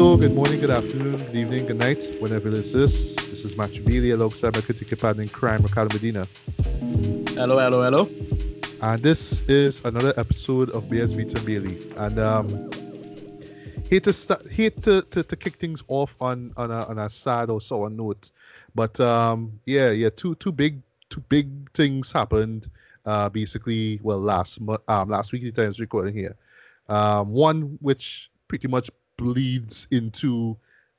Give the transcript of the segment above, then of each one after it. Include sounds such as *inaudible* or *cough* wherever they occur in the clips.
So, good morning, good afternoon, good evening, good night, whenever this is. This is Matthew Bailey alongside my critical partner in crime, Ricardo Medina. Hello, hello, hello. And this is another episode of BS Bailey. And um, hate to start, hate to, to, to kick things off on on a, on a sad or sour note, but um, yeah, yeah, two two big two big things happened. Uh, basically, well, last um last week the times recording here. Um, one which pretty much bleeds into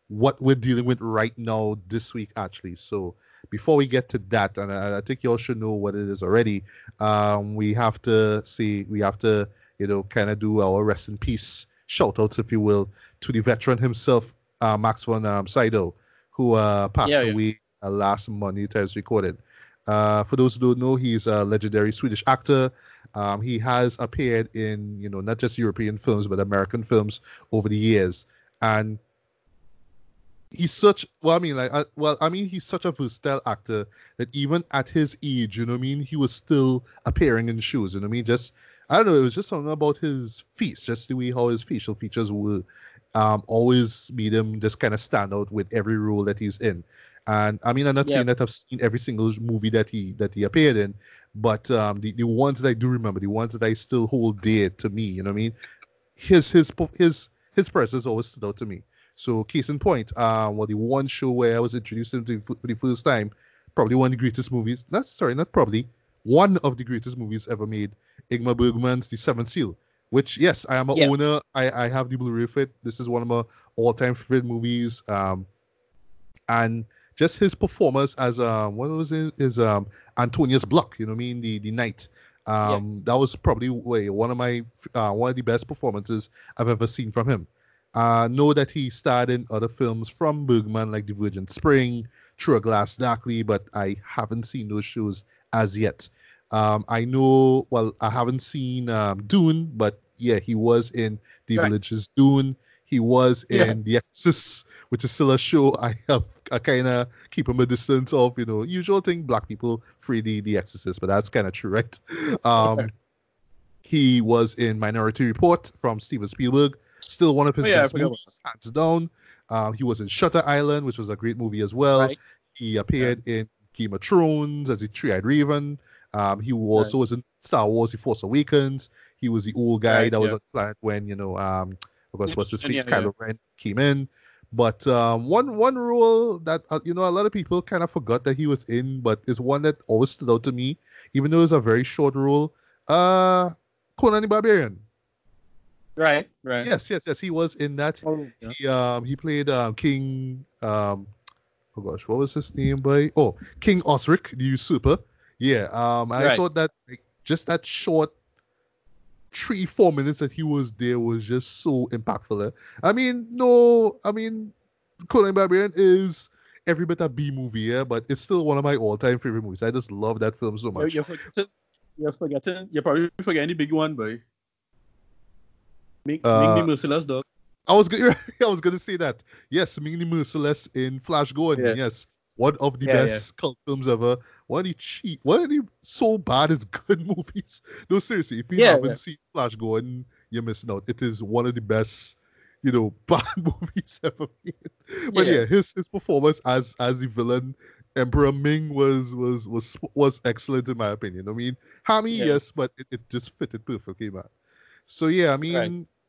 what we're dealing with right now this week, actually. So before we get to that, and I, I think you all should know what it is already, um, we have to see, we have to, you know, kind of do our rest in peace shout outs, if you will, to the veteran himself, uh, Max von um, Sydow, who uh, passed Yeah, yeah. away uh, last Monday, it has recorded. Uh, for those who don't know, he's a legendary Swedish actor. Um, he has appeared in, you know, not just European films but American films over the years, and he's such. Well, I mean, like, uh, well, I mean, he's such a versatile actor that even at his age, you know, what I mean, he was still appearing in shows. You know, what I mean, just I don't know, it was just something about his face, just the way how his facial features were, um, always made him just kind of stand out with every role that he's in. And I mean, I'm not saying that I've seen every single movie that he that he appeared in, but um, the, the ones that I do remember, the ones that I still hold dear to me, you know what I mean? His his his his presence always stood out to me. So case in point, um, well, the one show where I was introduced to him to for the first time, probably one of the greatest movies. Not sorry, not probably one of the greatest movies ever made. Ingmar Bergman's The Seventh Seal, which yes, I am a owner. I I have the Blu-ray of it. This is one of my all-time favorite movies. Um, and just his performance as um what was it is um Antonius Block, you know what I mean? The the knight. Um that was probably way one of my uh, one of the best performances I've ever seen from him. Uh know that he starred in other films from Bergman like The Virgin Spring, Through a Glass Darkly, but I haven't seen those shows as yet. Um I know well I haven't seen um Dune, but yeah, he was in The Right. Village's Dune. He was Yeah. in The Exorcist, which is still a show I have I kind of keep him a distance of, you know, usual thing, black people free the, the Exorcist, but that's kind of true, right? *laughs* Um, Okay. He was in Minority Report from Steven Spielberg, still one of his Oh, yeah, best movies, hands down. Um, he was in Shutter Island, which was a great movie as well. Right. He appeared in Game of Thrones as the Three-Eyed Raven. Um, he also was in Star Wars: The Force Awakens. He was the old guy Right, that was yeah. on planet when you know, um, Yeah, what's his face, yeah, yeah. Kylo Ren came in. But um, one one role that uh, you know a lot of people kind of forgot that he was in, but is one that always stood out to me, even though it's a very short rule. Uh, Conan the Barbarian. Right, right. Yes, yes, yes. He was in that. Oh, yeah. He um he played um King um oh gosh what was his name by oh King Osric the usurper yeah um I Right. thought that like, just that short three four minutes that he was there was just so impactful eh? I mean no I mean Conan Barbarian is every bit a B movie yeah but it's still one of my all time favorite movies I just love that film so much you're forgetting. You're forgetting. You're probably forgetting the big one, boy. Make, Uh, make the merciless dog. I was gonna, *laughs* I was gonna say that. Yes, Ming the Merciless in Flash Gordon. Yeah. Yes, one of the Yeah, yeah. best cult films ever. Why of the cheap, Why of the so bad as good *laughs* movies. No, seriously, if you Yeah, haven't yeah. seen Flash Gordon, you're missing out. It is one of the best, you know, *laughs* bad *laughs* movies ever made. But yeah, Yeah. his his performance as as the villain. Emperor Ming was was was was excellent in my opinion. I mean, Hammy, Yeah. yes, but it, it just fitted perfectly, man. So yeah, I mean, Right.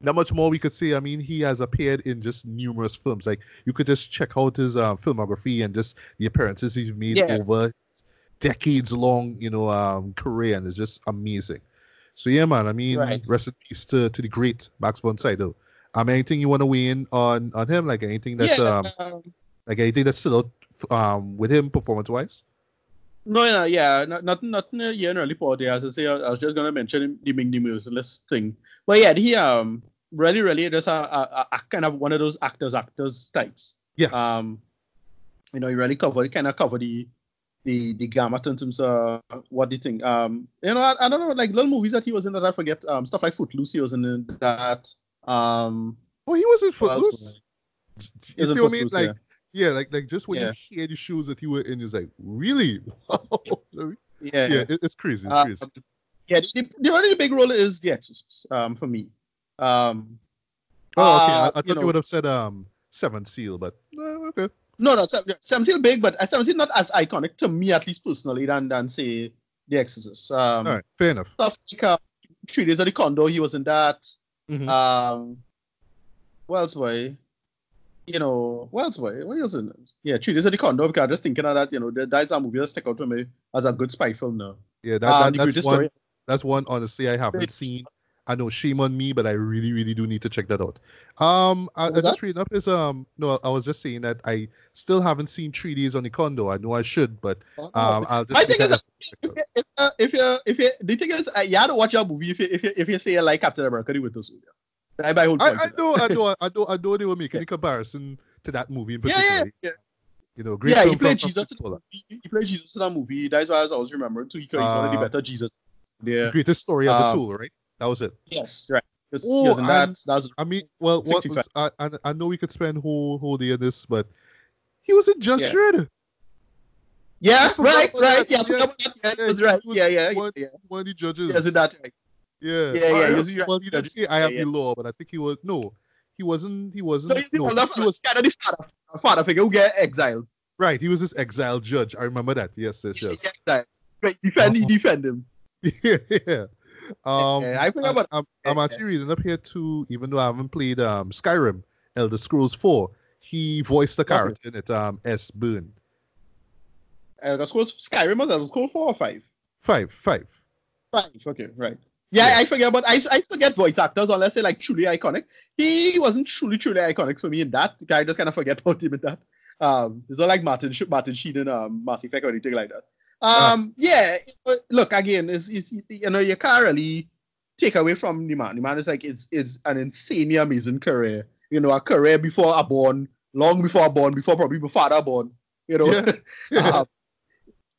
Not much more we could say. I mean, he has appeared in just numerous films. Like you could just check out his um, filmography and just the appearances he's made Yeah. over decades long, you know, um, career, and it's just amazing. So yeah, man. I mean, Right. rest in peace to, to the great Max von Sydow. Um, anything you want to weigh in on on him? Like anything that's yeah, um, um, Like anything that's stood out um with him performance wise? No, no, yeah, not not not in a year in early. Yeah, as I say, I, I was just gonna mention the Ming the Merciless thing. But yeah, he um really, really just a, a, a, kind of one of those actors, actors types. Yes. Um, you know, he really covered, kind of covered the the the gamut in terms of what do you think? Um, you know, I, I, don't know, like little movies that he was in that I forget. Um, stuff like Footloose, he was in that. Um, oh, he was in Footloose. You see what I mean? Like, yeah. Yeah. like like just when Yeah. you hear the shoes that he were in, it's like, really? *laughs* Wow. yeah, yeah, it, it's crazy. It's Um, crazy. yeah, the, the only big role is The Exorcist. Um, for me. Um, Oh, okay. I, uh, I thought you you, would have said um Seven Seal, but uh, okay. No, no, Sam, Seal big, but Sam still not as iconic to me, at least personally, than than say The Exorcist. Um, All right, fair enough. stuff like uh, Three Days of the Condor, he was in that. Mhm. Um, else, boy? You know, what else, boy? What else? In? Yeah, Days of the Condor. Because I'm just thinking of that. You know, that, that's a movie that stick out to me as a good spy film now. yeah, that, Um, that that's one. Story- That's one. Honestly, I haven't Great. seen. I know shame on me, but I really, really do need to check that out. Um, I, What was just reading up is um no, I was just saying that I still haven't seen Three Days on the Condor. I know I should, but um, I'll just. I think it's if you, if, uh, if you if you the thing is uh, you have to watch a movie if you if you if you say you like Captain America the Winter Soldier. My whole. I, I know, I know, *laughs* I know, I know they were making a comparison to that movie in particular. yeah, yeah. yeah. You know, great Yeah, he played Jesus. In. He played Jesus in that movie. That's why I was always remembering too. Because he's one of the Uh, better Jesus. The Yeah. greatest story of the Um, tool, right? That was it. Yes. Right. Oh, and- That I mean, well, what was I, I? I know we could spend whole whole day on this, but he was in Judge Yeah. Yeah. Right. Right. Yeah. Yeah, forgot about that. Yeah, yeah, right. Yeah. Yeah. one- Yeah. One of the judges. In that. Right. Yeah, Yeah, yeah, Uh, was- was- well, he didn't say I have yeah. the law, but I think he was no, he wasn't. He wasn't. The no, he was kind of the father, father figure who get exiled. right. He was this exiled judge. I remember that. Yes, yes, yes. Right. Defend. Uh-huh. defend him. yeah, *laughs* yeah. Um, Yeah, I forgot I- about- I'm, I'm yeah, actually reading up here too, even though I haven't played um, Skyrim, Elder Scrolls 4. He voiced the Okay. character in it, um, Esbern. That's called Skyrim. or Elder Scrolls four or five. Five, five. Five. Okay. Right. Yeah, Yeah. I forget, but I, I forget voice actors unless they're like truly iconic. He wasn't truly, truly iconic for me in that. I just kind of forget *laughs* about him in that. Um, it's not like Martin Martin Sheen in um, Mass Effect or anything like that. Um, yeah. uh, Look again, is is you know you can't really take away from the man. The man is like is is an insanely amazing career. You know, a career before I born, long before a born, before probably before father born. You know, Yeah. *laughs* um,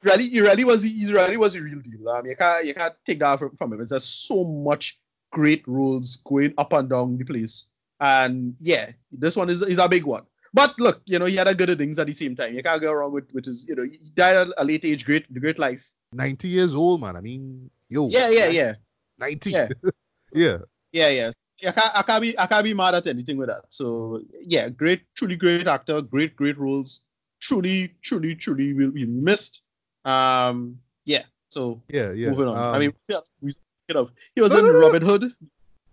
really, he really was he really was a real deal. Um, you can't you can't take that from, from him. There's so much great roles going up and down the place. And yeah, this one is is a big one. But look, you know, he had a good innings at the same time. You can't go wrong with with his, you know, he died at a late age, great great life. 90 years old, man. I mean, yo. Yeah, yeah, yeah. 90. Yeah. *laughs* yeah. Yeah, yeah. I can't, I can't be I can't be mad at anything with that. So yeah, great, truly great actor, great, great roles. Truly, truly, truly will be missed. Um, yeah. So Yeah, yeah. moving on. I Um, mean, we speaking of he was No, in no, no. Robin Hood.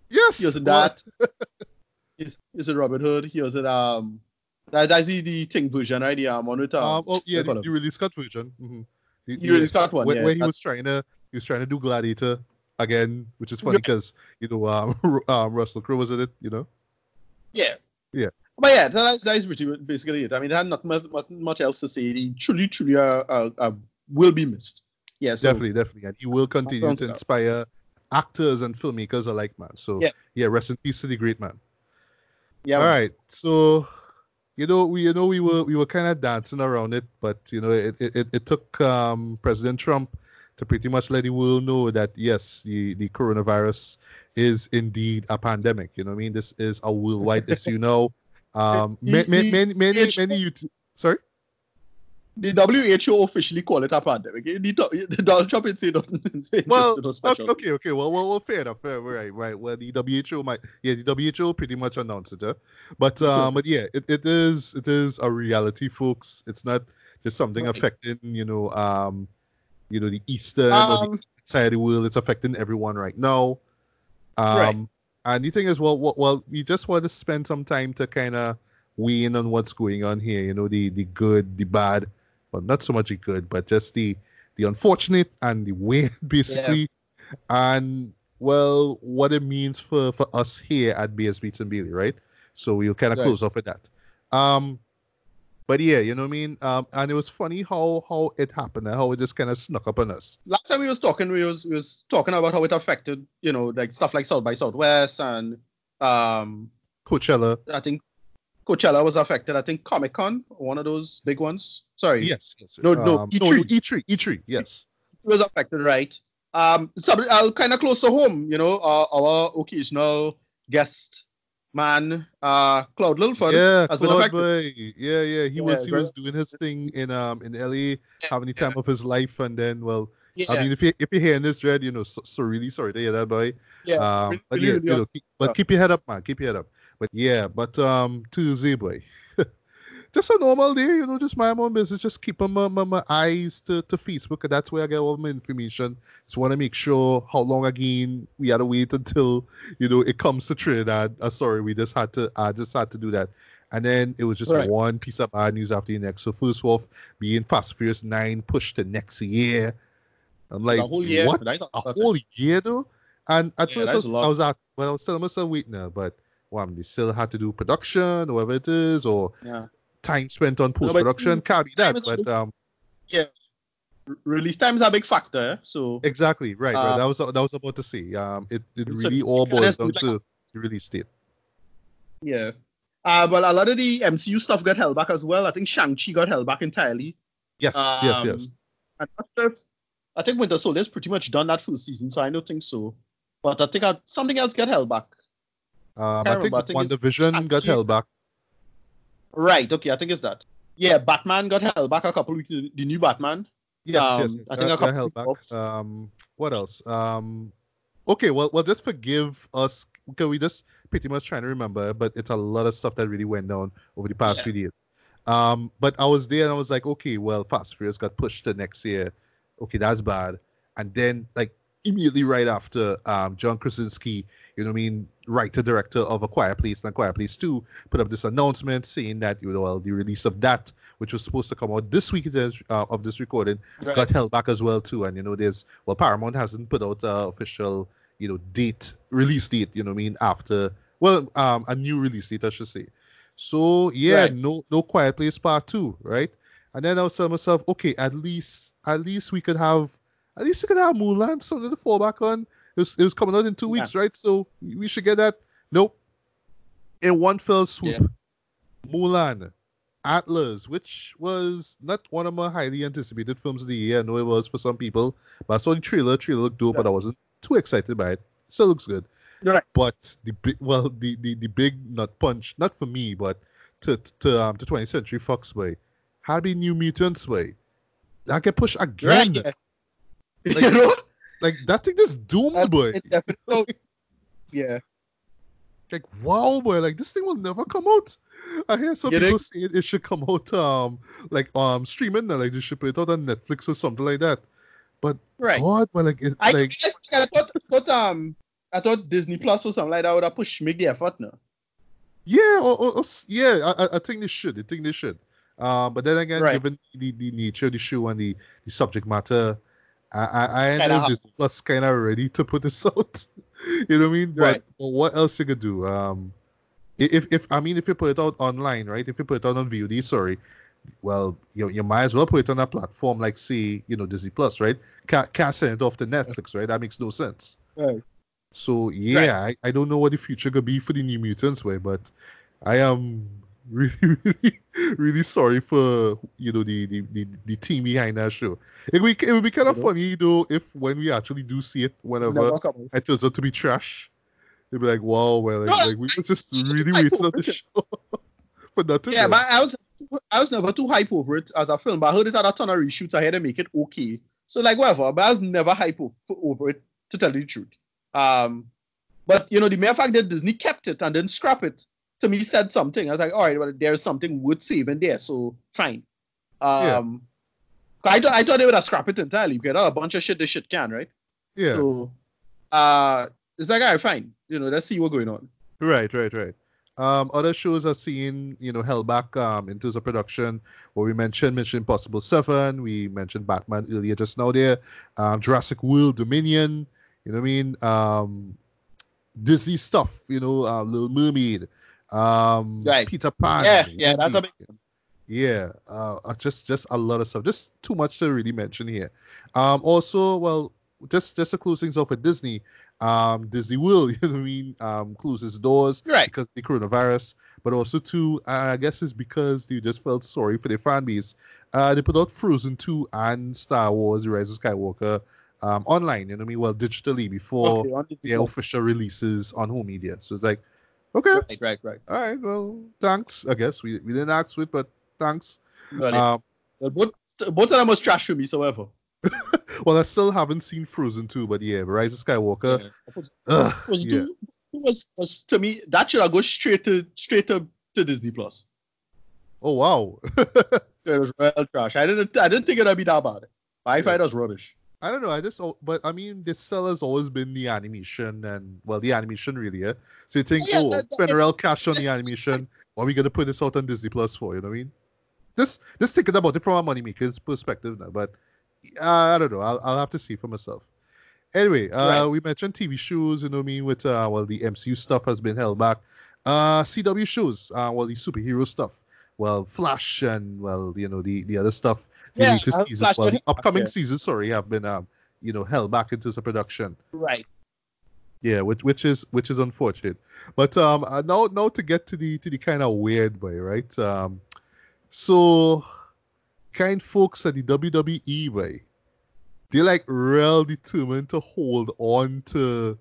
yes. He was in that. he's, he's in Robin Hood. He was in um that, that's the, the thing version, right? The um one with um, Um, oh, yeah, the, call the Ridley Scott version. Mm-hmm. The, You Ridley Scott one, Where, yeah. he was trying to he was trying to do Gladiator again, which is funny because you know um, *laughs* um Russell Crowe was in it. You know. Yeah. Yeah. But yeah, that, that is pretty basically it. I mean, I had not much, much, much else to say. He truly, truly uh, uh, uh, will be missed. Yeah, so, definitely, definitely, and he will continue to inspire actors and filmmakers alike, man. So Yeah. yeah, rest in peace to the great man. Yeah, All man. right, so you know we you know we were we were kind of dancing around it, but you know it it, it, took um, President Trump to pretty much let the world know that yes, the the coronavirus is indeed a pandemic. You know what I mean? This is a worldwide issue now. *laughs* Um, He- ma- ma- he- many many he- many YouTube. Sorry. The WHO officially call it a pandemic. The, the *laughs* Donald Trump didn't say nothing. say Well, okay, okay, okay. Well, well, well, fair enough. Fair, right, right. Well, the WHO might, yeah, the WHO pretty much announced it, huh? but um, but yeah, it, it is it is a reality, folks. It's not just something Right. affecting you know um, you know the eastern or the Um, side of the world. It's affecting everyone right now. Um, Right. and the thing is, well, well, well, we just want to spend some time to kind of weigh in on what's going on here. You know, the the good, the bad, well, not so much the good, but just the the unfortunate and the weird, *laughs* basically, and well, what it means for for us here at BS Beats and Bailey, right? So we'll kind of Right. close off with that. Um, But yeah, you know what I mean. Um, and it was funny how how it happened and how it just kind of snuck up on us. Last time we was talking, we was we was talking about how it affected, you know, like stuff like South by Southwest and um Coachella. I think Coachella was affected. I think Comic Con, one of those big ones. Sorry. Yes. yes No, no, um, E3. no, no, E3, E3. Yes. It was affected, right? Um, so I'll kind of close to home, you know, uh, our occasional guest man, uh, Cloud Lilford, yeah, has been Claude affected. Boy. Yeah, yeah. He Yeah, was he was doing his thing in um in LA, having the time of his life, and then well, Yeah, I mean, if you if you're hearing this, Dread, you know, so, so really sorry to hear that, boy. yeah. Um, really, but yeah, really you know, keep, but keep your head up, man. Keep your head up. But yeah, but um, Tuesday, *laughs* boy. just a normal day, you know, just my own business. Just keeping my, my, my eyes to, to Facebook, and that's where I get all my information. Just want to make sure how long again we had to wait until you know it comes to Trinidad. Uh, sorry, we just had to. I just had to do that. And then it was just Right. one piece of bad news after the next. So first off, being Fast Furious Nine pushed to next year. I'm like, whole year, what? a whole year though? And at Yeah, first I was. I was at, well, I was telling myself, wait now, but well, they still had to do production, whatever it is, or Yeah. time spent on post production. Can't be time that, but um, R- Release time is a big factor, so exactly right, right. Uh, That was that was about to say. Um, it, it really you all boils down like to the release date. yeah. Uh, but a lot of the MCU stuff got held back as well. I think Shang-Chi got held back entirely. Yes, yes, Um, yes. Not sure if, I think Winter Soldier's pretty much done that full season, so I don't think so. But I think I, something else got held back. Um, I think think WandaVision got held back. Right, okay, I think it's that. Yeah, Batman got held back a couple weeks. The new Batman. Yes, Um, yes. I think got- a couple got held back. weeks Um, what else? Um, okay, well, well, just forgive us because we just pretty much trying to remember, but it's a lot of stuff that really went down over the past Yeah. few years. Um, but I was there and I was like, okay, well, Fast Furious got pushed to next year. Okay, that's bad. And then, like, immediately right after, um, John Krasinski, you know what I mean, writer director of A Quiet Place and A Quiet Place 2, put up this announcement saying that, you know, well, the release of that, which was supposed to come out this week uh, of this recording, Right. got held back as well too. And you know, there's well, Paramount hasn't put out a official, you know, date release date. You know, what I mean, after well, um, a new release date, I should say. So yeah, Right. no, no Quiet Place Part Two, right? And then I was telling myself, okay, at least, at least we could have, at least we could have Mulan, something to fall back on. It was, it was coming out in two Yeah. weeks, right? So we should get that. Nope. In one fell swoop, Yeah. Mulan, Antlers, which was not one of my highly anticipated films of the year. I know it was for some people, but I saw the trailer. Trailer looked dope, but I wasn't too excited by it. Still looks good. Right. But the big, well, the, the the big nut punch, not for me, but to to um to 20th Century Fox way, had to be New Mutants way. I get pushed again. Right, *laughs* yeah. Like- you know? Like that thing just doomed, Uh, boy. it *laughs* yeah. like wow boy like this thing will never come out i hear some You people saying it should come out um like um streaming like they should put it out on netflix or something like that But Right. god but like it's I, like I, thought, I thought um I thought Disney Plus or something like that would have pushed make the effort now. yeah or, or, or yeah I, I- I think they should i think they should um but then again Right. given the, the nature of the show and the, the subject matter i i, I know hard. this plus kind of ready to put this *laughs* out you know what i mean Right. but, but what else you could do um if if i mean if you put it out online right if you put it out on vod sorry well, you, you might as well put it on a platform like, say, you know, Disney Plus, right? Can't, can't send it off to Netflix, right? That makes no sense. Right. So, yeah, I, I don't know what the future could be for the New Mutants way, but I am really, *laughs* really, really sorry for, you know, the, the, the, the team behind that show. It would, be, it would be kind of You know? funny, though, if when we actually do see it, whenever it turns out to be trash, they'd be like, wow, well, like, No, like we were just *laughs* really waiting on the show *laughs* for nothing. Yeah, but I was I was never too hype over it as a film, but I heard it had a ton of reshoots. I had to make it okay. So like whatever, but I was never hype over it to tell you the truth. Um, but you know the mere fact that Disney kept it and didn't scrap it to me said something. I was like, all right, well there's something worth saving there, so fine. Yeah. Um, 'cause I thought I thought they would have scrapped it entirely because a bunch of shit this shit can right. yeah. So, uh, it's like all right, fine. You know, let's see what's going on. Right, right, right. Um, other shows are seeing, you know, held back um, in terms of production. Where we mentioned Mission Impossible Seven, we mentioned Batman earlier just now. There, um, Jurassic World Dominion. You know what I mean? Um, Disney stuff. You know, uh, Little Mermaid. Um, Right. Peter Pan. Yeah, yeah, that's a Wendy. big yeah, uh, uh, just just a lot of stuff. Just too much to really mention here. Um, also, well, just just to close things off with Disney. Um, Disney will, *laughs* you know what I mean, um, close its doors Right. because the coronavirus, but also too, I guess it's because they just felt sorry for their fan base. Uh, they put out Frozen 2 and Star Wars: The Rise of Skywalker um, online. You know what I mean? Well, digitally before Okay, their official releases on home media. So it's like, okay, Right, right, right. all right, well, thanks. I guess we, we didn't ask for it, but thanks. Well, Um, well, both both of them was trash to me, so ever. *laughs* well, I still haven't seen Frozen 2, but yeah, Rise of Skywalker. Yeah. ugh, was, yeah. was was to me that should have go straight to straight to, to Disney Plus. Oh wow. *laughs* It was real trash. I didn't I didn't think it'd be that bad. I Yeah. find it was rubbish. I don't know. I just, but I mean, the sell has always been the animation and well, the animation really. Yeah? So you think, Yeah, oh, that- that- spend real cash on the *laughs* animation. Why are we gonna put this out on Disney Plus for? You know what I mean? Just, just thinking about it from a money maker's perspective now. But uh, I don't know. I'll, I'll have to see for myself. Anyway, uh, Right. we mentioned TV shows. You know what I mean? With uh, well, the MCU stuff has been held back. Uh, CW shows. Uh, well, the superhero stuff. Well, Flash and well, you know the the other stuff. Yeah, uh, well, the upcoming yeah. seasons, sorry, have been um, you know, held back into the production. Right. Yeah, which which is which is unfortunate. But um, uh, now now to get to the to the kind of weird way, right? Um, so kind folks at the WWE way, they're like real determined to hold on to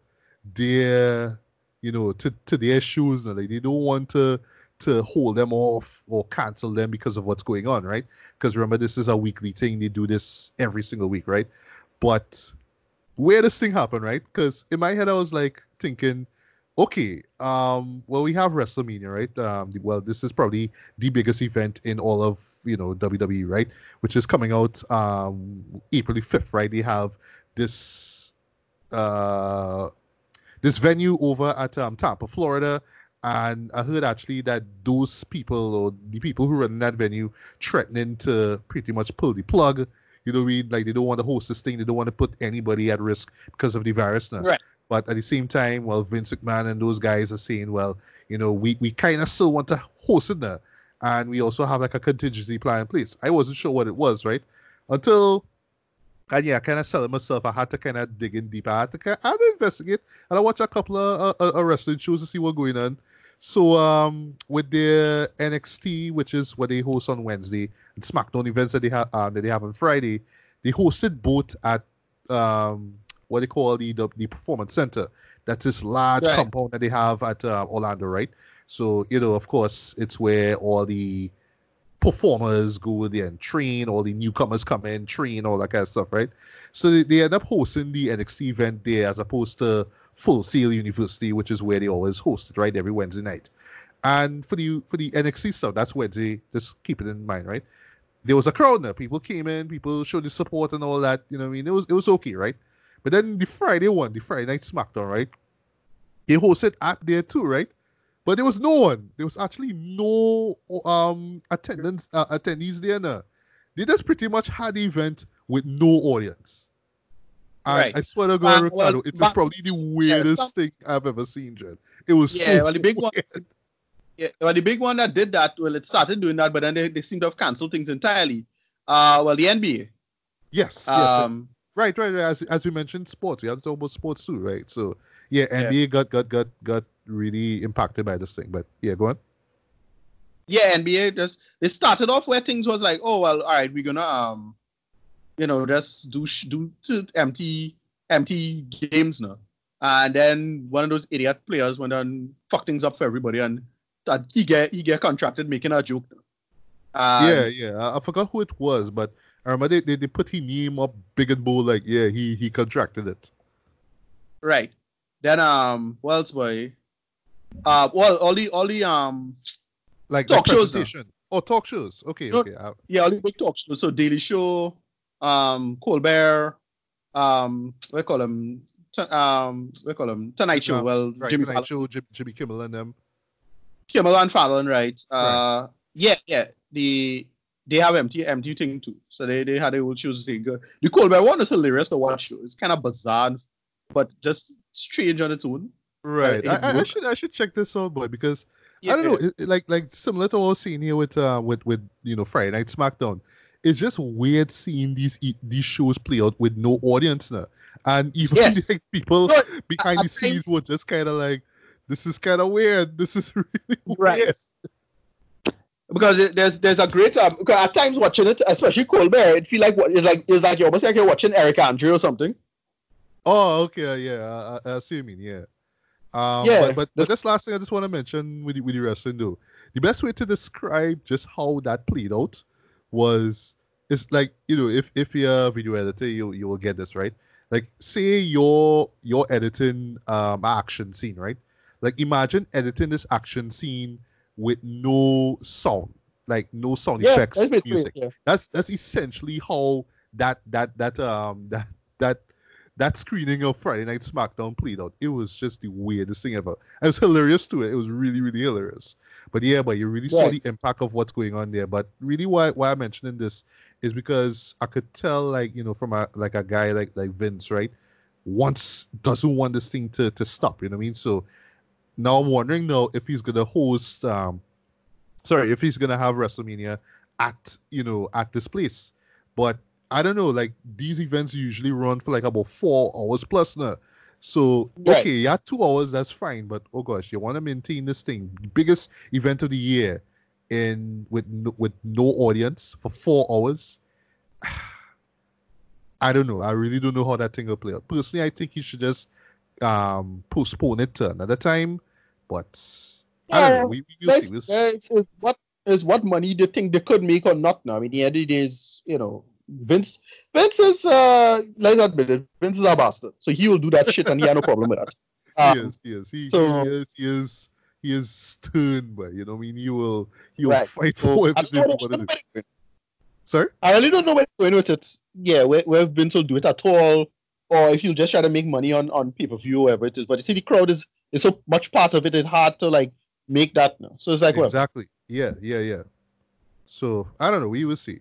their, you know, to to their shoes. Now, like they don't want to to hold them off or cancel them because of what's going on, right? Because remember, this is a weekly thing. They do this every single week, right? But where this thing happened, right? Because in my head, I was like thinking, okay, um, well, we have WrestleMania, right? Um, well, this is probably the biggest event in all of you know WWE, right? Which is coming out um April fifth, right? They have this uh this venue over at um, Tampa, Florida. And I heard actually that those people or the people who run that venue threatening to pretty much pull the plug. You know, what I mean? like they don't want to host this thing. They don't want to put anybody at risk because of the virus now. Right. But at the same time, well, Vince McMahon and those guys are saying, well, you know, we, we kind of still want to host it now. And we also have like a contingency plan in place. I wasn't sure what it was, right? Until, and yeah, I kind of selling myself. I had to kind of dig in deep. I had to kind of investigate. And I watched a couple of uh, uh, wrestling shows to see what's going on. So um, with their NXT, which is what they host on Wednesday, and SmackDown events that they have uh, that they have on Friday, they hosted both at um, what they call the the, the Performance Center. That's this large Right. compound that they have at uh, Orlando, right? So you know, of course, it's where all the performers go there and train, all the newcomers come in, train, all that kind of stuff, right? So they, they end up hosting the NXT event there as opposed to Full Sail University, which is where they always host it, right? Every Wednesday night. And for the for the NXT stuff, that's Wednesday. Just keep it in mind, right? There was a crowd there. People came in, people showed the support and all that. You know I mean? It was it was okay, right? But then the Friday one, the Friday night SmackDown, right? They hosted at there too, right? But there was no one. There was actually no um attendance uh, attendees there now. They just pretty much had the event with no audience. Right. I swear to God, Uh, well, Ricardo, it was probably the weirdest thing I've ever seen, Jen. It was Yeah, so well, the big one- *laughs* Yeah, well, the big one that did that, well, it started doing that, but then they, they seem to have cancelled things entirely. Uh, well, the NBA. Yes, yes, Um, right, right, right. As, as we mentioned, sports. We have to talk about sports too, right? So yeah, Yeah. NBA got got got got really impacted by this thing. But yeah, go on. yeah, NBA just they started off where things was like, oh well, all right, we're gonna um, you know, just do sh- do empty empty games now, and then one of those idiot players went and fucked things up for everybody, and that he get he get contracted making a joke. Um, yeah, yeah. I, I forgot who it was, but I remember they, they, they put his name up big and bold, like yeah, he he contracted it. Right. Then um, what else, boy? Uh, well, all the all the um, Like Talk like shows presentation. Oh, talk shows. Okay, No, okay. I, yeah, all the big talk shows. So Daily Show, um, Colbert, um, we call him, um, we call him Tonight Show. Well, right, Jimmy Tonight Show, Jim, Jimmy Kimmel and them. Kimmel and Fallon, right? Uh, yeah, yeah. The they have empty empty thing too. So they they had a whole thing. The Colbert one is hilarious to watch. It's kind of bizarre, but just strange on its own. Right. it I, I, I should I should check this out, boy, because I don't know, it, like like similar to what I was saying here with uh with with you know Friday Night SmackDown. It's just weird seeing these these shows play out with no audience now, and even Yes. *laughs* like, people No, behind the scenes were just kind of like, "This is kind of weird. This is *laughs* really Right. weird." because it, there's there's a great um because at times watching it, especially Colbert, it feel like what it's like it's like you're almost like you're watching Eric Andre or something. Oh, okay, yeah, I, I, I see you mean, yeah. Um, Yeah, but, but, but this last thing I just want to mention with the, with the wrestling though, the best way to describe just how that played out was it's like you know if if you're a video editor you you will get this right. Like say you're you're editing um action scene right. Like imagine editing this action scene with no sound, like no sound Yeah, effects, that's music it, yeah. that's that's essentially how that that that um that that that screening of Friday Night SmackDown played out. It was just the weirdest thing ever. It was hilarious to It It was really really hilarious. But yeah, but you really saw the impact of what's going on there. But really, why why I'm mentioning this is because I could tell like you know from a like a guy like like Vince right wants doesn't want this thing to to stop. You know what I mean? So now I'm wondering now if he's gonna host um sorry if he's gonna have WrestleMania at you know at this place. But I don't know, like these events usually run for like about four hours plus now. So Right. okay, yeah, two hours that's fine, but oh gosh, you want to maintain this thing, biggest event of the year, in with no, with no audience for four hours. *sighs* I don't know. I really don't know how that thing will play out. Personally, I think he should just um postpone it to another time. But I don't know. We, we'll see. We'll see. what is what money they think they could make or not now. I mean, the end of the day is, you know, Vince Vince is uh let's admit it, Vince is a bastard. So he will do that shit and he had no problem with that. *laughs* he Um, is, he is, he, so- he is, he is, he is stern, but you know, what I mean, he will, he will Right. fight so for everything. don't know what it is. it's. Sir, I really don't know where going with it. Yeah, where, where Vince will do it at all, or if he'll just try to make money on on pay per view, whatever it is. But you see, the crowd is is so much part of it. It's hard to like make that now. So it's like, well, exactly. Yeah, yeah, yeah. So I don't know. We will see.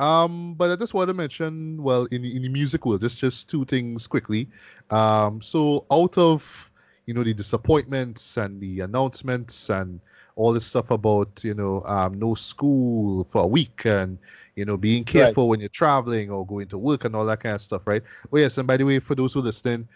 Um, but I just want to mention, well, in the, in the music world, just just two things quickly. Um, so out of you know the disappointments and the announcements and all this stuff about you know um, no school for a week and you know being careful when you're traveling or going to work and all that kind of stuff, right? Oh yes, and by the way, for those who listen,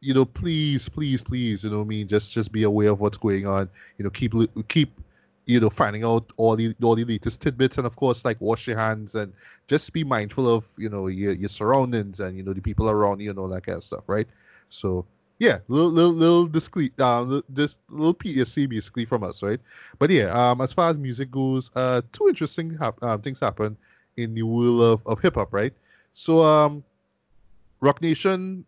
you know, please, please, please, you know, what I mean, just just be aware of what's going on. You know, keep keep you know finding out all the all the latest tidbits and of course like wash your hands and just be mindful of you know your your surroundings and you know the people around you and all that kind of stuff right? So yeah little little little discreet um this little psc basically from us right? But yeah um as far as music goes uh two interesting hap- um, things happen in the world of, of hip-hop right? So um Roc Nation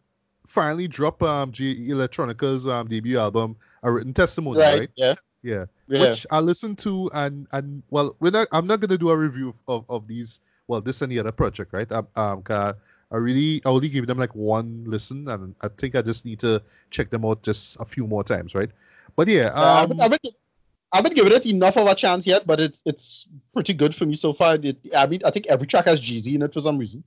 finally dropped um Jay Electronica's um debut album a written testimony right, right? yeah, yeah yeah. which I listened to and and well, we're not. I'm not gonna do a review of, of, these. Well, this and the other project, right? Um, um, I really I only gave them like one listen, and I think I just need to check them out just a few more times, right? But yeah, um, haven't, I haven't, I haven't given it enough of a chance yet, but it's it's pretty good for me so far. It, I mean, I think every track has Jay-Z in it for some reason.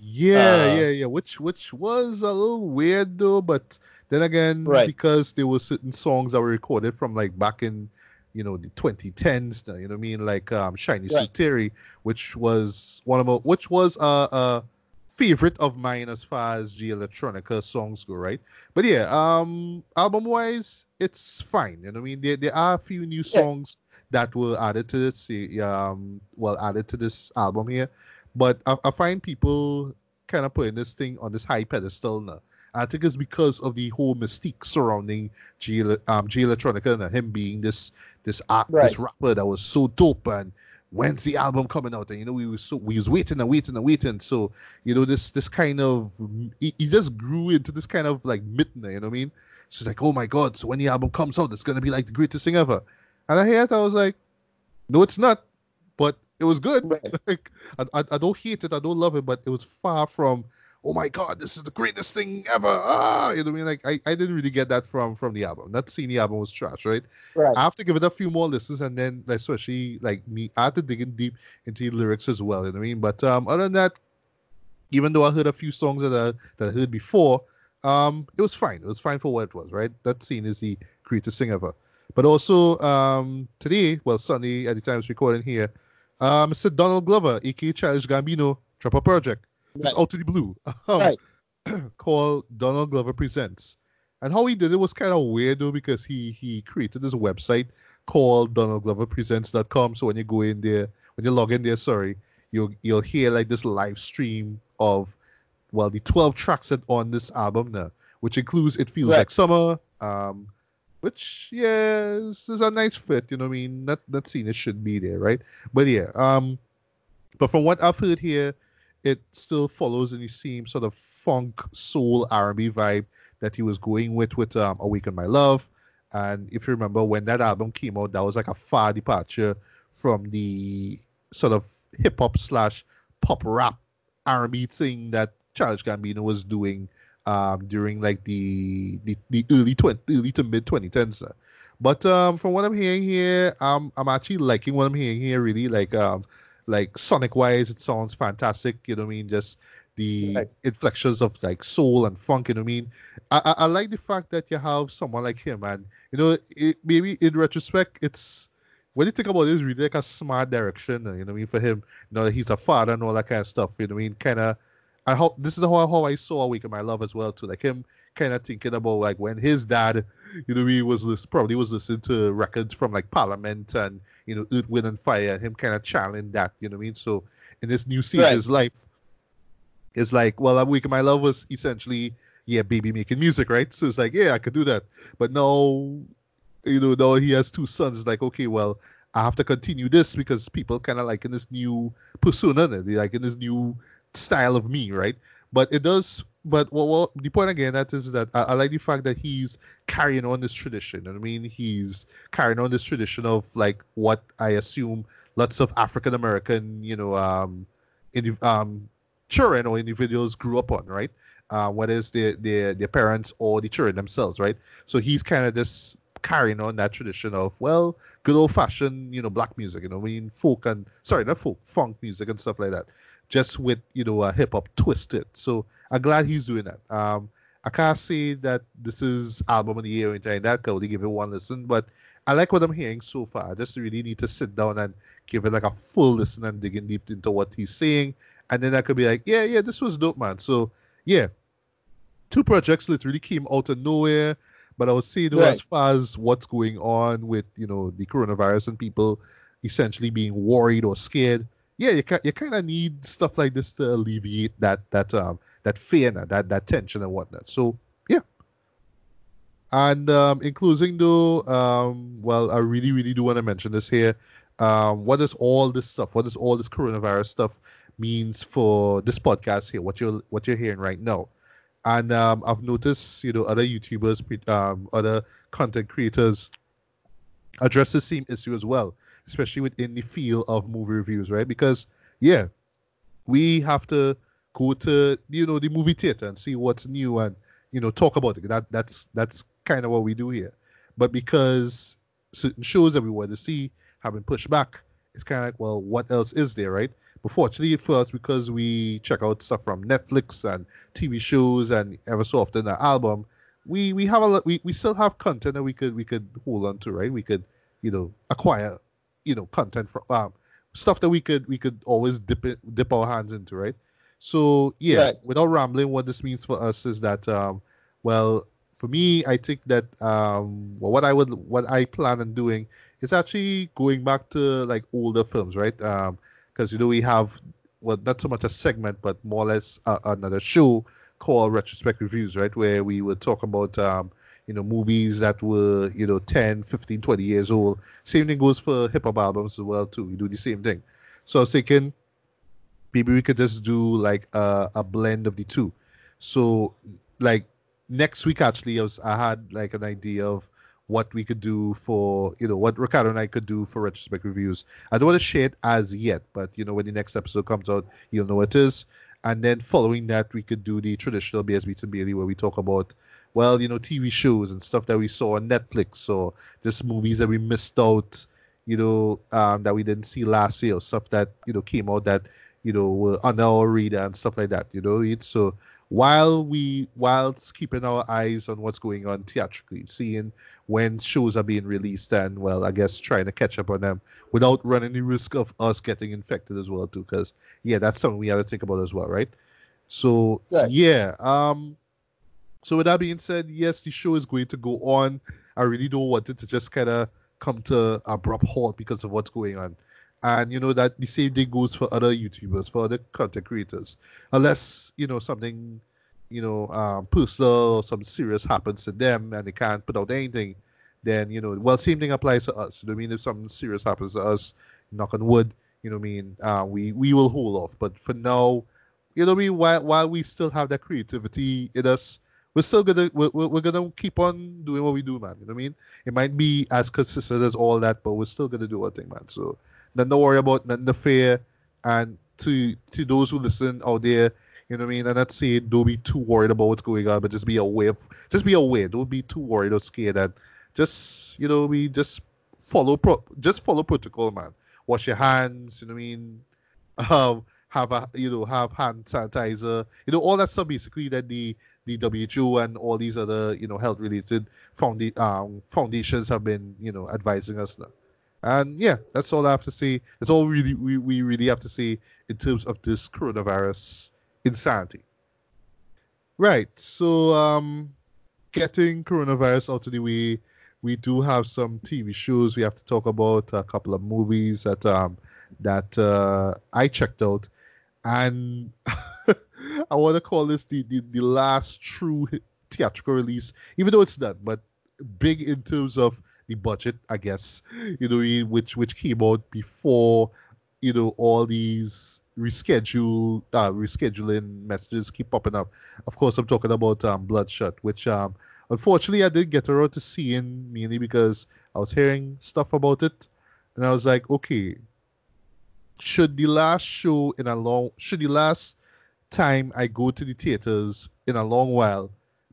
yeah, uh, yeah, yeah. Which which was a little weird though, but then again, Right. because there were certain songs that were recorded from like back in you know the 2010s, you know what I mean, like um, Shiny Right. Suit Theory, which was one of my, which was a, a favorite of mine as far as Jay Electronica songs go, right? But yeah, um, album wise, it's fine. You know what I mean? There there are a few new Yeah. songs that were added to this, um, well added to this album here, but I, I find people kind of putting this thing on this high pedestal now. I think it's because of the whole mystique surrounding G, um, Jay Electronica and him being this this art, this rapper that was so dope and when's the album coming out? And you know we was so we was waiting and waiting and waiting. So you know this this kind of he, he just grew into this kind of like midnight you know what I mean? So it's like oh my god so when the album comes out it's gonna be like the greatest thing ever. And I hear it I was like no it's not. But it was good. Right. *laughs* like I, I, I don't hate it. I don't love it. But it was far from oh my god this is the greatest thing ever. Ah you know what I mean? Like I, I didn't really get that from from the album. Not seeing the album was trash right? Right. I have to give it a few more listens and then like, especially like me I have to dig in deep into the lyrics as well you know what I mean? But um other than that even though I heard a few songs that I, that I heard before um it was fine. It was fine for what it was right? That scene is the greatest thing ever. But also um, today, well, Sunday at the time of recording here, uh, Mr. Donald Glover, aka Childish Gambino, drop a project just Right. out of the blue *laughs* um, Right. *clears throat* called Donald Glover Presents. And how he did it was kind of weird though because he he created this website called DonaldGloverPresents.com. So when you go in there, when you log in there, sorry, you'll you'll hear like this live stream of well the 12 tracks that on this album now, which includes It Feels Right. Like Summer, um, which yeah, is a nice fit, you know what I mean? Not not saying it should be there, right? But yeah, um but from what I've heard here, it still follows in the same sort of funk soul R&B vibe that he was going with with um, Awaken My Love. And if you remember when that album came out, that was like a far departure from the sort of hip hop slash pop rap R&B thing that Childish Gambino was doing um, during like the the, the early 20, early to mid 2010s. uh. But um, from what I'm hearing here, um, I'm actually liking what I'm hearing here. Really, like um, like sonic wise, it sounds fantastic. You know what I mean? Just the Right. inflections of like soul and funk. You know what I mean? I, I, I like the fact that you have someone like him, and you know, it, maybe in retrospect, it's when you think about it, it's really like a smart direction. You know what I mean? For him, you know, he's a father and all that kind of stuff. You know what I mean? Kind of. I hope this is how, how I saw Awaken My Love as well too. Like him kind of thinking about like when his dad, you know, he was lis- probably was listening to records from like Parliament and you know Earth, Wind and Fire, and him kind of channeling that. You know what I mean? So in this new stage of Right. his life, it's like, well, I'm Awaken My Love was essentially yeah, baby making music, right? So it's like, yeah, I could do that. But now, you know, now he has two sons. It's like, okay, well, I have to continue this because people kind of like in this new persona, they like in this new style of me, right? But it does. But well, well the point again that is that I, I like the fact that he's carrying on this tradition. I mean, he's carrying on this tradition of like what I assume lots of African American, you know, um, um, children or individuals grew up on, right? Uh, whether it's their, their their parents or the children themselves, right? So he's kind of just carrying on that tradition of well, good old fashioned, you know, black music, you know, I mean folk and sorry, not folk, funk music and stuff like that, just with you know a hip hop twist it. So I'm glad he's doing that. Um, I can't say that this is album of the year or anything like that. I only give it one listen, but I like what I'm hearing so far. I just really need to sit down and give it like a full listen and digging deep into what he's saying, and then I could be like, yeah, yeah, this was dope, man. So yeah, two projects literally came out of nowhere. But I would say though, Right. as far as what's going on with you know the coronavirus and people essentially being worried or scared, yeah, you ca- you kind of need stuff like this to alleviate that that um that fear and that that tension and whatnot. So yeah. And um, in closing, though, um, well, I really, really do want to mention this here. Um, what does all this stuff? What does all this coronavirus stuff means for this podcast here? What you're what you're hearing right now? And um, I've noticed, you know, other YouTubers, um, other content creators address the same issue as well, especially within the field of movie reviews, right? Because yeah, we have to go to you know the movie theater and see what's new and you know talk about it. That that's that's kind of what we do here. But because certain shows that we want to see have been pushed back, it's kind of like, well, what else is there, right? But fortunately for us, because we check out stuff from Netflix and TV shows and ever so often an album, we we have a lot. We, we still have content that we could we could hold on to, right? We could you know acquire you know content from um, stuff that we could we could always dip it dip our hands into, right? So yeah, Right. without rambling, what this means for us is that um, well, for me, I think that um, well, what I would what I plan on doing is actually going back to like older films, right? Um, because you know we have well not so much a segment, but more or less uh, another show called Retrospect Reviews, right? Where we would talk about um, you know movies that were you know 10 15 20 years old same thing goes for hip hop albums as well too we do the same thing so i was thinking maybe we could just do like a, a blend of the two. So like next week actually I, was, I had like an idea of what we could do for you know what ricardo and i could do for retrospect reviews. I don't want to share it as yet but you know when the next episode comes out you'll know it is. And then following that we could do the traditional bs beats and bailey where we talk about well you know tv shows and stuff that we saw on netflix or just movies that we missed out you know um, that we didn't see last year or stuff that you know came out that you know were on our radar and stuff like that you know it so while we whilst keeping our eyes on what's going on theatrically, seeing when shows are being released and well, I guess trying to catch up on them without running the risk of us getting infected as well too. Because yeah, that's something we have to think about as well, right? So Right. yeah, um, so with that being said, yes, the show is going to go on. I really don't want it to just kind of come to abrupt halt because of what's going on. And you know that the same thing goes for other YouTubers, for other content creators, unless you know something, you know, um, personal or something serious happens to them and they can't put out anything. Then you know, well, same thing applies to us. You know I mean? If something serious happens to us, knock on wood, you know I mean? Uh, we we will hold off. But for now, you know I mean? While while we still have that creativity in us, we're still gonna we're, we're we're gonna keep on doing what we do, man. You know what I mean? It might be as consistent as all that, but we're still gonna do our thing, man. So nothing to worry about, nothing to fear. And to to those who listen out there, you know what I mean? I'm not saying don't be too worried about what's going on, but just be aware. Of, just be aware. Don't be too worried or scared. And just you know, we just follow pro, just follow protocol, man. Wash your hands. You know what I mean? *laughs* Um, have a you know have hand sanitizer. You know all that stuff basically that the the WHO and all these other you know health related founda- um, foundations have been you know advising us now. And yeah, that's all I have to say. That's all really we, we really have to see in terms of this coronavirus insanity. Right. So um getting coronavirus out of the way, we do have some TV shows we have to talk about, a couple of movies that um that uh, I checked out, and *laughs* I want to call this the, the the last true theatrical release, even though it's not, but big in terms of the budget, I guess. You know, which which came out before, you know, all these reschedule uh, rescheduling messages keep popping up. Of course, I'm talking about um, Bloodshot, which um, unfortunately I didn't get around to seeing mainly because I was hearing stuff about it, and I was like, okay, should the last show in a long, should the last time I go to the theaters in a long while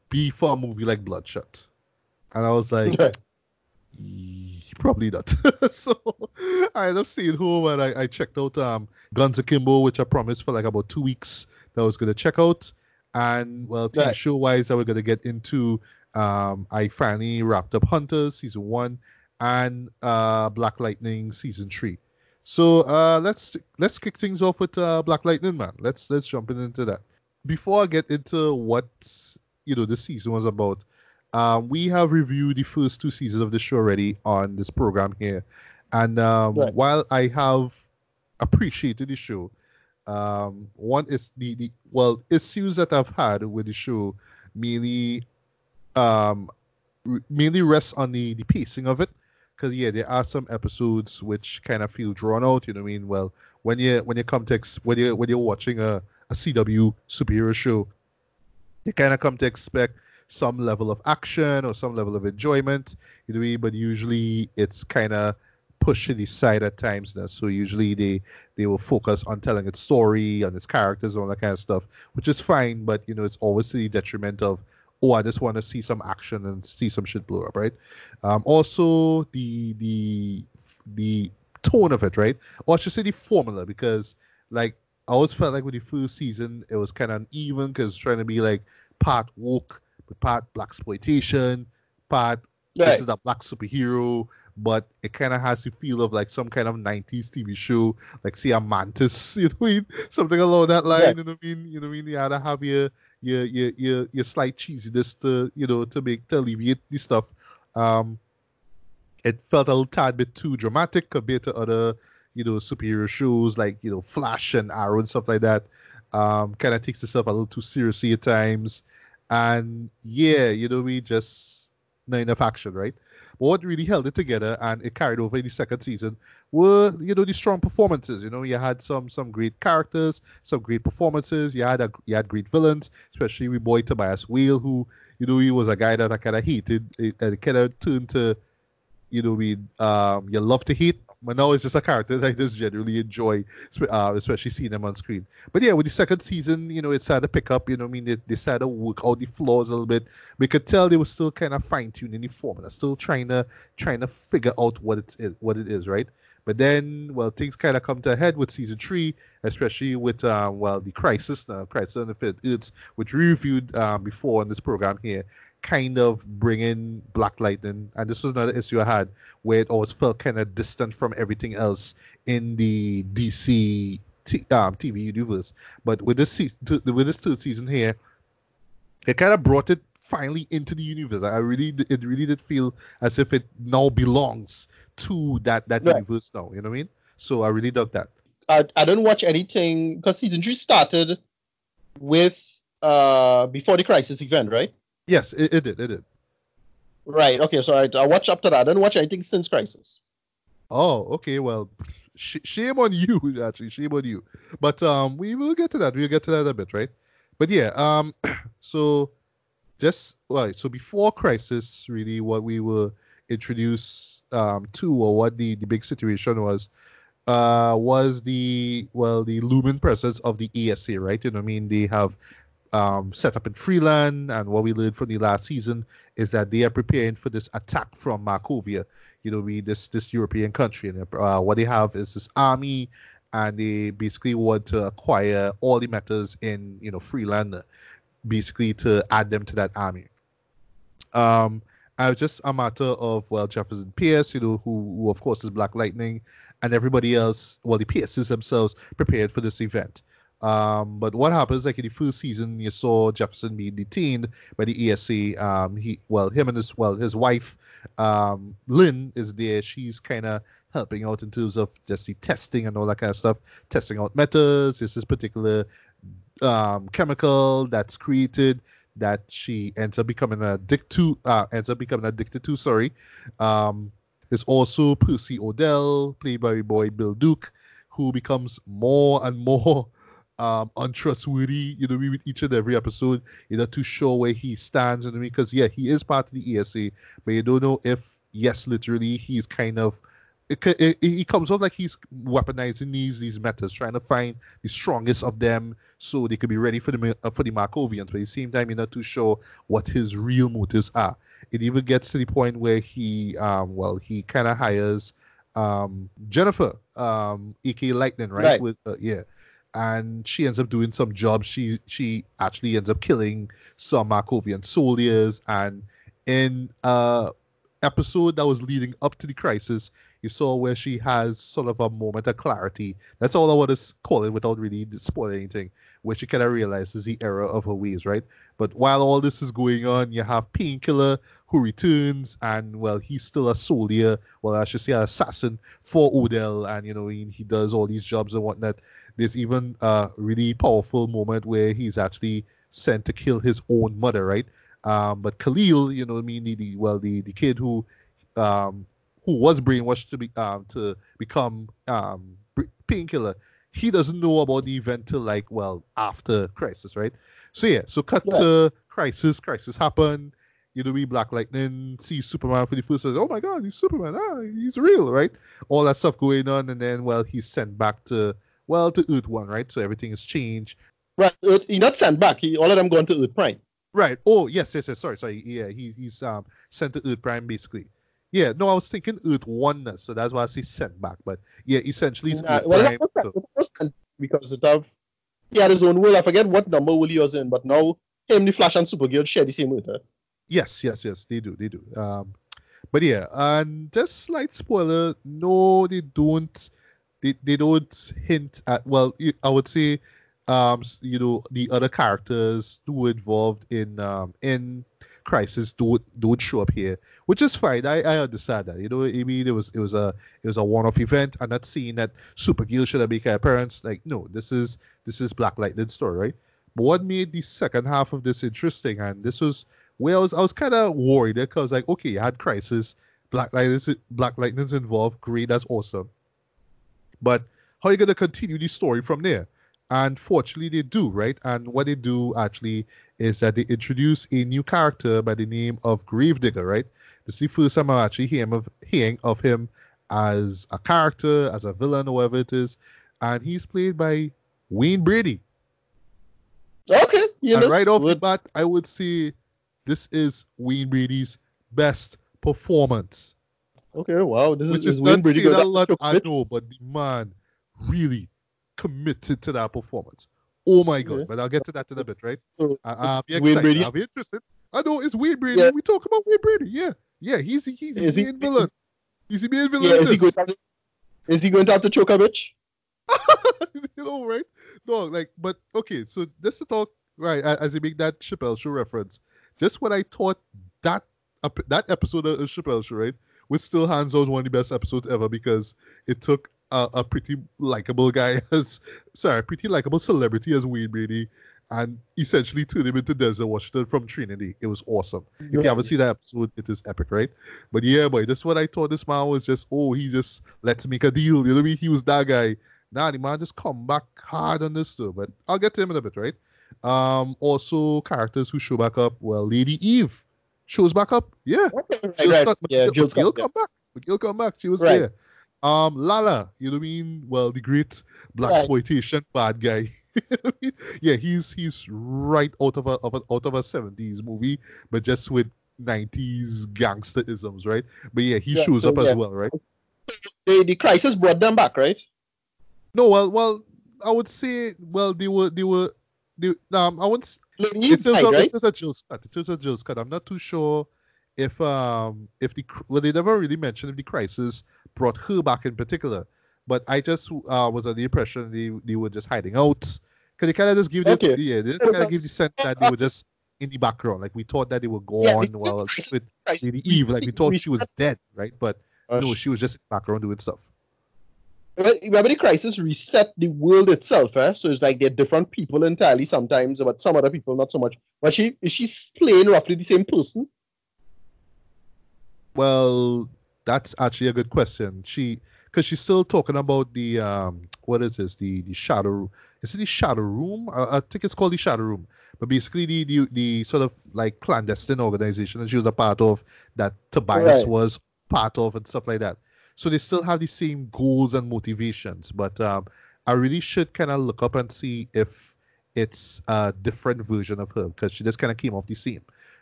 be for a movie like Bloodshot? And I was like, *laughs* "Ye- probably not. *laughs* so I ended up staying home and I, I checked out um Guns Akimbo, which I promised for like about two weeks that I was gonna check out. And well, TV Right. show wise, that we're gonna get into. Um, I finally wrapped up Hunters season one and uh Black Lightning season three. So uh let's let's kick things off with uh Black Lightning, man. Let's let's jump in into that. Before I get into what you know the season was about, um, we have reviewed the first two seasons of the show already on this program here, and um, Right. while I have appreciated the show, um, one is the, the well issues that I've had with the show mainly um mainly rests on the the pacing of it. Because yeah there are some episodes which kind of feel drawn out you know what I mean? Well when you when you come to ex- when you when you're watching a, a CW superhero show you kind of come to expect some level of action or some level of enjoyment you know but usually it's kind of pushed to the side at times now so usually they they will focus on telling its story on its characters all that kind of stuff which is fine but you know it's always to the detriment of oh i just want to see some action and see some shit blow up right? Um also the the the tone of it right? Or i should say the formula because like i always felt like with the first season it was kind of uneven because trying to be like part woke part black exploitation part this is a black superhero, but it kind of has the feel of like some kind of 90s TV show, like say a Mantis, *laughs* you know what I mean? Something along that line, Yeah. you know what I mean? You know what I mean? You gotta have your your your your, your slight cheesiness to you know to make to alleviate the stuff. Um it felt a little tad bit too dramatic compared to other, you know, superhero shows like, you know, Flash and Arrow and stuff like that. Um, kind of takes itself a little too seriously at times. And yeah, you know, we just not enough action, right? But what really held it together and it carried over in the second season were, you know, the strong performances. You know, you had some some great characters, some great performances. You had a, you had great villains, especially with boy Tobias Whale, who, you know, he was a guy that I kind of hated and kind of turned to you know, we um, you love to hate, now it's just a character that I just generally enjoy, uh, especially seeing them on screen. But yeah, with the second season, you know, it started to pick up. You know, I mean, they, they started to work out the flaws a little bit. We could tell they were still kind of fine tuning the formula, still trying to trying to figure out what it is, what it is, right? But then, well, things kind of come to a head with season three, especially with um, well the crisis, uh, crisis on the fifth Earth, which we reviewed um, before on this program here, kind of bringing Black Lightning, and this was another issue I had where it always felt kind of distant from everything else in the DC t- um, TV universe. But with this season, with this third season here, it kind of brought it finally into the universe. I really, it really did feel as if it now belongs to that that right. universe now. You know what I mean? So I really dug that. I, I don't watch anything because season three started with uh before the crisis event, right? Yes, it, it did. It did. Right. Okay. So I, I watch up to that. I didn't watch anything since crisis. Oh, okay. Well, sh- shame on you. *laughs* Actually, shame on you. But um, we will get to that. We'll get to that a bit, right? But yeah. Um, *clears throat* so just right. So before crisis, really, what we were introduced um to, or what the the big situation was, uh, was the well the looming presence of the ESA, right? You know, I mean, they have um, set up in Freeland, and what we learned from the last season is that they are preparing for this attack from Markovia. You know, we this this European country, and uh, what they have is this army, and they basically want to acquire all the metas in you know Freeland, basically to add them to that army. Um, I was just a matter of well Jefferson Pierce, you know, who, who of course is Black Lightning, and everybody else. Well, the Pierces themselves prepared for this event. Um, but what happens, like in the first season, you saw Jefferson being detained by the ESA. Um, he, well, him and his, well, his wife, um, Lynn, is there. She's kind of helping out in terms of just the testing and all that kind of stuff, testing out metas. This particular um, chemical that's created that she ends up becoming addicted to. Uh, ends up becoming addicted to. Sorry. Um, there's also Percy Odell, played by boy Bill Duke, who becomes more and *laughs* more um, untrustworthy, you know, with each and every episode. You're not too sure where he stands, you know, because yeah, he is part of the ESA, but you don't know if yes, literally, he's kind of. It, it, it comes off like he's weaponizing these these metas, trying to find the strongest of them so they could be ready for the uh, for the Markovians. But at the same time, you're not too sure what his real motives are. It even gets to the point where he, um, well, he kind of hires um, Jennifer, um, aka Lightning, right? right. With uh, yeah, and she ends up doing some jobs. She she actually ends up killing some Markovian soldiers. And in a episode that was leading up to the crisis, you saw where she has sort of a moment of clarity. That's all I want to call it without really spoiling anything. Where she kind of realizes the error of her ways, right? But while all this is going on, you have Painkiller who returns, and well, he's still a soldier. Well, I should say, an assassin for Odell, and you know, he, he does all these jobs and whatnot. There's even a really powerful moment where he's actually sent to kill his own mother, right? Um, but Khalil, you know, I mean, the, the well, the, the kid who um, who was brainwashed to be um, to become um, painkiller, he doesn't know about the event till like well after crisis, right? So yeah, so cut yeah. to crisis. Crisis happen. You know, we Black Lightning see Superman for the first time. Oh my God, he's Superman! Ah, he's real, right? All that stuff going on, and then well, he's sent back to well to Earth One, right? So everything has changed. Right. Earth, he not sent back. He all of them going to Earth Prime. Right. Oh yes, yes, yes. Sorry, sorry. Yeah, he, he's um sent to Earth Prime basically. Yeah. No, I was thinking Earth One, so that's why I say sent back. But yeah, essentially it's Earth well, Prime. So. Because it have he had his own will. I forget what number will he was in, but now him, the Flash, and Supergirl share the same Earth. Huh? Yes, yes, yes. They do. They do. Um, but yeah, and just slight spoiler. No, they don't they, they don't hint at well i would say um you know the other characters who were involved in um in crisis don't don't show up here which is fine. I i understand that. You know i mean? It was it was a it was a one-off event. I'm not seeing that supergirl should have made her appearance. Like no this is this is black lightning story right? But what made the second half of this interesting and this was where i was i was kind of worried because like okay you had crisis black lightning's black lightning's involved. Great that's awesome but how are you going to continue the story from there? And fortunately, they do, right? And what they do actually is that they introduce a new character by the name of Gravedigger, right? This is the first time I'm actually hearing of, hearing of him as a character, as a villain, or whatever it is. And he's played by Wayne Brady. Okay. You and know, right off the bat, I would say this is Wayne Brady's best performance Okay, wow. This which is, is not Brady saying good a lot. I know, but the man really committed to that performance. Oh my god! Yeah. But I'll get to that in a bit, right? So, I, I'll be Wayne excited. Brady? I'll be interested. I know it's Wayne Brady. Yeah. We talk about Wayne Brady. Yeah, yeah. He's he's Is he- villain. He's the main villain. Yeah, in is he going to is he going to have to choke a bitch? you know, right? No, like, but okay. So just to talk, right? As you make that Chappelle Show reference, just when I thought that that episode of Chappelle Show, right, was still hands down one of the best episodes ever because it took a, a pretty likable guy *laughs* as sorry, pretty likable celebrity as Wayne Brady. And essentially turned him into Denzel Washington from Training Day. It was awesome. If you haven't seen that episode, it is epic, right? But yeah, boy, this is what I thought this man was just, oh, he just let's make a deal. You know what I mean? He was that guy. Nah, the man just come back hard on this too. But I'll get to him in a bit, right? Um, also characters who show back up. Well, Lady Eve shows back up. Yeah. Okay, right, Jill right. Scott, Yeah, McGill, Jill Scott. McGill yeah. come back. McGill come back. She was Right. there. Um, Lala, you know what I mean? Well, the great black Right. exploitation bad guy. *laughs* yeah, he's he's right out of a, of a out of a seventies movie, but just with nineties gangsterisms, right? But yeah, he Yeah, shows so, up as well, right? The, the crisis brought them back, right? No, well, well, I would say, well, they were they were they um I wouldn't In terms of right? in terms of Jill Scott, in terms of Jill Scott, I'm not too sure if um if the well they never really mentioned if the crisis brought her back in particular, but I just uh was under the impression they they were just hiding out. Because they kind of just give the Okay. yeah they kind of give the sense that they were just in the background like we thought that they were Yeah, gone the- well with Lady Eve like we thought she was dead right? But no Uh, she was just in the background doing stuff. Remember the crisis reset the world itself, eh? So it's like they're different people entirely sometimes, but some other people not so much. But she is she playing roughly the same person? Well, that's actually a good question. She, because she's still talking about the um, what is this? The the shadow. Is it the shadow room? I, I think it's called the shadow room. But basically, the, the the sort of like clandestine organization that she was a part of, that Tobias Right. was part of, and stuff like that. So they still have the same goals and motivations. But um, I really should kind of look up and see if it's a different version of her because she just kind of came off the scene.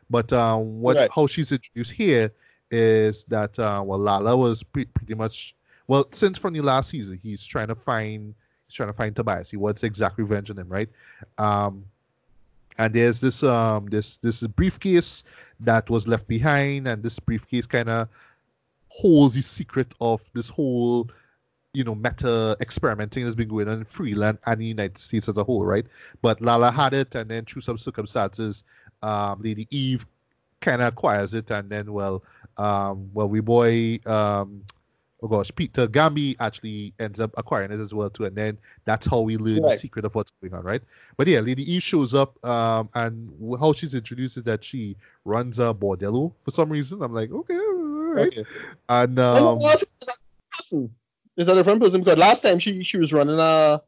But um, what Right. how she's introduced here is that uh, well Lala was pre- pretty much well since from the last season he's trying to find he's trying to find Tobias. He wants exact revenge on him, right? Um, and there's this um this this briefcase that was left behind, and this briefcase kind of holds the secret of this whole you know meta experimenting that's been going on in Freeland and the United States as a whole, right? But Lala had it, and then through some circumstances, um, Lady Eve kind of acquires it, and then well, um, well, we boy, um, oh gosh, Peter Gambi actually ends up acquiring it as well too, and then that's how we learn the secret of what's going on, right? But yeah, Lady Eve shows up, um, and how she's introduced is that she runs a bordello for some reason. I'm like, okay, right, Okay. and And um, also, it's a different person. It's a different person because last time she she was running a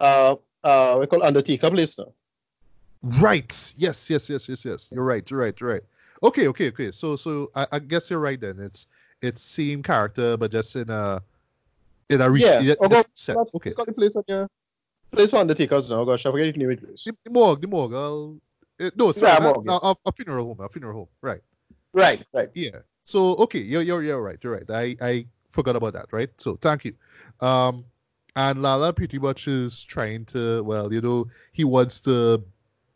uh uh we call Undertaker place now. Right. Yes. Yes. Yes. Yes. Yes. You're right. You're right. You're right. Okay. Okay. Okay. So so I, I guess you're right then. It's it's same character but just in a in a re- Yeah. yeah, Oh, go- set. Okay. what's the place on your place for Undertakers now. Gosh, I forget the name the place. The, the morgue. The morgue. I'll, uh, no, sorry. Yeah, morgue, a, a funeral home. A funeral home. Right. Right, right. Yeah. So okay, you're you're you're right. You're right. I I forgot about that. Right. So thank you. Um, and Lala pretty much is trying to well, you know, he wants to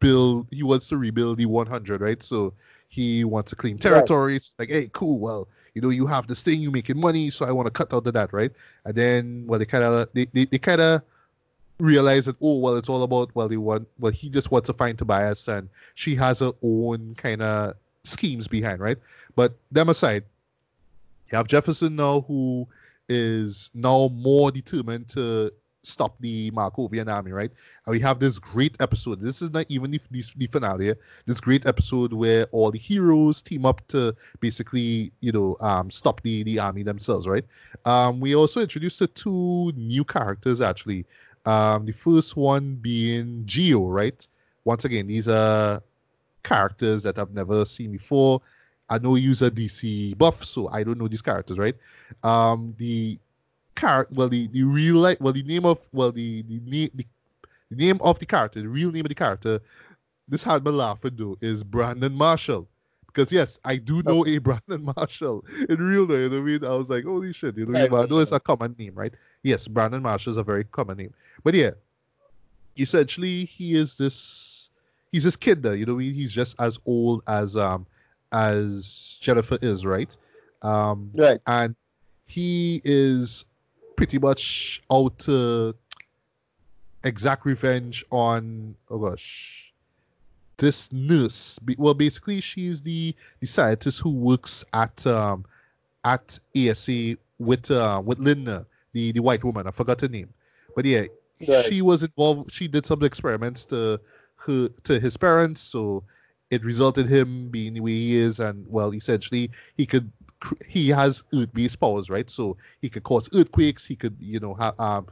build. He wants to rebuild the 100. Right. So he wants to claim territories. Like, hey, cool. Well, you know, you have this thing. You making money. So I want to cut out of that. Right. And then well, they kind of they they, they kind of realize that oh well it's all about well they want well he just wants to find Tobias and she has her own kind of schemes behind right? But them aside you have Jefferson now who is now more determined to stop the Markovian army right? And we have this great episode. This is not even the, the, the finale. This great episode where all the heroes team up to basically you know um stop the the army themselves right? Um we also introduced the two new characters actually. Um, the first one being Geo, right? Once again, these are characters that I've never seen before. I know you're a DC buff, so I don't know these characters, right? Um, the character, well, the, the real like, well, the name of, well, the the, name the name of the character, the real name of the character, this had me laughing though, is Brandon Marshall. Because yes, I do know a *laughs* Brandon Marshall in real life. You know I mean? I was like, holy shit, you know, Right, I know it's a common name, right? Yes, Brandon Marshall is a very common name. But yeah, essentially he is this he's this kid though. you know, he, he's just as old as um as Jennifer is, right? Um Right. and he is pretty much out to exact revenge on oh gosh this nurse well basically she's the the scientist who works at um at ASA with uh with Linda the the white woman I forgot her name but yeah Right. she was involved she did some experiments to to his parents so it resulted him being the way he is and well essentially he could he has earth-based powers right so he could cause earthquakes he could you know have um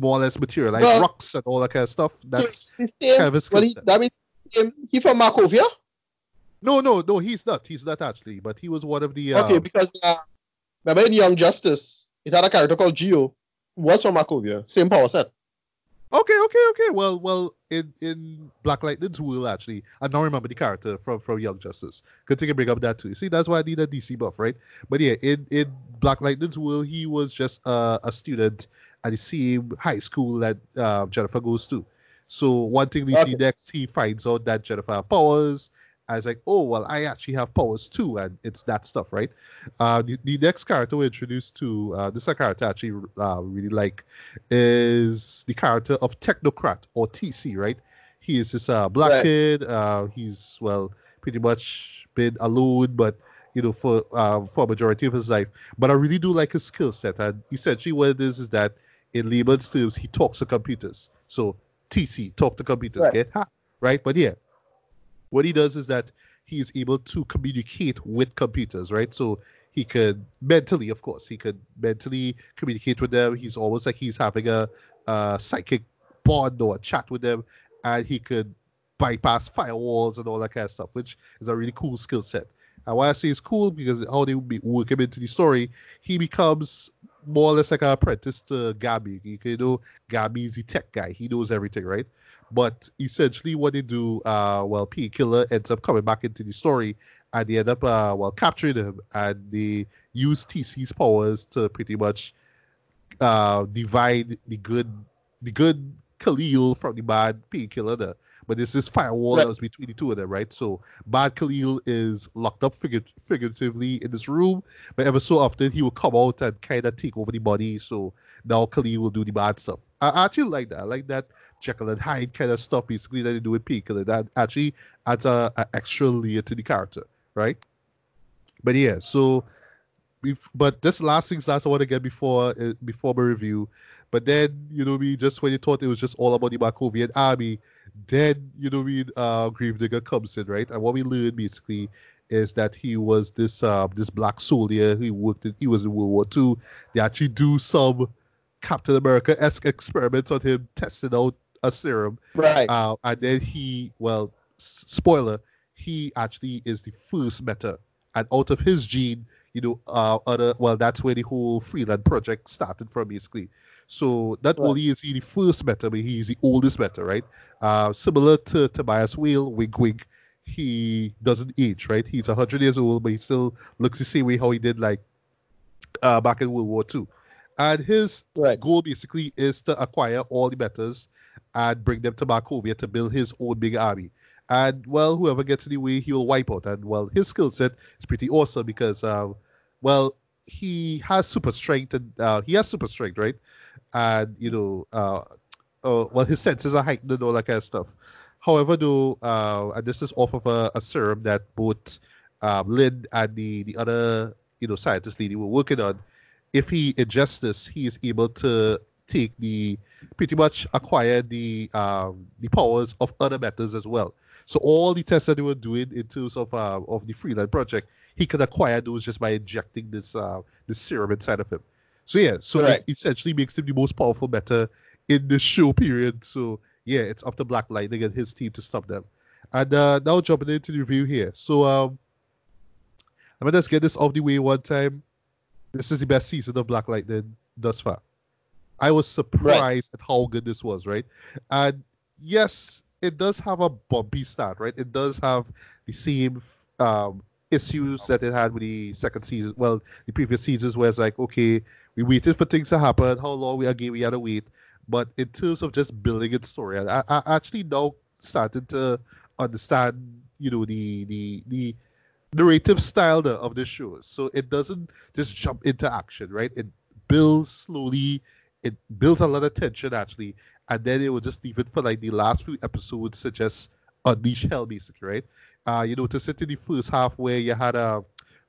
more or less materialize Well- rocks and all that kind of stuff that's So, same- kind of his well, he, that means he, he from Markovia? no no no he's not he's not actually but he was one of the Okay, um, because uh, remember in Young Justice, it had a character called Geo, who was from Markovia, same power set. Okay, okay, okay. Well, well, in in Black Lightning's world, actually, I now remember the character from from Young Justice. Good thing to bring up that too. See, that's why I need a DC buff, right? But yeah, in in Black Lightning's world, he was just uh, a student at the same high school that uh, Jennifer goes to. So one thing we see next, he finds out that Jennifer has powers. I was like, oh well, I actually have powers too, and it's that stuff, right? Uh, the, the next character we're introduced to, uh, this is a character I actually uh, really like, is the character of Technocrat or TC, right? He is this uh, black Right. kid. Uh, he's well, pretty much been alone, but you know, for uh, for a majority of his life. But I really do like his skill set, and essentially what it is is that in layman's terms, he talks to computers. So TC, talk to computers, Right. get ha, right? But yeah, what he does is that he is able to communicate with computers, right? So he could mentally, of course, he could mentally communicate with them. He's almost like he's having a, a psychic bond or chat with them, and he could bypass firewalls and all that kind of stuff, which is a really cool skill set. And why I say it's cool because how they work him into the story, he becomes more or less like an apprentice to Gambi. You know Gambi's the tech guy; he knows everything, right? But essentially, what they do, uh, well, P Killer ends up coming back into the story, and they end up, uh, well, capturing him, and they use TC's powers to pretty much uh, divide the good, the good Khalil from the bad P Killer. There. But there's this firewall Right. that was between the two of them, right? So bad Khalil is locked up figur- figuratively in this room, but ever so often he will come out and kind of take over the body. So now Khalil will do the bad stuff. I actually like that. I like that Jekyll and Hyde kind of stuff basically that they do with Peak. That actually adds a, a extra layer to the character, right? But yeah, so but this last things last I want to get before uh, before my review. But then you know me, just when you thought it was just all about the Markovian army, then you know me, uh, Gravedigger comes in, right? And what we learn basically is that he was this uh, this black soldier. He worked. In, he was in World War Two. They actually do some Captain America esque experiments on him, testing out a serum. Right. Uh, and then he, well, spoiler, he actually is the first meta. And out of his gene, you know, uh, other well, that's where the whole Freeland project started from, basically. So not Right. only is he the first meta, but he's the oldest meta, right? Uh, similar to Tobias Whale, wink wink, he doesn't age, right? He's 100 years old, but he still looks the same way how he did like uh, back in World War II. And his Right. goal basically is to acquire all the metas and bring them to Markovia to build his own big army. And well, whoever gets in the way, he'll wipe out. And well, his skill set is pretty awesome because, uh, well, he has super strength and uh, he has super strength, right? And you know, uh, uh, well, his senses are heightened and all that kind of stuff. However, though, uh, and this is off of a, a serum that both um, Lynn and the the other you know scientist lady were working on. If he ingests this, he is able to take the pretty much acquire the um, the powers of other metas as well. So all the tests that they were doing in terms of uh, of the Freeland project, he could acquire those just by injecting this uh, this serum inside of him. So yeah, so Right. it essentially makes him the most powerful meta in the show period. So yeah, it's up to Black Lightning and his team to stop them. And uh, now jumping into the review here. So um, I'm gonna just get this off the way one time. This is the best season of Black Lightning thus far. I was surprised at how good this was, right? And yes, it does have a bumpy start, right? It does have the same um, issues that it had with the second season. Well, the previous seasons, where it's like, okay, we waited for things to happen. How long we again we had to wait. But in terms of just building its story, I, I actually now started to understand, you know, the the the narrative style of the show. So it doesn't just jump into action, right? It builds slowly. It builds a lot of tension actually, and then it will just leave it for like the last few episodes to just unleash hell, basically, right? Uh, you to sit in the first half where you had a uh,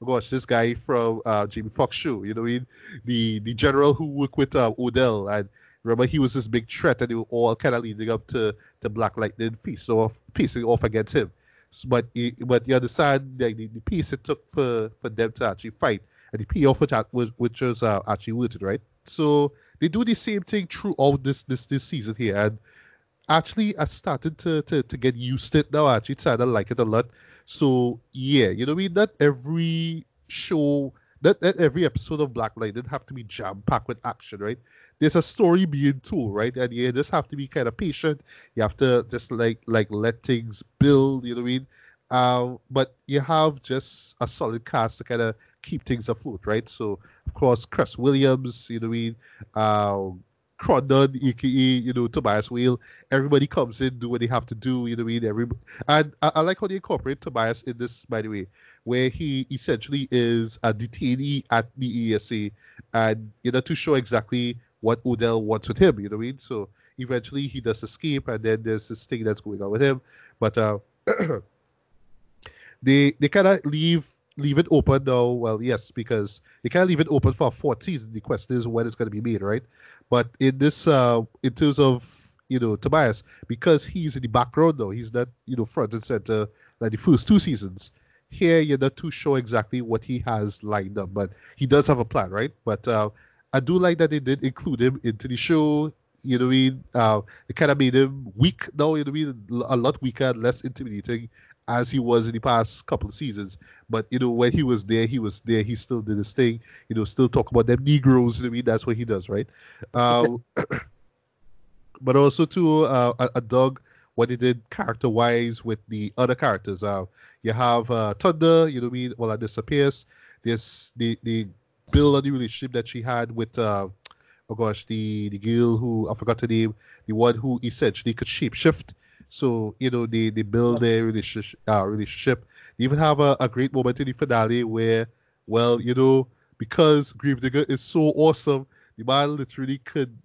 gosh, this guy from uh, Foxx show, you know, mean? the the general who worked with uh, Odell, and remember he was this big threat, and they were all kind of leading up to the Black Lightning feast, off facing off against him. So, but but you understand like, the, the piece it took for for them to actually fight, and the payoff which was which was uh, actually worth it, right? So they do the same thing throughout this this this season here, and actually I started to to, to get used to it now. I actually started to like it a lot. So yeah, you know I mean? Not every show, that, every episode of Black Light didn't have to be jam packed with action, right? There's a story being told, right? And you just have to be kind of patient. You have to just like like let things build, you know what I mean? Uh, but you have just a solid cast to kind of keep things afloat, right? So of course, Cress Williams, you know what I mean? Uh, Krondon, aka you know Tobias Whale. Everybody comes in, do what they have to do. You know I mean? Every and I, I, like how they incorporate Tobias in this, by the way, where he essentially is a detainee at the ESA, and you know to show exactly what Odell wants with him. You know I mean? So eventually he does escape, and then there's this thing that's going on with him. But uh, *clears throat* they they kind of leave leave it open though. Well, yes, because they can't leave it open for a fourth season. The question is when it's going to be made, right? But in this, uh, in terms of you know Tobias, because he's in the background though, he's not you know front and center like the first two seasons. Here, you're not too sure exactly what he has lined up, but he does have a plan, right? But uh, I do like that they did include him into the show. You know what I mean? Uh, it kind of made him weak now. You know what I mean? A lot weaker, less intimidating as he was in the past couple of seasons. But you know, when he was there, he was there. He still did his thing. You know, still talk about them Negroes. You know I mean? That's what he does, right? Um, *laughs* *coughs* but also to uh, a, a dog what he did character wise with the other characters. Uh, you have uh, Thunder. You know what I mean? Well, that disappears. There's the the build on the relationship that she had with. Uh, oh gosh, the the girl who I forgot the name, the one who essentially could shapeshift so you know they they build their relationship. Uh, relationship. They even have a, a great moment in the finale where, well, you know, because Gravedigger is so awesome, the man literally could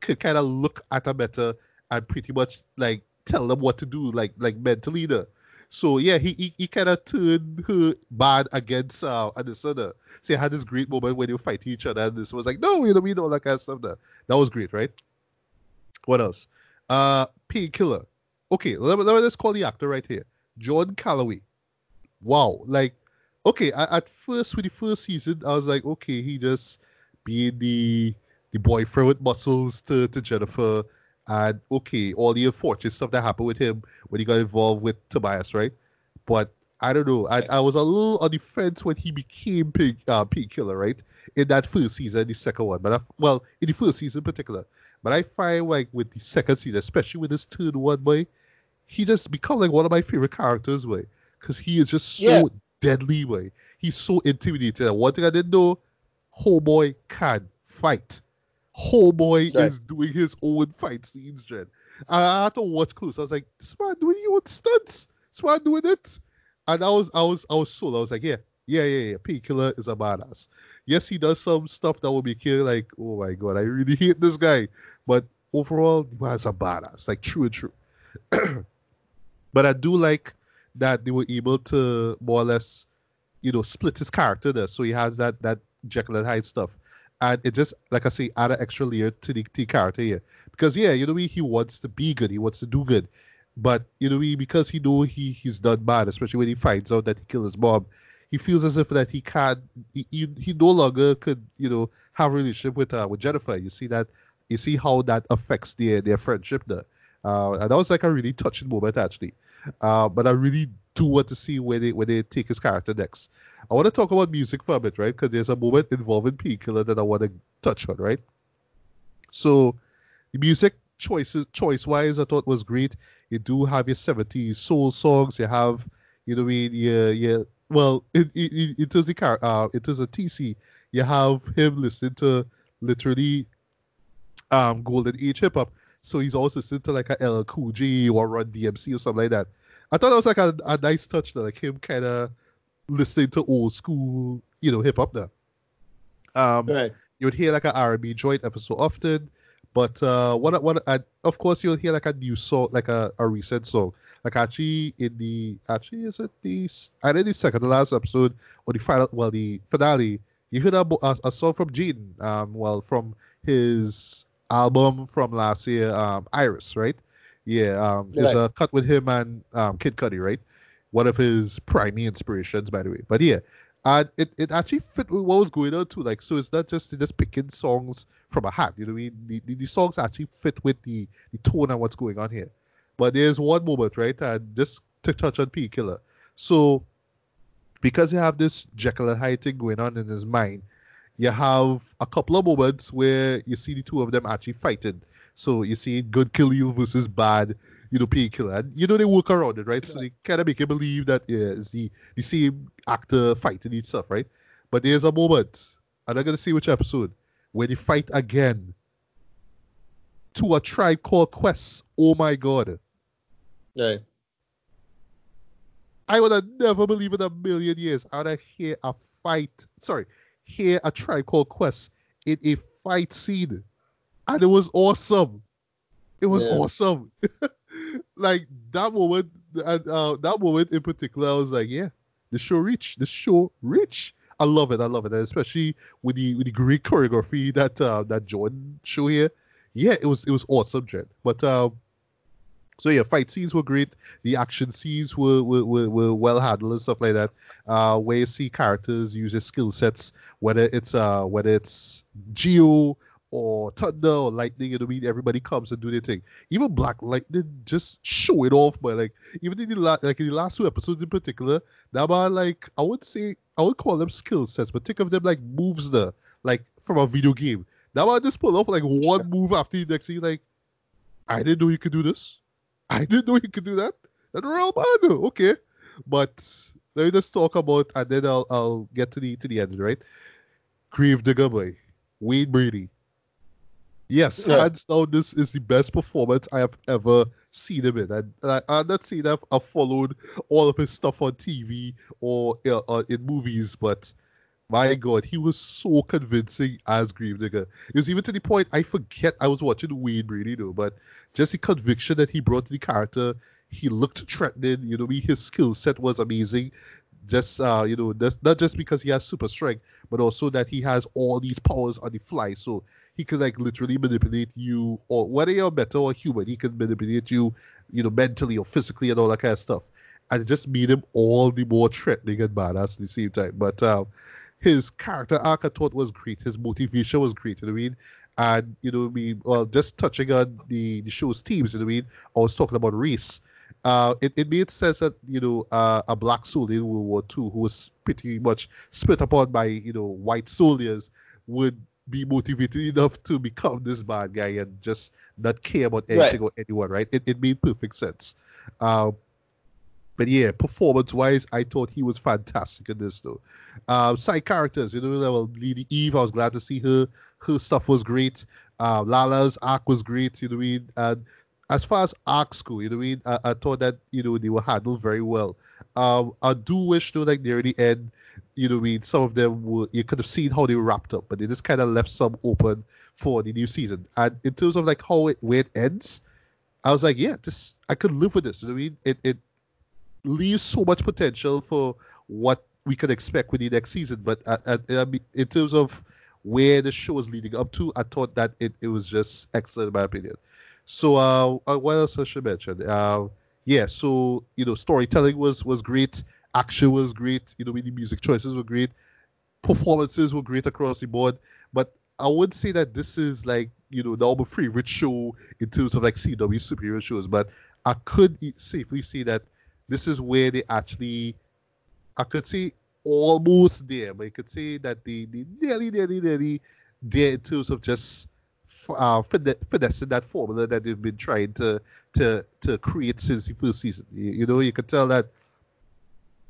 could kind of look at a better and pretty much like tell them what to do, like like mental leader. So yeah, he he, he kind of turned her bad against uh Anderson. So he had this great moment when they were fighting each other, and this was like, no, you know, we know that kind of stuff. That that was great, right? What else? Uh, Painkiller okay, let, let, let's call the actor right here, Jordan Calloway. Wow, like, okay, I, at first with the first season, I was like, okay, he just being the the boyfriend with muscles to, to Jennifer, and okay, all the unfortunate stuff that happened with him when he got involved with Tobias, right? But I don't know. I, I was a little on the fence when he became Pig uh, Painkiller, right? In that first season, the second one, but I, well, in the first season in particular. But I find like with the second season, especially with this third one, boy, he just become like one of my favorite characters, way. Because he is just so yeah. deadly, way. He's so intimidating. And one thing I didn't know, Homeboy can fight. Homeboy right. is doing his own fight scenes, Jen. I had to watch close. I was like, this man doing your own stunts. This man doing it. And I was I was I was sold. I was like, yeah, yeah, yeah, yeah. Painkiller is a badass. Yes, he does some stuff that will be you like, oh my god, I really hate this guy. But overall, he was a badass. Like true and true. *clears throat* But I do like that they were able to more or less, you know, split his character there. So he has that that Jekyll and Hyde stuff. And it just, like I say, add an extra layer to the, to the character here. Because yeah, you know, he, he wants to be good, he wants to do good. But you know, because he know he he's done bad, especially when he finds out that he killed his mom, he feels as if that he can't he, he, he no longer could, you know, have a relationship with uh with Jennifer. You see that you see how that affects their their friendship there. Uh, and that was like a really touching moment actually. Uh, but I really do want to see where they where they take his character next. I want to talk about music for a bit, right? Because there's a moment involving Painkiller that I want to touch on, right? So, the music choices, choice wise, I thought was great. You do have your 70s soul songs. You have You know mean? Yeah, yeah. Well, it it, it is the car. Uh, it is a TC. You have him listening to literally, um, Golden Age hip hop. So he's also listening to like a LL Cool J or Run DMC or something like that. I thought that was like a, a nice touch, that like him kind of listening to old school, you know, hip hop. There. Um, Right. you would hear like an R&B joint ever so often. But uh, what what uh, of course you'll hear like a new song, like a, a recent song. Like actually in the actually is it the s- either the second to last episode or the final well the finale you heard a, a, a song from Jaden um well from his album from last year um Erys right yeah um there's Right. a cut with him and um Kid Cudi right one of his primary inspirations by the way but yeah and it, it actually fit with what was going on too. Like, so it's not just just picking songs from a hat. You know what I mean? The, the, the songs actually fit with the, the tone and what's going on here. But there's one moment, right? And just to touch on P Killer. So because you have this Jekyll and Hyde thing going on in his mind, you have a couple of moments where you see the two of them actually fighting. So you see good kill you versus bad, you know, P Killer. And you know they work around it, right? So they kind of make you believe that yeah, it's the, the same actor fighting each stuff, right? But there's a moment, and I'm gonna see which episode, where they fight again to a tribe called Quest. Oh my god. Right. I would have never believed in a million years. I would have hear a fight. Sorry, hear a tribe called Quest in a fight scene, and it was awesome. It was Yeah. awesome. *laughs* like that moment, and uh, that moment in particular, I was like, yeah, the show rich, the show rich. I love it. I love it, and especially with the with the great choreography that uh, that Jordan show here. Yeah, it was it was awesome, Jen. But um, so yeah, fight scenes were great. The action scenes were were, were, were well handled and stuff like that. Uh, where you see characters use their skill sets, whether it's uh whether it's Geo or Thunder or Lightning, you know what I mean? Everybody comes and do their thing. Even Black Lightning just show it off, but like even in the la- like in the last two episodes in particular, that man like I would say I would call them skill sets, but think of them like moves there, like from a video game. That man just pull off like one move after the next. Thing, like I didn't know you could do this. I didn't know you could do that. That's real man. Okay, but let me just talk about, and then I'll I'll get to the to the end, right? Grave Digger boy, Wayne Brady. Yes, Yeah. hands down, this is the best performance I have ever seen him in. And I, I'm not saying I've, I've followed all of his stuff on TV or uh, uh, in movies, but my God, he was so convincing as Gravedigger. It was even to the point I forget I was watching Wayne Brady though, but just the conviction that he brought to the character, he looked threatening. You know, his skill set was amazing. Just uh, you know, that's not just because he has super strength, but also that he has all these powers on the fly. So he can like literally manipulate you, or whether you're better or human, he can manipulate you, you know, mentally or physically and all that kind of stuff. And it just made him all the more threatening and badass at the same time. But um, his character arc I thought was great. His motivation was great. You know what I mean? And you know, what I mean, well, just touching on the the show's themes, You know what I mean? I was talking about race. Uh, it, it made sense that you know uh, a black soldier in World War II who was pretty much split upon by you know white soldiers would be motivated enough to become this bad guy and just not care about Right. anything or anyone, right? It, it made perfect sense. Um, but yeah, performance wise, I thought he was fantastic in this though. Um, side characters, you know, well, Lady Eve, I was glad to see her. Her stuff was great. Uh, Lala's arc was great, you know what I mean? And as far as arcs go, you know what I mean? I, I thought that, you know, they were handled very well. Um, I do wish though, like near the end, you know what I mean? Some of them were, you could have seen how they were wrapped up, but they just kind of left some open for the new season. And in terms of like how it, where it ends, I was like, yeah, this, I could live with this. You know I mean? It, it, leaves so much potential for what we could expect with the next season. But at, I in terms of where the show is leading up to, I thought that it, it was just excellent in my opinion. So uh, uh, what else I should mention? Uh, yeah, so you know, storytelling was was great, action was great. You know, the music choices were great, performances were great across the board. But I would say that this is like you know the our favorite show in terms of like CW superhero shows. But I could safely say that this is where they actually, I could say almost there, but you could say that they, they nearly, nearly, nearly there in terms of just uh, finessing that formula that they've been trying to to to create since the first season. You, you know, you could tell that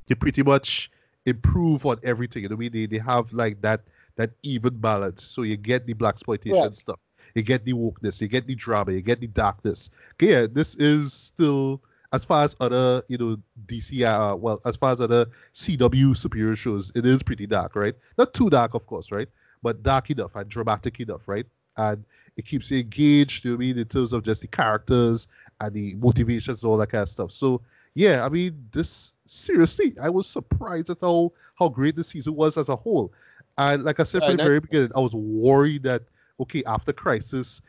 they pretty much improve on everything. You know, I mean, they they have like that that even balance. So you get the black exploitation Yeah. stuff, you get the wokeness, you get the drama, you get the darkness. Okay, yeah, this is still as far as other you know DC uh, well as far as other CW superior shows, it is pretty dark, right? Not too dark, of course, right? But dark enough and dramatic enough, right? And it keeps you engaged. You know I mean in terms of just the characters and the motivations and all that kind of stuff. So yeah, I mean this seriously, I was surprised at how how great the season was as a whole. And like I said Yeah, from the very beginning, I was worried that okay, after Crisis,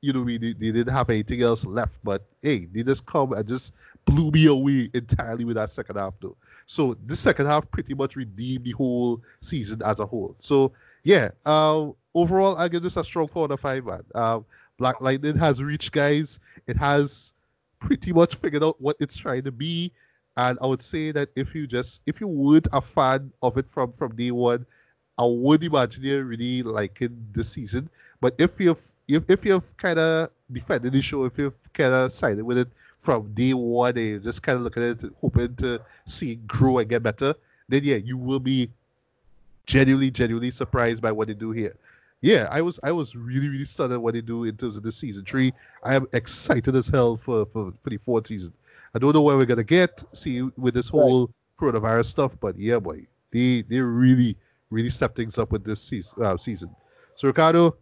you know, we they didn't have anything else left. But hey, they just come and just blew me away entirely with that second half, though. So this second half pretty much redeemed the whole season as a whole. So yeah, uh, overall, I give this a strong four out of five, man. Um, Black Lightning has reached, guys. It has pretty much figured out what it's trying to be. And I would say that if you just if you weren't a fan of it from from day one, I would imagine you really liking this season. But if you've if, if you've kind of defended the show, if you've kind of sided with it from day one, and just kind of looking at it, hoping to see it grow and get better, then yeah, you will be genuinely, genuinely surprised by what they do here. Yeah, I was I was really, really stunned at what they do in terms of the season three. I am excited as hell for, for, for the fourth season. I don't know where we're gonna get, see with this whole coronavirus stuff, but yeah, boy, they they really, really step things up with this season. Uh, season. So Ricardo,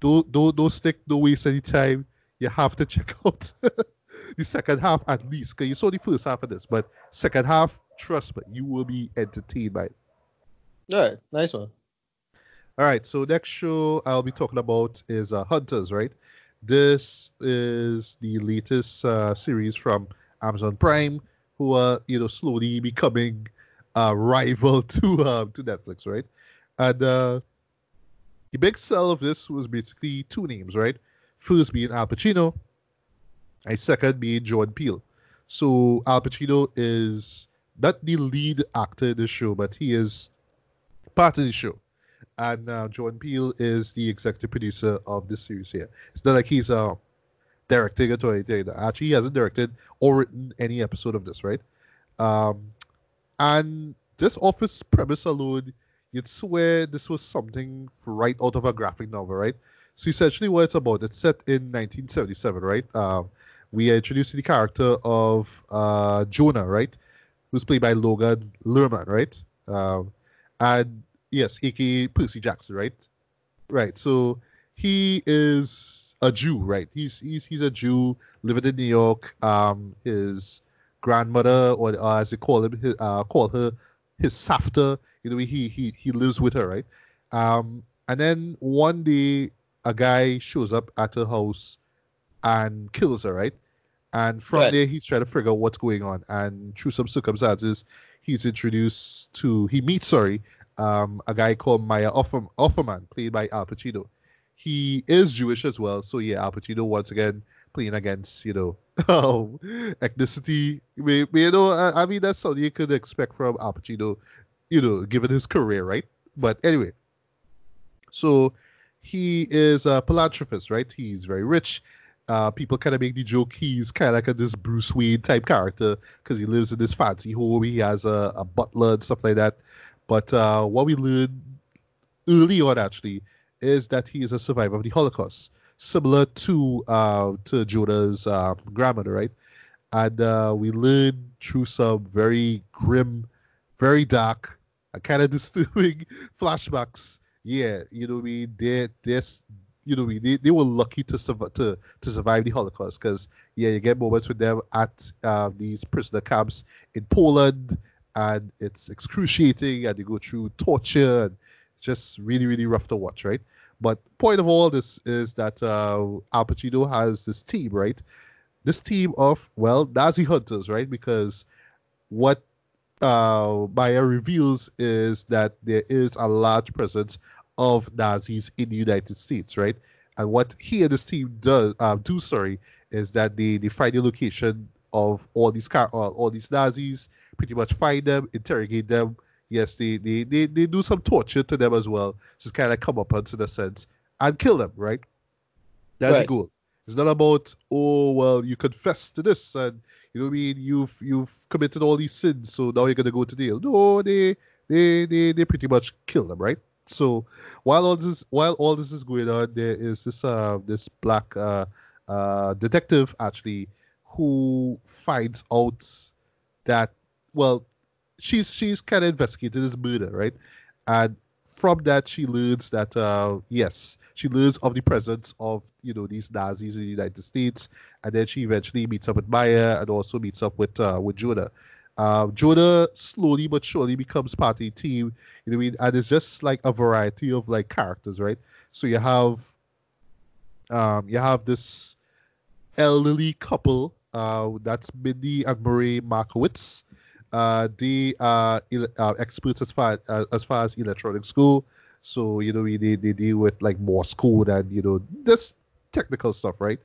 don't don't don't stick, don't waste any time. You have to *laughs* check out the second half at least, because you saw the first half of this, but second half, trust me, you will be entertained by it. All right, nice one. All right, so next show I'll be talking about is uh, Hunters, right? This is the latest uh, series from Amazon Prime, who are you know slowly becoming a rival *laughs* to uh, to Netflix, right? And uh, the big sell of this was basically two names, right? First being Al Pacino, and second being Jordan Peele. So Al Pacino is not the lead actor in the show, but he is part of the show and uh, Jordan Peele is the executive producer of this series here. It's not like he's uh, directing it or anything. Actually, he hasn't directed or written any episode of this, right? Um, and this office premise alone, you'd swear this was something right out of a graphic novel, right? So essentially, what it's about, it's set in 1977, right? Um, we are introduced to the character of uh, Jonah, right? Who's played by Logan Lerman, right? Um, and yes, aka Percy Jackson, right? Right. So he is a Jew, right? He's he's he's a Jew living in New York. Um, his grandmother, or uh, as they call him, his, uh, call her his safta. You know, he he he lives with her, right? Um, and then one day a guy shows up at her house and kills her, right? And from Right. there, he's trying to figure out what's going on. And through some circumstances, he's introduced to he meets sorry um, a guy called Meyer Offer, Offerman, played by Al Pacino. He is Jewish as well, so yeah, Al Pacino once again playing against you know *laughs* um, ethnicity. We, we- you know, I, I mean that's something you could expect from Al Pacino, you know, given his career, right? But anyway, so he is a philanthropist, right? He's very rich. Uh, people kind of make the joke he's kind of like a this Bruce Wayne type character because he lives in this fancy home. He has a, a butler and stuff like that. But uh, what we learned early on actually is that he is a survivor of the Holocaust, similar to uh, to Jonah's uh, grandmother, right? And uh, we learn through some very grim, very dark, kind of *laughs* disturbing flashbacks. Yeah, you know, what I mean, you know, they, they were lucky to survive to to survive the Holocaust because yeah, you get moments with them at uh, these prisoner camps in Poland, and it's excruciating, and they go through torture, and it's just really, really rough to watch, right? But point of all this is that uh, Al Pacino has this team, right? This team of well Nazi hunters, right? Because what uh, Meyer reveals is that there is a large presence of Nazis in the United States, right? And what he and his team does uh, do, sorry, is that they, they find the location of all these car all, all these Nazis, pretty much find them, interrogate them. Yes, they they, they, they do some torture to them as well, just kind of come up in a sense and kill them, right? That's the goal. It's not about oh well you confess to this and you know what I mean you've you've committed all these sins so now you're gonna go to jail. No, they they they they pretty much kill them, right? So while all this while all this is going on, there is this uh this black uh uh detective actually who finds out that well she's she's kind of investigated this murder, right? And from that she learns that uh yes she learns of the presence of you know these Nazis in the United States, and then she eventually meets up with Meyer and also meets up with uh, with Jonah. Uh, Jonah slowly but surely becomes part of the team. You know what I mean? And it's just like a variety of like characters, right? So you have um you have this elderly couple, uh that's Mindy and Murray Markowitz. Uh they are uh, experts as far uh, as far as electronic school. So, you know, they, they deal with like Morse code and, you know, this technical stuff, right?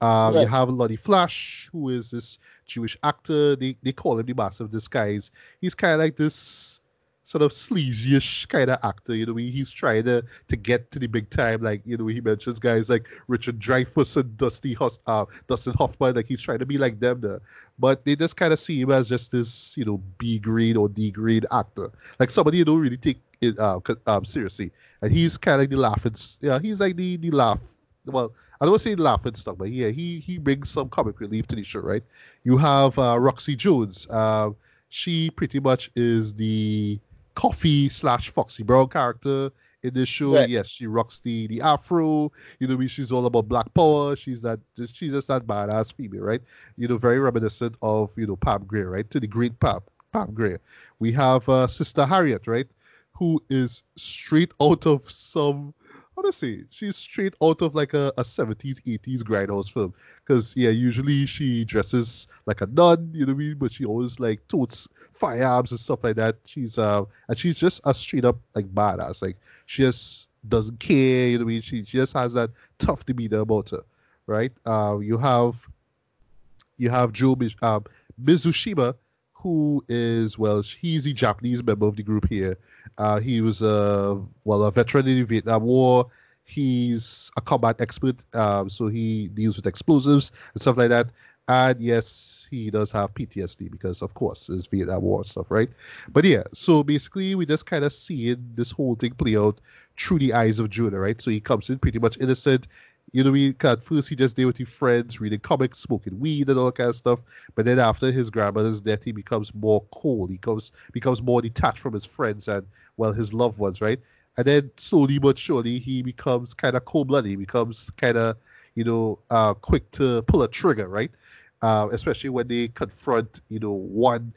Um, right. You have Lonny Flash, who is this Jewish actor. They they call him the Master of Disguise. He's kind of like this sort of sleazy-ish kind of actor. You know, he's trying to to get to the big time. Like you know, he mentions guys like Richard Dreyfuss and Dusty Hus- uh, Dustin Hoffman. Like he's trying to be like them there, but they just kind of see him as just this you know B grade or D grade actor, like somebody you don't really take it uh, um, seriously. And he's kind of like the laughing. Yeah, he's like the the laugh. Well, I don't want to say laughing stuff, but yeah, he he brings some comic relief to the show, right? You have uh, Roxy Jones. Uh, she pretty much is the Coffy slash Foxy Brown character in this show. Right. Yes, she rocks the the afro. You know, she's all about black power. She's that she's just that badass female, right? You know, very reminiscent of you know Pam Grier, right? To the great Pam Pam Grier. We have uh, Sister Harriet, right? Who is straight out of some honestly, she's straight out of like a, a 70s, 80s grindhouse film. Because, yeah, usually she dresses like a nun, you know what I mean? But she always like totes firearms and stuff like that. She's, uh, and she's just a straight up like badass. Like, she just doesn't care, you know what I mean? She, she just has that tough demeanor about her, right? Uh, you have, you have Joe um, Mizushima, who is, well, he's the Japanese member of the group here uh, he was a well a veteran in the Vietnam War. He's a combat expert, um, so he deals with explosives and stuff like that. And yes, he does have PTSD because, of course, it's Vietnam War stuff, right? But yeah, so basically, we just kind of see this whole thing play out through the eyes of Jonah, right? So he comes in pretty much innocent. You know, we at first he just there with his friends, reading comics, smoking weed, and all kind of stuff. But then after his grandmother's death, he becomes more cold. He becomes becomes more detached from his friends and well, his loved ones, right? And then slowly but surely, he becomes kind of cold blooded. He becomes kind of, you know, uh, quick to pull a trigger, right? Uh, especially when they confront, you know, one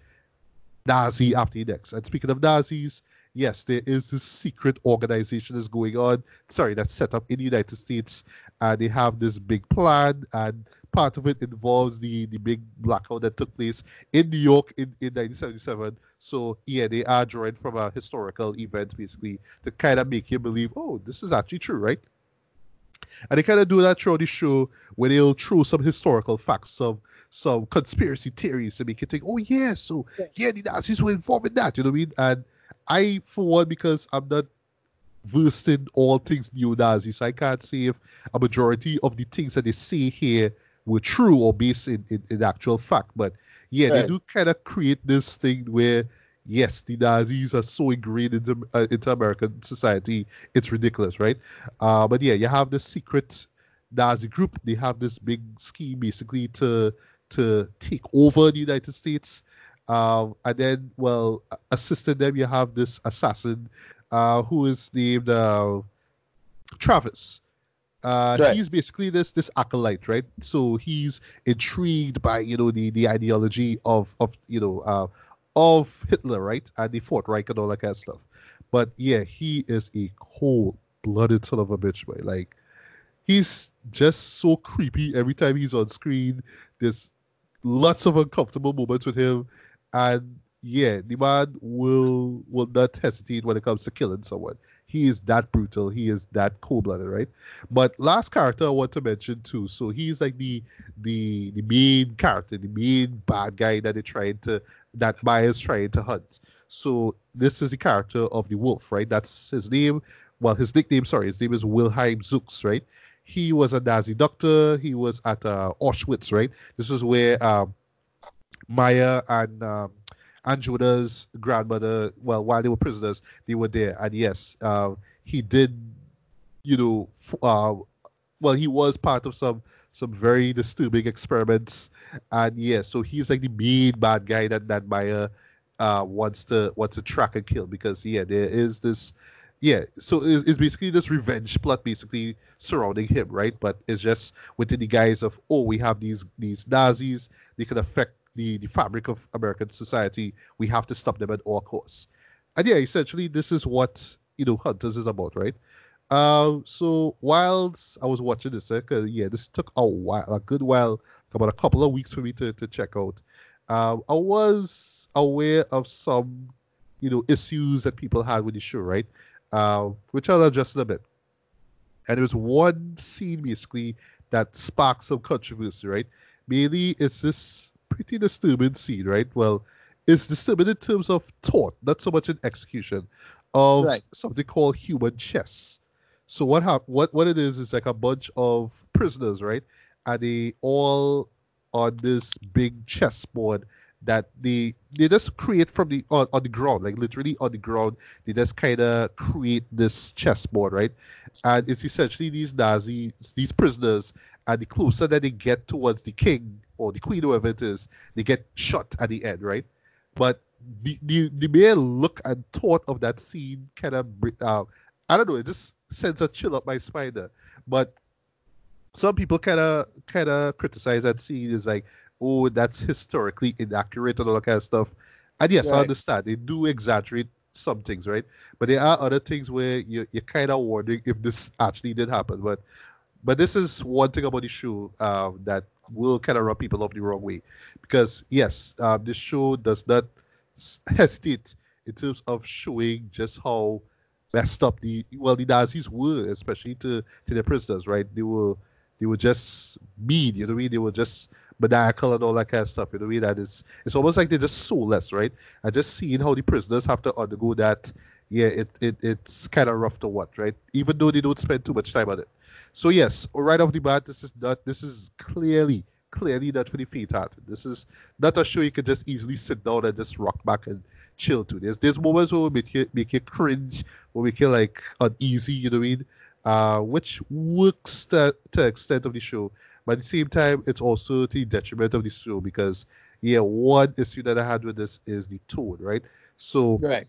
Nazi after the next. And speaking of Nazis, yes, there is this secret organization that's going on. Sorry, that's set up in the United States, and they have this big plan, and part of it involves the the big blackout that took place in New York in, in 1977. So yeah, they are drawing from a historical event basically to kind of make you believe, oh, this is actually true, right? And they kind of do that throughout the show where they'll throw some historical facts, some some conspiracy theories to make you think, oh yeah, so yeah, the Nazis were involved in that, you know what I mean? And I, for one, because I'm not versed in all things neo-Nazi, so I can't say if a majority of the things that they say here were true or based in, in, in actual fact. But yeah, right. they do kind of create this thing where yes, the Nazis are so ingrained into, uh, into American society, it's ridiculous, right? Uh, but yeah, you have this secret Nazi group. They have this big scheme basically to to take over the United States. Um, and then, well, assisting them, you have this assassin uh, who is named uh, Travis. Uh, right. He's basically this this acolyte, right? So he's intrigued by you know the the ideology of of you know uh, of Hitler, right, and the Fourth Reich and all that kind of stuff. But yeah, he is a cold blooded son of a bitch, boy. Like he's just so creepy every time he's on screen. There's lots of uncomfortable moments with him, and yeah, the man will will not hesitate when it comes to killing someone. He is that brutal. He is that cold blooded, right? But last character I want to mention too. So he's like the the the main character, the main bad guy that they're trying to that Meyer's trying to hunt. So this is the character of the wolf, right? That's his name. Well, his nickname, sorry, his name is Wilhelm Zuchs, right? he was a Nazi doctor. He was at uh, Auschwitz, right? This is where um, Meyer and um, Judah's grandmother, well, while they were prisoners, they were there. And yes, uh, he did, you know, uh, well, he was part of some some very disturbing experiments. And yes, so he's like the mean bad guy that that Meyer uh, wants to wants to track and kill because yeah, there is this yeah, so it's, it's, basically this revenge plot basically surrounding him, right? But it's just within the guise of oh, we have these these Nazis, they can affect the the fabric of American society. We have to stop them at all costs. And yeah, essentially this is what you know Hunters is about, right? Uh, so whilst I was watching this, uh, yeah, this took a while, a good while, about a couple of weeks for me to, to check out. Uh, I was aware of some, you know, issues that people had with the show, right? Uh, which I'll address in a bit. And there was one scene basically that sparked some controversy, right? Mainly, it's this pretty disturbing scene, right? Well, it's disturbing in terms of thought, not so much in execution, of right. something called human chess. So what hap- what what it is is like a bunch of prisoners, right? And they all on this big chessboard that they they just create from the on, on the ground, like literally on the ground. They just kind of create this chessboard, right? And it's essentially these Nazis, these prisoners, and the closer that they get towards the king or the queen, whoever it is, they get shot at the end, right? But the the, the mere look and thought of that scene kind of uh, I don't know, it just sends a chill up my spine there. But some people kind of kind of criticize that scene is like, oh, that's historically inaccurate and all that kind of stuff. And yes, right. I understand they do exaggerate some things, right? But there are other things where you you're kind of wondering if this actually did happen. But but this is one thing about the show uh, that will kind of rub people off the wrong way, because yes, uh, this show does not hesitate in terms of showing just how messed up the well the Nazis were, especially to to their prisoners, right? They were they were just mean, you know what I mean? They were just maniacal and all that kind of stuff. You know what I mean? That is it's almost like they're just soulless, right? And just seeing how the prisoners have to undergo that, yeah, it, it it's kind of rough to watch, right? Even though they don't spend too much time on it. So yes, right off the bat, this is not this is clearly clearly not for the faint-hearted. This is not a show you can just easily sit down and just rock back and chill to. There's there's moments where we make you make you cringe, where we feel like uneasy, you know what I mean? Uh, which works to, to extent of the show. But at the same time, it's also to the detriment of the show because yeah, one issue that I had with this is the tone, right? So right.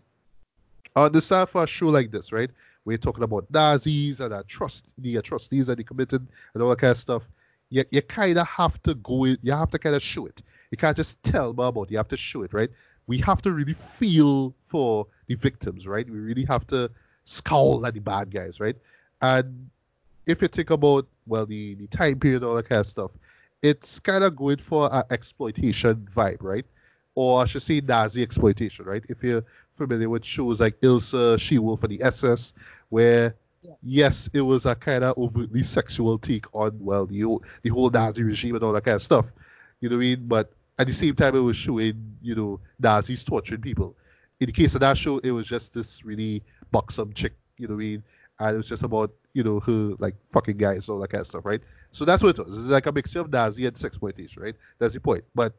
on the side for a show like this, right? We're talking about Nazis and trust the atrocities that they committed and all that kind of stuff. You, you kind of have to go in, you have to kind of show it. You can't just tell about it, you have to show it, right? we have to really feel for the victims, right? We really have to scowl at the bad guys, right? And if you think about well the the time period all that kind of stuff, it's kind of going for an exploitation vibe, right? Or I should say Nazi exploitation, right? If you're familiar with shows like Ilsa, She Wolf, and the SS, where yeah. yes, it was a kind of overtly sexual take on well the the whole Nazi regime and all that kind of stuff. You know what I mean? But at the same time, it was showing, you know, Nazis torturing people. In the case of that show, it was just this really buxom chick, you know what I mean? And it was just about, you know, her like fucking guys, and all that kind of stuff, right? So that's what it was. It's like a mixture of Nazi and sexploitation, right? That's the point. But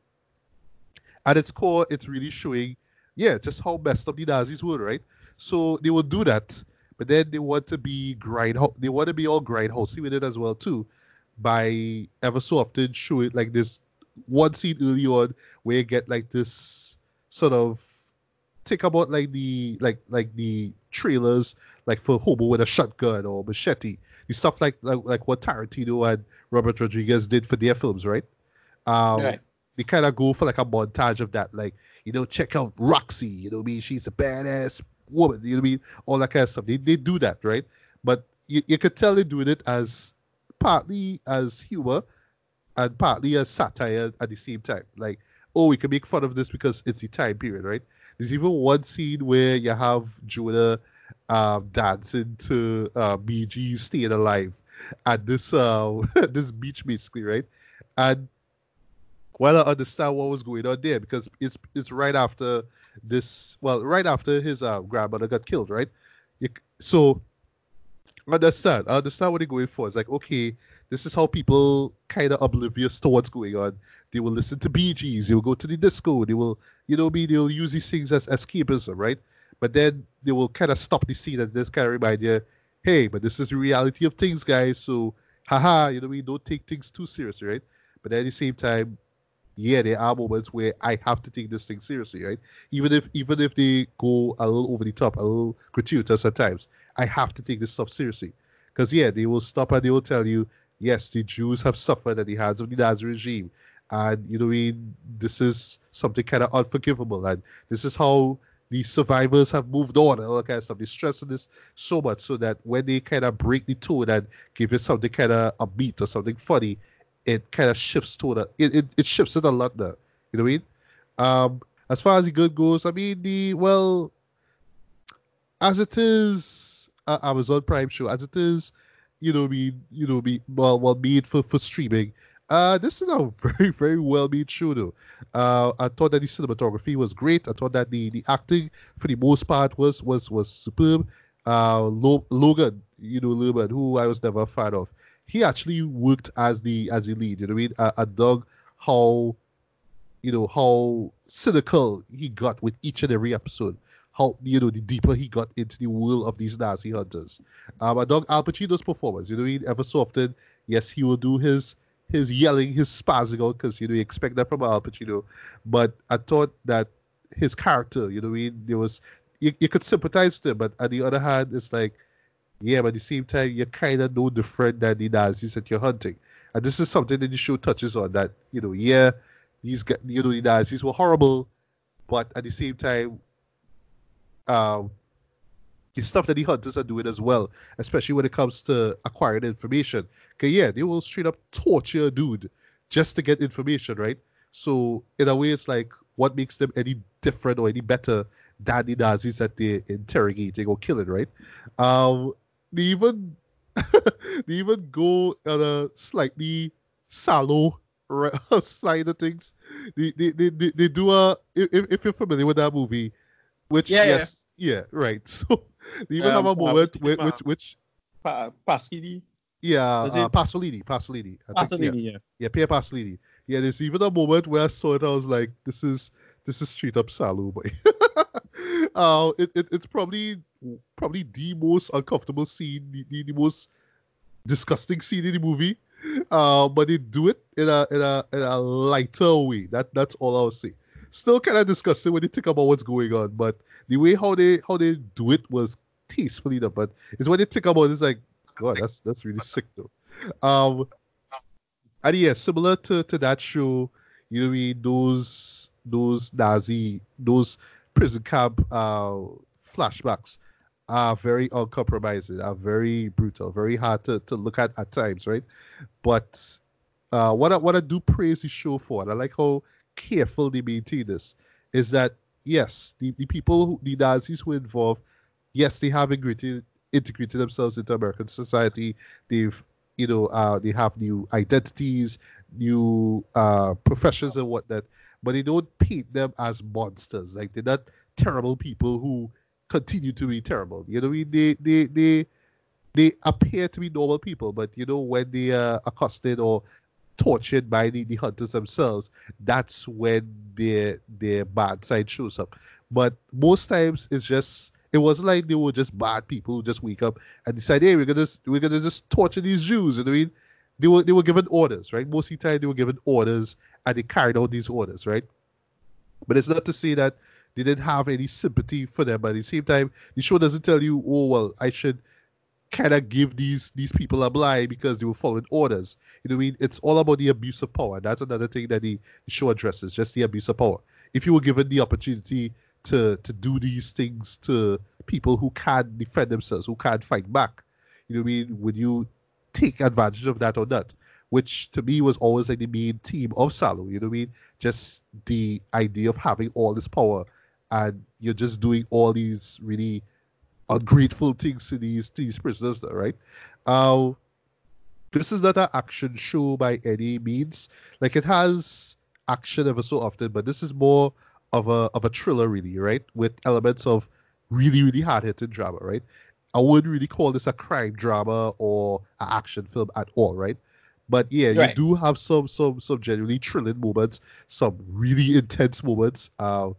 at its core, it's really showing, yeah, just how messed up the Nazis were, right? So they will do that, but then they want to be grind, they want to be all grindhousey with it as well too, by ever so often showing like this one scene early on where you get like this sort of think about like the like like the trailers like for Hobo with a shotgun or machete, the stuff like like, like what Tarantino and Robert Rodriguez did for their films, right? Um, right. They kind of go for like a montage of that, like you know, check out Roxy, you know, I mean, she's a badass woman, you know, I mean, all that kind of stuff. They they do that, right? But you, you could tell they're doing it as partly as humor, and partly as satire at the same time. Like, oh, we can make fun of this because it's the time period, right? There's even one scene where you have Jonah um, dancing to uh, BG staying alive at this uh, *laughs* this beach, basically, right? And while I understand what was going on there, because it's it's right after this, well, right after his uh, grandmother got killed, right? You, so understand. I understand what they're going for. It's like, okay, this is how people kind of oblivious to what's going on. They will listen to Gees, they will go to the disco, they will, you know, be they'll use these things as escapism, right? But then they will kind of stop the scene and just kind of remind you, hey, but this is the reality of things, guys. So, haha, you know, we don't take things too seriously, right? But at the same time, yeah, there are moments where I have to take this thing seriously, right? Even if even if they go a little over the top, a little gratuitous at times, I have to take this stuff seriously. Because yeah, they will stop and they will tell you, yes, the Jews have suffered at the hands of the Nazi regime. And you know, this is something kind of unforgivable. And this is how the survivors have moved on and all that kind of stuff. They stress this so much so that when they kind of break the tone and give it something kind of a beat or something funny, it kind of shifts to the it, it, it shifts it a lot there. You know what I mean? Um, as far as the good goes, I mean the well, as it is uh, Amazon Prime show, as it is, you know, be you know, be well, well made for for streaming. Uh, this is a *laughs* very, very well made show, though. Uh, I thought that the cinematography was great. I thought that the, the acting, for the most part, was was was superb. Uh, Logan, you know, Logan, who I was never a fan of, he actually worked as the as the lead. You know I mean? I, I dug how you know how cynical he got with each and every episode. How you know the deeper he got into the world of these Nazi hunters. Um, I dug Al Pacino's performance. You know, I mean? ever so often, yes, he will do his his yelling, his spazzing out because you know you expect that from Al Pacino. But I thought that his character, you know, I mean, there was you, you could sympathize with him, but on the other hand, it's like yeah, but at the same time, you're kind of no different than the Nazis that you're hunting. And this is something that the show touches on that, you know, yeah, these you know, the Nazis were horrible, but at the same time, um, the stuff that the hunters are doing as well, especially when it comes to acquiring information. Okay, yeah, they will straight up torture a dude just to get information, right? So in a way, it's like what makes them any different or any better than the Nazis that they're interrogating or killing, right? Um, they even *laughs* they even go on a slightly Salo *laughs* side of things. They they, they, they, they do a if, if you're familiar with that movie, which yeah, yes, yeah, yeah right. *laughs* So they even um, have a moment which which which pa- Paschini. Yeah, uh, Pasolini, Pasolini. I think, Pasolini, yeah. yeah. Yeah, Pierre Pasolini. Yeah, there's even a moment where I saw it, I was like, this is this is straight up Salo, boy. Uh, it, it, it's probably probably the most uncomfortable scene, the, the, the most disgusting scene in the movie. Uh, but they do it in a in a in a lighter way. That that's all I'll say. Still kind of disgusting when you think about what's going on, but the way how they how they do it was tastefully done. But it's when you think about it, it's like, God, that's that's really sick though. Um, and yeah, similar to, to that show, you know, those those Nazi those prison camp uh, flashbacks are very uncompromising, are very brutal, very hard to, to look at at times, right? But uh, what I what I do praise the show for, and I like how careful they maintain this, is that yes, the, the people, who, the Nazis who were involved, yes, they have integrated integrated themselves into American society. They've you know uh, they have new identities, new uh, professions and whatnot but they don't paint them as monsters. Like they're not terrible people who continue to be terrible. You know, they they they they appear to be normal people, but you know when they are accosted or tortured by the, the hunters themselves, that's when their their bad side shows up. But most times it's just it wasn't like they were just bad people who just wake up and decide, hey, we're gonna we're gonna just torture these Jews. You know I mean? They were they were given orders, right? Most of the time they were given orders and they carried out these orders, right? But it's not to say that they didn't have any sympathy for them. But at the same time, the show doesn't tell you, oh well, I should kind of give these these people a blind because they were following orders. You know what I mean? It's all about the abuse of power. That's another thing that the, the show addresses, just the abuse of power. If you were given the opportunity to to do these things to people who can't defend themselves, who can't fight back, you know what I mean? Would you take advantage of that or not? Which to me was always like the main theme of Salo. You know what I mean? Just the idea of having all this power and you're just doing all these really ungrateful things to these to these prisoners, right? Uh, this is not an action show by any means. Like it has action ever so often, but this is more of a of a thriller, really, right? With elements of really really hard hitting drama, right? I wouldn't really call this a crime drama or an action film at all, right? But yeah, Right. you do have some some some genuinely thrilling moments, some really intense moments. Uh,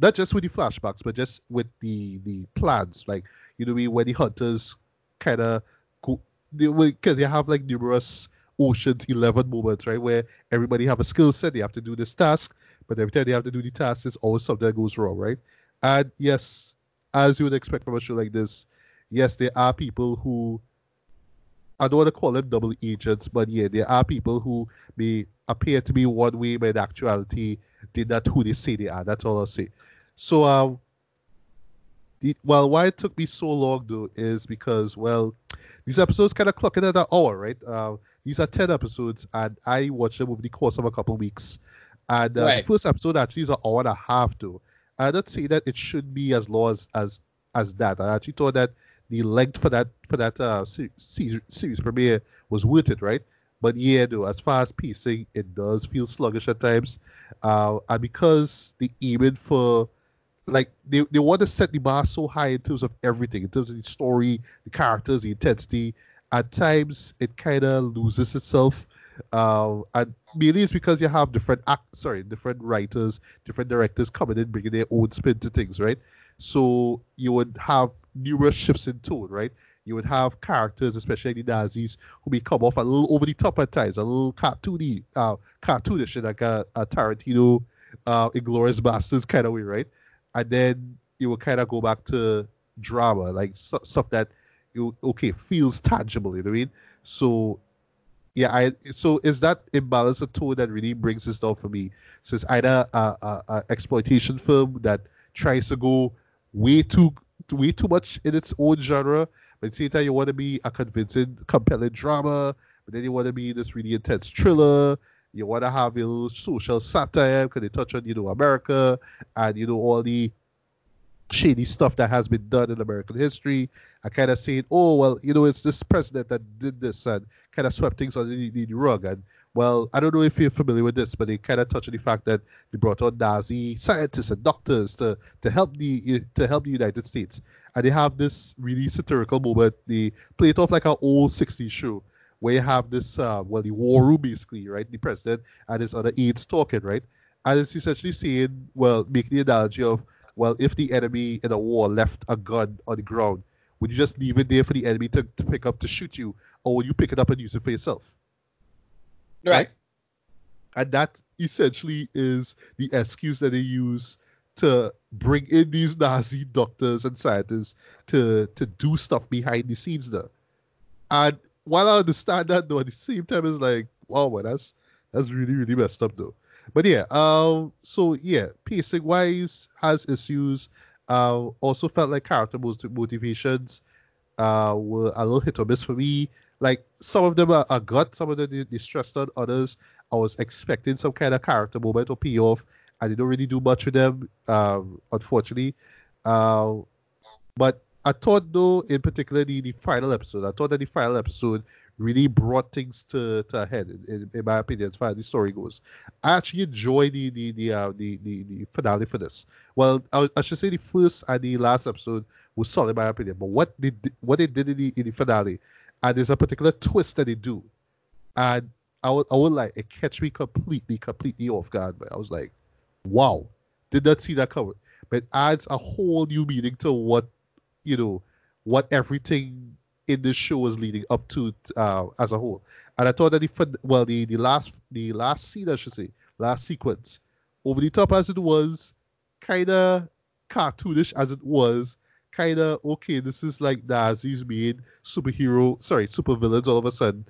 not just with the flashbacks, but just with the the plans. Like you know, when the hunters kind of go, they because they have like numerous Ocean's Eleven moments, right, where everybody have a skill set, they have to do this task, but every time they have to do the task, there's always something that goes wrong, right? And yes, as you would expect from a show like this, yes, there are people who I don't want to call them double agents, but yeah, there are people who may appear to be one way, but in actuality, they're not who they say they are. That's all I'll say. So, um, the, well, why it took me so long though is because, well, these episodes kind of clock in at an hour, right? Uh, these are 10 episodes, and I watched them over the course of a couple weeks. And uh, Right. the first episode actually is an hour and a half, though. I don't say that it should be as long as as, as that. I actually thought that the length for that for that uh, series, series premiere was worth it, right? But yeah, though, as far as pacing, it does feel sluggish at times. Uh, and because the aiming for like they, they want to set the bar so high in terms of everything, in terms of the story, the characters, the intensity. At times, it kind of loses itself, uh, and mainly it's because you have different act, sorry, different writers, different directors coming in, bringing their own spin to things, right? So you would have numerous shifts in tone, right? You would have characters, especially the Nazis, who may come off a little over the top at times, a little cartoony, uh, cartoonish like a, a Tarantino, uh, Inglourious Basterds kind of way, right? And then you will kind of go back to drama, like stu- stuff that you okay feels tangible. You know what I mean? So yeah, I so is that imbalance of tone that really brings this down for me? So it's either a, a, a exploitation film that tries to go way too way too much in its own genre, but at the same time you want to be a convincing, compelling drama, but then you want to be this really intense thriller. You want to have a little social satire because they touch on you know America and you know all the shady stuff that has been done in American history. I kind of saying, oh well, you know, it's this president that did this and kind of swept things under the, the rug. And well, I don't know if you're familiar with this, but they kind of touch on the fact that they brought on Nazi scientists and doctors to to help the to help the United States. And they have this really satirical moment. They play it off like an old '60s show where you have this uh, well the war room basically, right? The president and his other aides talking, right? And it's essentially saying, well, make the analogy of well, if the enemy in a war left a gun on the ground, would you just leave it there for the enemy to, to pick up to shoot you, or would you pick it up and use it for yourself? Right. And that essentially is the excuse that they use to bring in these Nazi doctors and scientists to to do stuff behind the scenes there. And while I understand that though, at the same time it's like, wow, man, that's that's really, really messed up though. But yeah, um, so yeah, pacing wise has issues. Uh, also felt like character motivations uh were a little hit or miss for me. Like some of them are, are good, some of them they, they others. I was expecting some kind of character moment or payoff, I don't really do much with them, um, unfortunately. Uh, but I thought though, in particular the, the final episode, I thought that the final episode really brought things to, to a head, in, in, my opinion, as far as the story goes. I actually enjoyed the the the uh, the, the, the finale for this. Well, I, I should say the first and the last episode was solid in my opinion. But what they did, what they did in the, in the finale, and there's a particular twist that they do, and I would I like it catch me completely completely off guard. But I was like, wow, did not see that coming. But adds a whole new meaning to what you know what everything in this show is leading up to uh, as a whole. And I thought that the well the the last the last scene I should say last sequence over the top as it was, kind of cartoonish as it was, kind of okay. This is like Nazis made superhero, sorry, supervillains all of a sudden.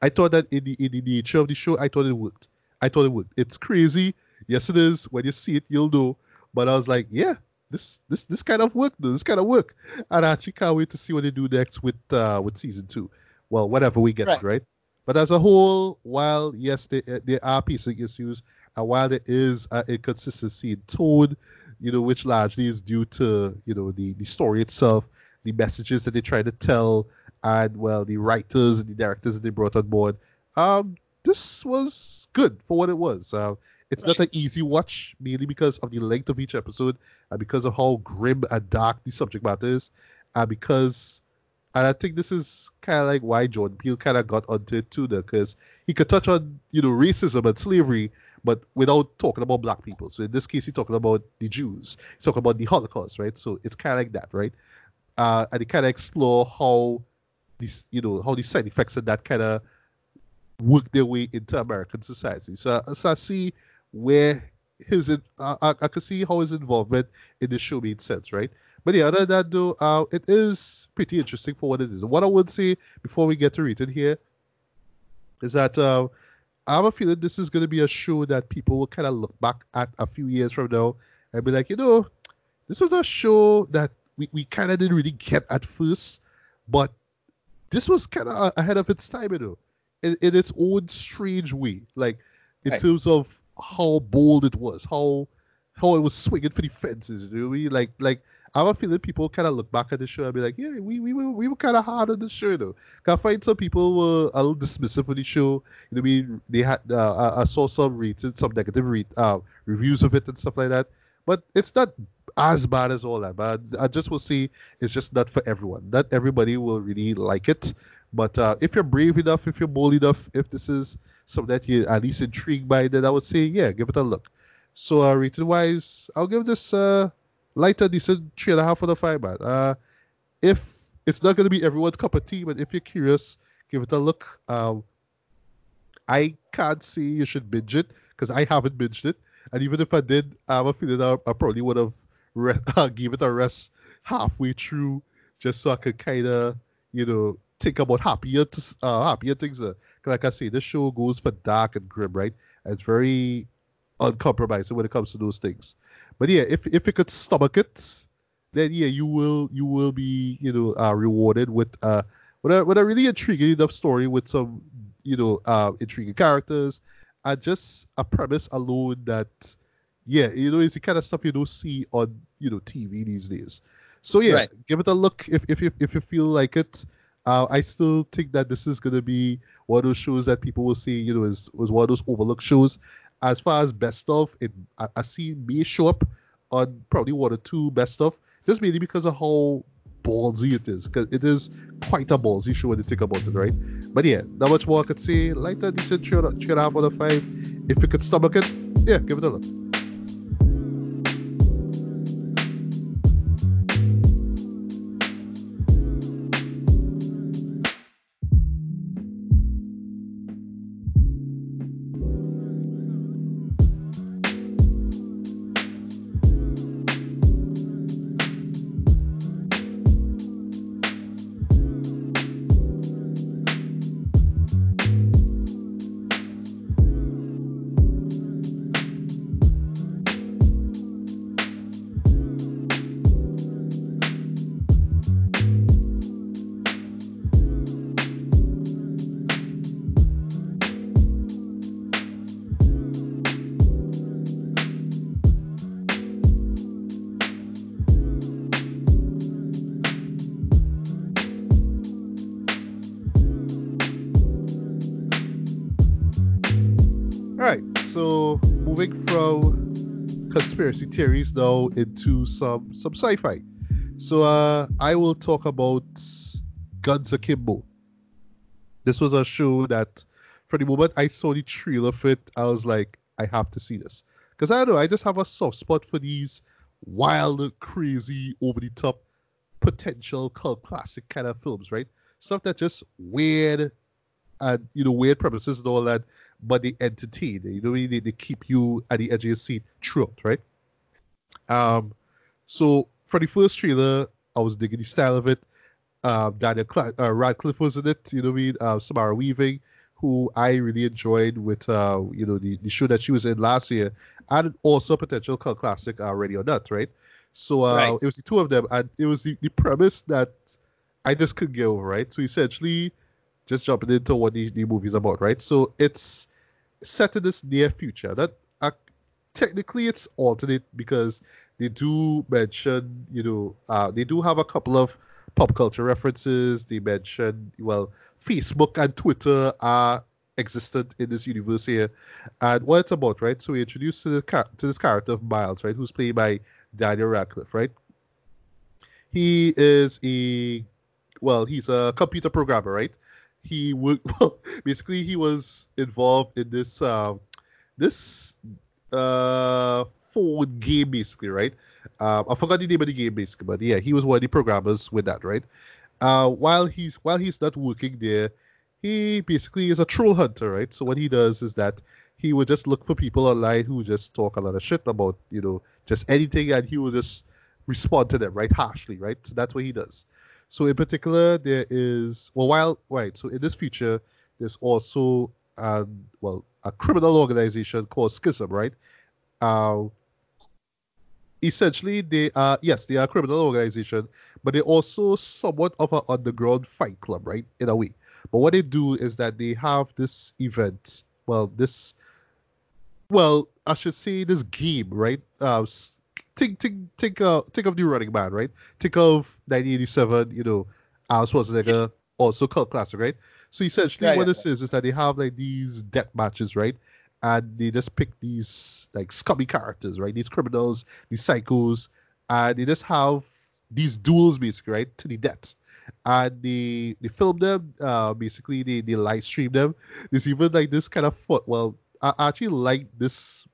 I thought that in the in the nature of the show, I thought it worked. I thought it worked. It's crazy. Yes, it is. When you see it, you'll know. But I was like, yeah, this this this kind of work, this kind of work. And I actually can't wait to see what they do next with uh with season two. Well, whatever we get, Right. right? But as a whole, while yes, there, there are pacing issues, and while there is uh, inconsistency in tone, you know, which largely is due to you know the the story itself, the messages that they try to tell, and well, the writers and the directors that they brought on board. Um, this was good for what it was. Uh, it's not an easy watch, mainly because of the length of each episode and because of how grim and dark the subject matter is. uh, because, and I think this is kind of like why Jordan Peele kind of got onto it too, because he could touch on you know racism and slavery, but without talking about black people. So in this case, he's talking about the Jews. He's talking about the Holocaust, right? So it's kind of like that, right? Uh, and he kind of explore how these, you know, how the side effects of that kind of work their way into American society. So, so I see where his, uh, I, I can see how his involvement in the show made sense, right? But yeah, other than that, though, uh, it is pretty interesting for what it is. What I would say before we get to read it here is that uh, I have a feeling this is going to be a show that people will kind of look back at a few years from now and be like, you know, this was a show that we, we kind of didn't really get at first, but this was kind of ahead of its time, you know, in, in its own strange way. Like, in Right. terms of how bold it was, how how it was swinging for the fences, you know what I mean? Like, like I have a feeling people kind of look back at the show and be like, yeah, we we were we were kind of hard on the show though. I find some people were a little dismissive of the show. You know I mean? They had uh, I- I saw some rated, some negative re- uh, reviews of it and stuff like that. But it's not as bad as all that. But I just will say it's just not for everyone. Not everybody will really like it. But uh, if you're brave enough, if you're bold enough, if this is something that you're at least intrigued by, then I would say, yeah, give it a look. So uh, rating wise, I'll give this uh, lighter, decent three and a half out of five, man. Uh, if it's not going to be everyone's cup of tea, but if you're curious, give it a look. Um, I can't say you should binge it because I haven't binged it, and even if I did, I have a feeling I, I probably would have re- *laughs* give it a rest halfway through just so I could kind of, you know, think about happier, s- uh, happier things. Uh, like I say, this show goes for dark and grim, right? It's very uncompromising when it comes to those things. But yeah, if if you could stomach it, then yeah, you will you will be you know uh, rewarded with uh with a with a really intriguing enough story with some you know uh intriguing characters and just a premise alone that yeah you know is the kind of stuff you don't see on you know TV these days. So yeah, Right. give it a look if if you if you feel like it. Uh, I still think that this is gonna be one of those shows that people will see, you know is was one of those overlooked shows. As far as best of, it I, I see may show up on probably one or two best of, just mainly because of how ballsy it is. Because it is quite a ballsy show when you think about it, right? But yeah, not much more I could say. A decent a half out of five. If you could stomach it, yeah, give it a look. Some some sci-fi. So uh, I will talk about Guns Akimbo. This was a show that, for the moment I saw the trailer of it, I was like, I have to see this because I don't know. I just have a soft spot for these wild, crazy, over the top, potential cult classic kind of films, right? Stuff that just weird and you know weird premises and all that, but they entertain. You know, they, they keep you at the edge of your seat throughout, right? Um, so for the first trailer, I was digging the style of it. Um, Daniel Cla- uh, Radcliffe was in it. You know what I mean? Uh, Samara Weaving, who I really enjoyed with uh, you know the, the show that she was in last year, and also potential cult classic uh, Ready or Not, right? So uh, Right. it was the two of them, and it was the, the premise that I just couldn't get over, right? So essentially, just jumping into what the, the movie's about, right? So it's set in this near future. That uh, technically it's alternate because they do mention, you know, uh, they do have a couple of pop culture references. They mention, well, Facebook and Twitter are existent in this universe here, and what it's about, right? So we introduced to the to this character of Miles, right, who's played by Daniel Radcliffe, right? he is a well, he's a computer programmer, right? He would *laughs* well, basically he was involved in this uh, this uh phone game basically, right? Um, I forgot the name of the game basically, but yeah, he was one of the programmers with that, right? Uh, while he's while he's not working there, he basically is a troll hunter, right? So what he does is that he would just look for people online who just talk a lot of shit about you know just anything, and he would just respond to them right harshly, right? So that's what he does. So in particular, there is well, while right. So in this feature, there's also um, well a criminal organization called Skizm, right? Uh, essentially, they are yes, they are a criminal organization, but they're also somewhat of an underground fight club, right? In a way. But what they do is that they have this event. Well, this well, I should say this game, right? Uh, think think think uh think of the Running Man, right? Think of 1987. You know, Arnold Schwarzenegger, also cult classic, right? So essentially, Yeah, what yeah, this is is that they have like these death matches, right? And they just pick these like scummy characters, right? These criminals, these psychos, and they just have these duels, basically, right, to the death. And they they film them. Uh, basically, they they live stream them. There's even like this kind of foot. Well, I actually like this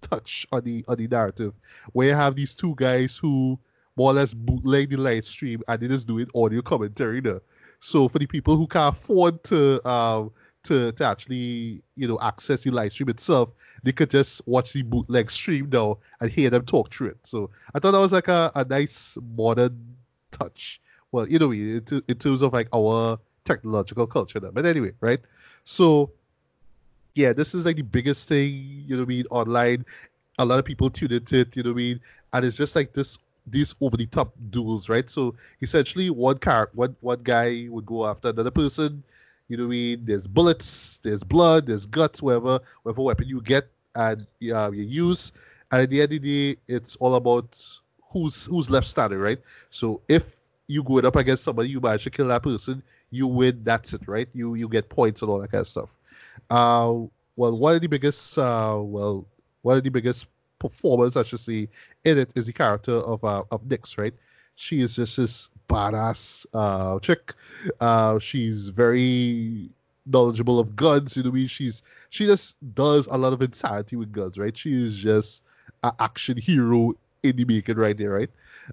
touch on the on the narrative where you have these two guys who more or less bootleg the live stream and they just do it audio commentary there. So for the people who can't afford to um to, to actually you know access the live stream itself, they could just watch the bootleg stream now and hear them talk through it. So I thought that was like a, a nice modern touch. Well, you know, in, in terms of like our technological culture. But anyway, right? So yeah, this is like the biggest thing, you know mean, online. A lot of people tune into it, you know what I mean? And it's just like this these over the top duels, right? So essentially one car one one guy would go after another person, you know what I mean? There's bullets, there's blood, there's guts, whatever, whatever weapon you get and uh, you use. And at the end of the day, it's all about who's who's left standing, right? So if you go up against somebody, you manage to kill that person, you win, that's it, right? You you get points and all that kind of stuff. Uh, well, one of the biggest, uh, well, one of the biggest performers, I should say, in it is the character of uh, of Nyx, right? She is just this badass uh, chick. Uh, she's very knowledgeable of guns. You know, what I mean, she's she just does a lot of insanity with guns, right? She is just an action hero in the making right there, right?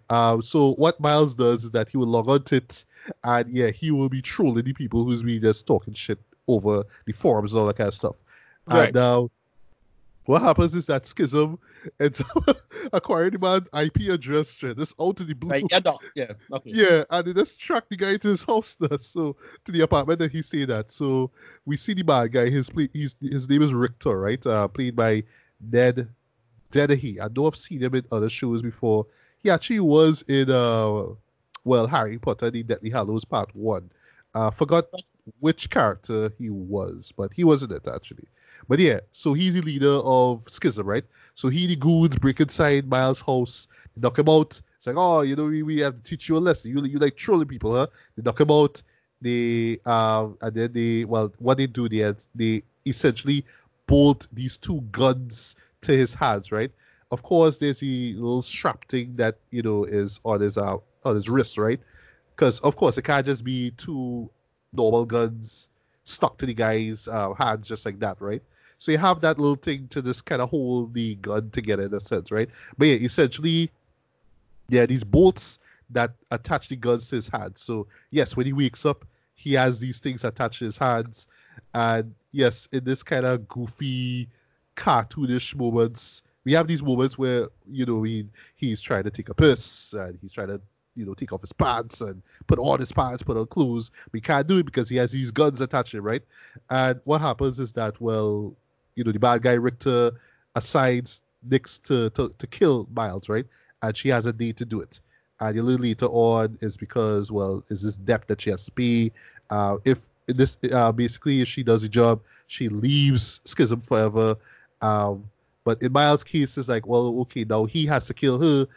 Um, so what Miles does is that he will log on to it, and yeah, he will be trolling the people who's be just talking shit over the forums and all that kind of stuff. Right. And uh, what happens is that Skizm ends *laughs* up acquiring the man's IP address just out of the blue. Right, yeah. Yeah, okay. Yeah, and they just track the guy to his house *laughs* now, so to the apartment that he stayed at. So we see the bad guy. His play, he's, his name is Riktor, right? Uh, played by Ned Dennehy. I know I've seen him in other shows before. He actually was in uh, well, Harry Potter: The Deathly Hallows Part One. Uh, forgot which character he was, but he wasn't it actually. But yeah, so he's the leader of Skizm, right? So he the goons break inside Miles' house, knock him out. It's like, oh, you know, we, we have to teach you a lesson. You you like trolling people, huh? They knock him out. They um and then they well what they do they they essentially bolt these two guns to his hands, right? Of course, there's the little strap thing that you know is on his uh on his wrist, right? Because of course it can't just be two normal guns stuck to the guy's uh, hands just like that, right? So you have that little thing to just kind of hold the gun together in a sense, right? But yeah, essentially, yeah, these bolts that attach the guns to his hands. So yes, when he wakes up, he has these things attached to his hands, and yes, in this kind of goofy, cartoonish moments, we have these moments where you know he he's trying to take a piss and he's trying to you know take off his pants and put on his pants, put on clothes. He can't do it because he has these guns attached right? And what happens is that well, you know, the bad guy Riktor assigns Nyx to to, to kill Miles, right? And she has a need to do it. And a little later on is because well, is this debt that she has to pay? Uh, if this uh, basically if she does the job, she leaves Skizm forever. Um, but in Miles' case, it's like, well, okay, now he has to kill her,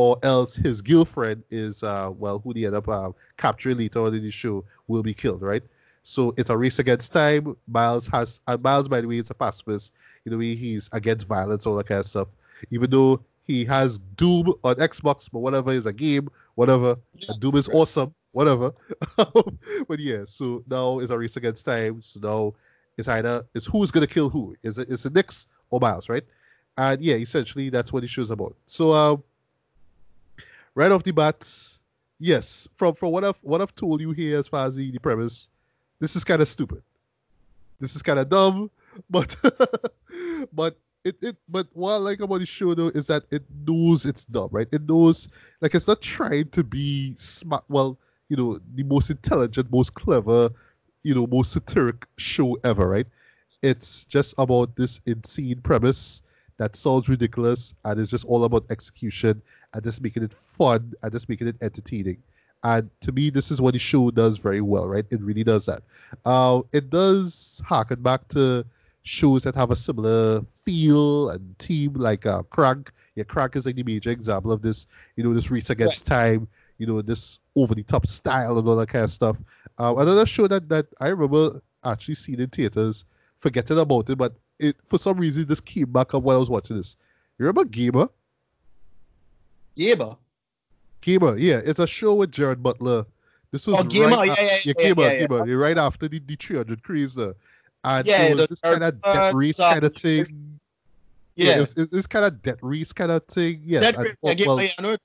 or else his girlfriend is, uh, well, who they end up uh, capturing later on in the show will be killed, right? So it's a race against time. Miles has, uh, Miles, by the way, is a pacifist. You know, he, he's against violence, all that kind of stuff. Even though he has Doom on Xbox, but whatever is a game, whatever. Yeah, Doom is right. awesome, whatever. *laughs* but yeah, so now it's a race against time. So now it's either it's who's gonna kill who. Is it is it Nyx or Miles, right? And yeah, essentially that's what the show's about. So um, right off the bat, yes, from from what I've what I've told you here as far as the, the premise, this is kind of stupid. This is kind of dumb, *laughs* but *laughs* but it, it but what I like about the show though is that it knows it's dumb, right? It knows like it's not trying to be smart. Well, you know, the most intelligent, most clever, you know, most satiric show ever, right? It's just about this insane premise that sounds ridiculous and it's just all about execution and just making it fun and just making it entertaining. And to me, this is what the show does very well, right? It really does that. Uh, it does harken back to shows that have a similar feel and theme, like uh, Crank. Yeah, Crank is like the major example of this. You know, this race against time. You know, this over the top style and all that kind of stuff. Uh, another show that that I remember actually seeing in theaters, forgetting about it, but it for some reason this came back up while I was watching this. You remember Gamer? Gamer. Gamer, yeah, it's a show with Gerard Butler. This was Oh, Gamer, right yeah, af- yeah, yeah, Gamer, yeah, yeah. Gamer, right after the, the 300 craze there. And Yeah, it was this kind of death race kind of thing. Yeah. it was, it was kind of death race kind of thing. Yeah, That, and- yeah, well, Gamer, well, yeah, I know.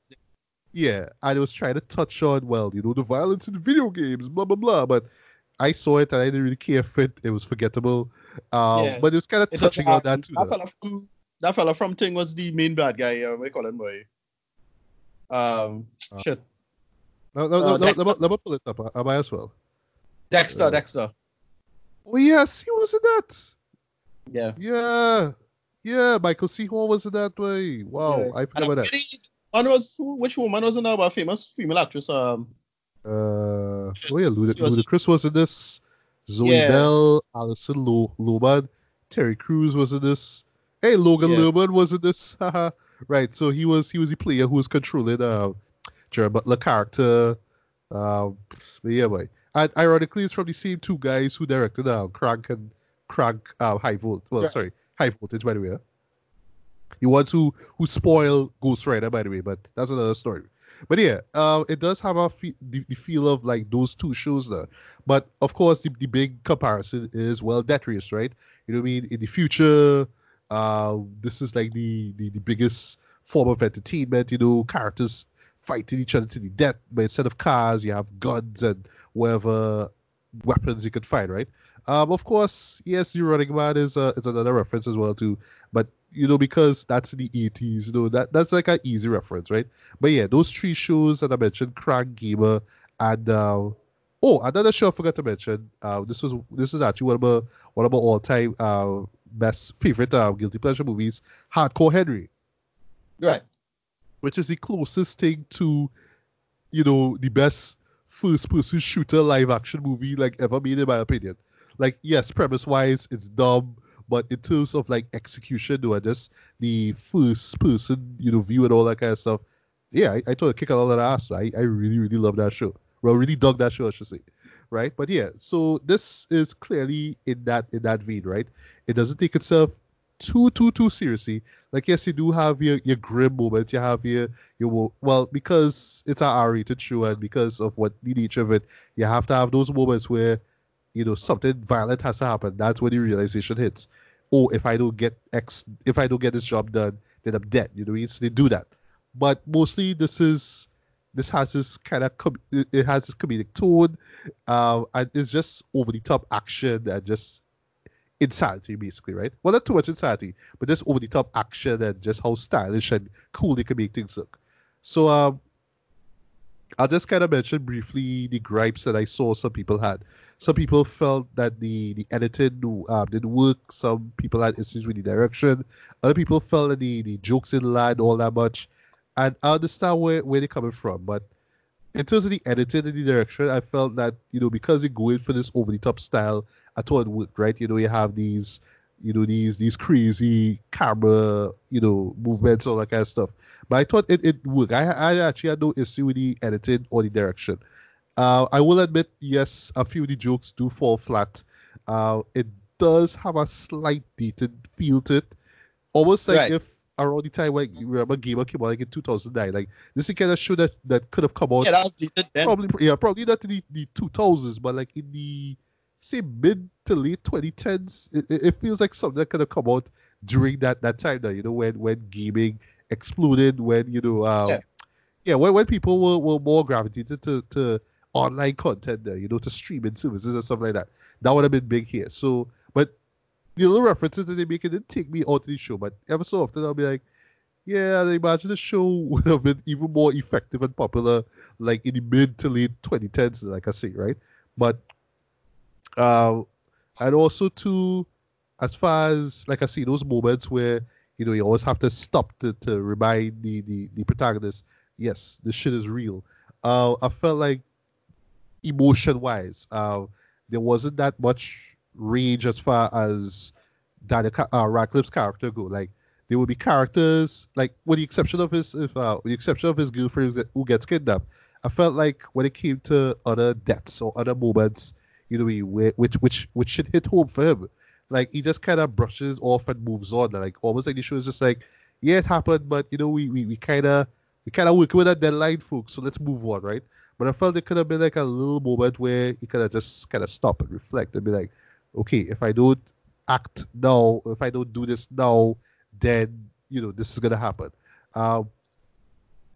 yeah, and it was trying to touch on, well, you know, the violence in the video games, blah blah blah. But I saw it and I didn't really care for it. It was forgettable. Um, Yeah. but it was kind of touching on that too. That though. fella from that fella from Thing was the main bad guy. Uh, what do you call him, boy? Um, Uh, shit. No, no, uh, no, Dexter. let, me, let me pull it up. I, I might as well. Dexter, uh, Dexter. Oh yes, he was in that. Yeah. Yeah, yeah. Michael C. Hall was in that way. Wow, Yeah. I forgot about that. One was which woman was in there? A famous female actress. Um, Uh, oh yeah, Luda- was- Ludacris was in this. Zoe Yeah. Bell, Alison Lo- Lohman, Terry Crews was in this. Hey, Logan Yeah. Was in this. *laughs* Right, so he was he was a player who was controlling uh, Gerard Butler character. But yeah, boy. And ironically, it's from the same two guys who directed uh, Crank and Crank uh, High Volt. Well, Right. sorry, High Voltage, by the way. huh? The ones who who spoil Ghost Rider, by the way, but that's another story. But yeah, uh, it does have a fe- the, the feel of like those two shows there. But of course, the, the big comparison is well, Death Race, right? You know what I mean? In the future, uh, this is like the, the the biggest form of entertainment. You know, characters fighting each other to the death, but instead of cars, you have guns and whatever weapons you could find, right? Um, of course, yes, the Running Man is uh, is another reference as well too. But you know, because that's the eighties, you know, that that's like an easy reference, right? But yeah, those three shows that I mentioned, Crank Gamer, and uh, oh, another show I forgot to mention. Uh, this was this is actually one of my one of my all time uh best *laughs* favorite uh, guilty pleasure movies, Hardcore Henry right. which is the closest thing to, you know, the best first person shooter live action movie like ever made, in my opinion. Like, yes, premise wise, it's dumb, but in terms of like execution, or just the first person, you know, view and all that kind of stuff, yeah, I, I told it kick a lot of ass. I, I really, really love that show. Well, really dug that show, I should say. Right? But yeah, so this is clearly in that in that vein, right? It doesn't take itself too too too seriously like yes you do have your your grim moments you have your your well because it's a r-rated show and because of what the nature of it you have to have those moments where you know something violent has to happen that's when the realization hits oh if i don't get x if i don't get this job done then i'm dead you know what I mean? so they do that but mostly this is this has this kind of com- it has this comedic tone uh, and it's just over the top action and just insanity basically right? Well not too much insanity but just over the top action and just how stylish and cool they can make things look. So um i'll just kind of mention briefly the gripes that i saw some people had. Some people felt that the the editing um, didn't work. Some people had issues with the direction. Other people felt that the the jokes didn't land all that much and i understand where, where they're coming from but in terms of the editing and the direction, I felt that you know because you're going for this over the top style, I thought it worked, right? You know, you have these, you know, these these crazy camera, you know, movements, all that kind of stuff. But I thought it, it worked. I I actually had no issue with the editing or the direction. Uh, I will admit, yes, a few of the jokes do fall flat. Uh, it does have a slight dated feel to it, almost like Right. if around the time you remember Gamer came out like in 2009. Like this is kind of show that that could have come out. Yeah, that was dated then. probably yeah probably not in the, the 2000s, but like in the say mid to late 2010s, it, it it feels like something that could have come out during that that time. Now you know when when gaming exploded, when you know um, Yeah. yeah, when, when people were, were more gravitated to, to online content there, you know, to streaming services and stuff like that. That would have been big here. So, the little references that they make it didn't take me out of the show. But ever so often I'll be like, yeah, I imagine the show *laughs* would have been even more effective and popular like in the mid to late 2010s, like I say, right? But, uh, and also too, as far as like I see those moments where you know you always have to stop to, to remind the, the the protagonist, yes, this shit is real. Uh, I felt like emotion wise, uh, there wasn't that much range as far as Daniel uh, Radcliffe's character go. Like there would be characters like with the exception of his if uh, with the exception of his girlfriend who gets kidnapped. I felt like when it came to other deaths or other moments, you know, which which which should hit home for him, like he just kind of brushes off and moves on. Like almost like the show is just like, yeah, it happened, but you know, we we, we kind of we kind of working with that deadline, folks. So let's move on, right? But I felt it could have been like a little moment where he could have just kind of stop and reflect and be like, okay, if I don't act now, if I don't do this now, then you know this is gonna happen. Um,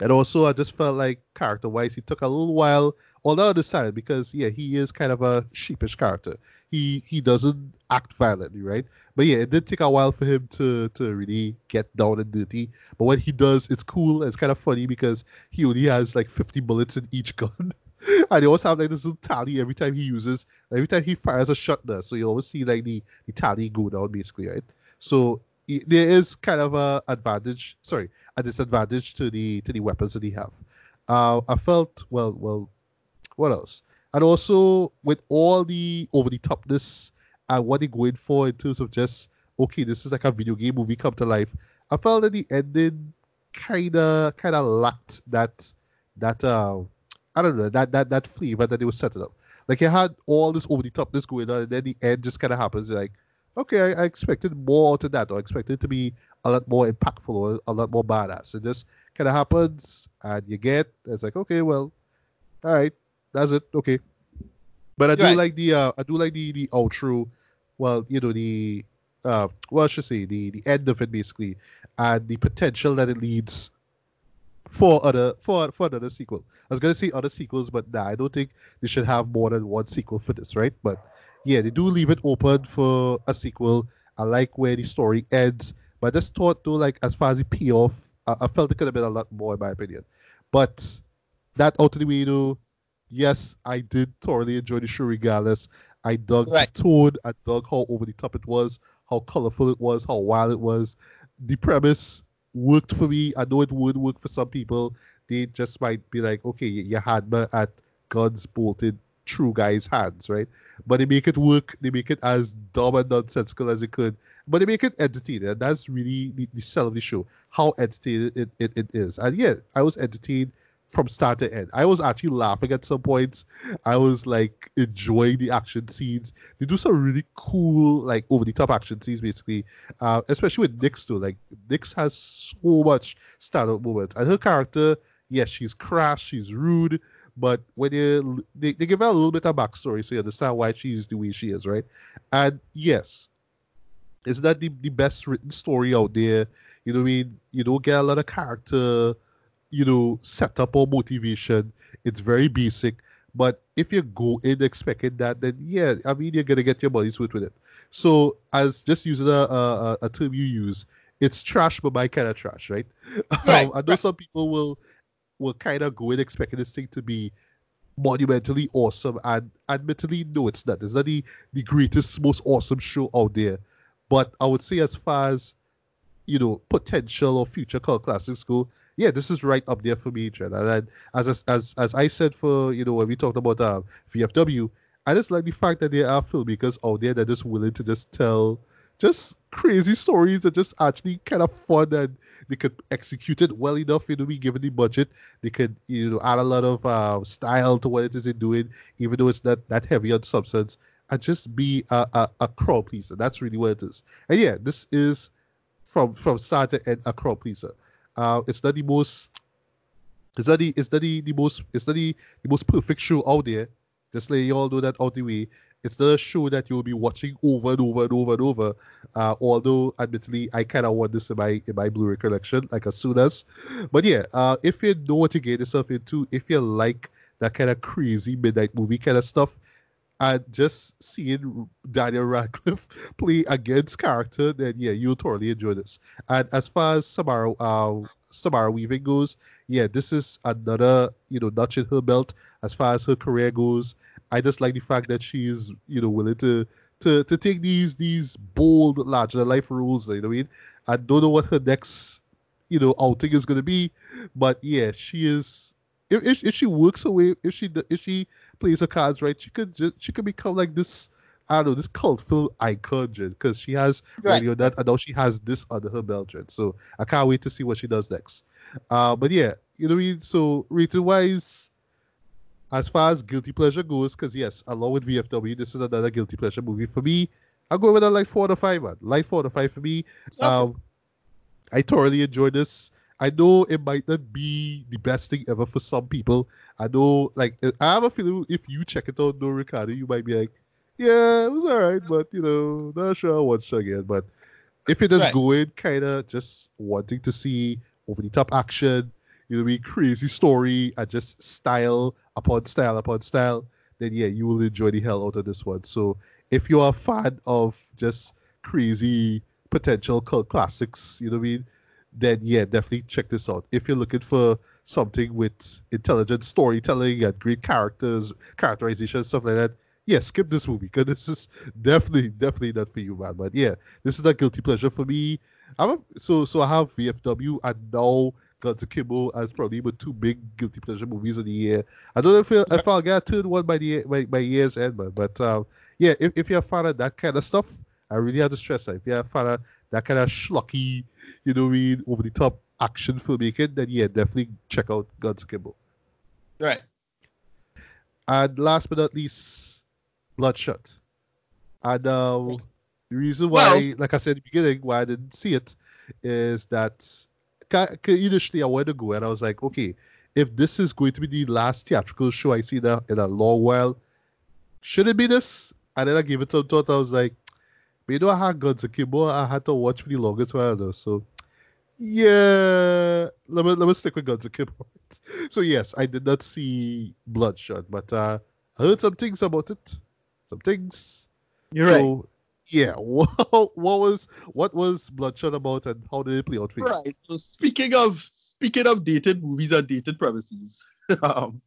and also, I just felt like character-wise, he took a little while. Although I understand it because yeah, he is kind of a sheepish character. He he doesn't act violently, right? But yeah, it did take a while for him to to really get down and dirty. But when he does, it's cool. It's kind of funny because he only has like 50 bullets in each *laughs* gun. *laughs* and he always have like this little tally every time he uses, every time he fires a shot there. So you always see like the, the tally go down basically, right? So i- there is kind of a advantage, sorry, a disadvantage to the to the weapons that he have. Uh, I felt well, well, what else? And also with all the over the topness and what they're going for in terms of just okay, this is like a video game movie come to life. I felt that the ending kinda kinda lacked that that uh I don't know that that that flavor that they were setting up. Like it had all this over the topness going on, and then the end just kind of happens. Like, okay, I, I expected more to that, or I expected it to be a lot more impactful or a lot more badass. It just kind of happens, and you get it's like, okay, well, all right, that's it, okay. But I do Right. like the uh, I do like the the outro. Well, you know the uh, well, I should say the the end of it basically, and the potential that it leads for other for for another sequel. I was gonna say other sequels, but nah, I don't think they should have more than one sequel for this, right? But yeah, they do leave it open for a sequel. I like where the story ends, but I just thought though, like as far as the payoff, I, I felt it could have been a lot more in my opinion. But that out of the way though, yes, I did thoroughly enjoy the show regardless. I dug Right. the tone, I dug how over the top it was, how colorful it was, how wild it was. The premise worked for me. I know it would work for some people. They just might be like, okay, you, had me at guns bolted true guy's hands, right? But they make it work. They make it as dumb and nonsensical as it could. But they make it entertaining. And that's really the, the sell of the show, how entertaining it, it, it is. And yeah, I was entertained from start to end. I was actually laughing at some points. I was like enjoying the action scenes. They do some really cool, like over the top action scenes, basically. Uh, especially with Nyx too. Like Nyx has so much standout moments, and her character, yes, she's crass, she's rude, but when you they, they give her a little bit of backstory, so you understand why she's the way she is, right? And yes, is that the, the best written story out there? You know what I mean? You don't get a lot of character, you know, setup or motivation. It's very basic. But if you go in expecting that, then yeah, I mean you're gonna get your money's worth with it. So as just using a a, a- a term you use, it's trash, but my kind of trash, right? *laughs* Right, Um, I know some people will will kind of go in expecting this thing to be monumentally awesome, and admittedly, no, it's not. It's not the, the greatest, most awesome show out there. But I would say, as far as you know, potential or future cult classics go, yeah, this is right up there for me, Trent. And then, as as as I said for you know when we talked about uh, VFW, I just like the fact that there are filmmakers out there that are just willing to just tell just crazy stories that just actually kind of fun and they could execute it well enough, you know, be given the budget. They could, you know, add a lot of uh, style to what it is they're doing, even though it's not that heavy on substance, and just be a, a, a crowd pleaser. That's really what it is. And yeah, this is from from start to end a crowd pleaser. Uh, it's not the most. It's not the it's not the, the most it's not the, the most perfect show out there. Just let you all know that out the way. It's not a show that you'll be watching over and over and over and over. Uh, although, admittedly, I kind of want this in my in my Blu-ray collection, like as soon as. But yeah, uh, if you know what to get yourself into, if you like that kind of crazy midnight movie kind of stuff, and just seeing Daniel Radcliffe *laughs* play against character, then yeah, you'll totally enjoy this. And as far as Samara uh, Samara Weaving goes, yeah, this is another you know notch in her belt as far as her career goes. I just like the fact that she is, you know, willing to to to take these these bold, larger life rules. You know what I mean? I don't know what her next, you know, outing is gonna be, but yeah, she is. If, if, if she works away, if she if she plays her cards right, she could just she could become like this. I don't know this cult film icon, because she has Right. Ready or Not, and now she has this under her belt, Jen. So I can't wait to see what she does next. Uh, but yeah, you know what I mean. So rating wise, as far as guilty pleasure goes, because yes, along with VFW, this is another guilty pleasure movie for me. I'll go with a like four to five, man. Like four to five for me. Okay. Um, I thoroughly enjoyed this. I know it might not be the best thing ever for some people. I know, like, I have a feeling if you check it out, no Ricardo, you might be like, yeah, it was alright, but you know, not sure I'll watch it again. But if you're just Right. going kind of just wanting to see over the top action, you know, mean, crazy story and just style upon style upon style, then yeah, you will enjoy the hell out of this one. So if you're a fan of just crazy potential cult classics, you know what I mean, then yeah, definitely check this out. If you're looking for something with intelligent storytelling and great characters, characterization, stuff like that, yeah, skip this movie because this is definitely, definitely not for you, man. But yeah, this is a guilty pleasure for me. I'm a, so so I have VFW and now Guns Akimbo as probably my two big guilty pleasure movies of the year. I don't know if, if I'll get third one by the by, by year's end, man. But um, yeah, if, if you're a fan of that kind of stuff, I really have to stress that. If you're a fan of that kind of schlocky, you know, mean, over the top action filmmaking, then yeah, definitely check out Guns Akimbo. Right. And last but not least, Bloodshot. And um, the reason why, Well- like I said in the beginning, why I didn't see it is that initially I wanted to go and I was like, okay, if this is going to be the last theatrical show I see in a, in a long while, should it be this? And then I gave it some thought. I was like, you know, I had Guns Akimbo. I had to watch for the longest while though. So, yeah, let me, let me stick with Guns Akimbo. *laughs* So, yes, I did not see Bloodshot, but uh, I heard some things about it. Some things. You're right. so, yeah, *laughs* what, what was what was Bloodshot about, and how did it play out for you? Right. So speaking of speaking of dated movies and dated premises, *laughs* um,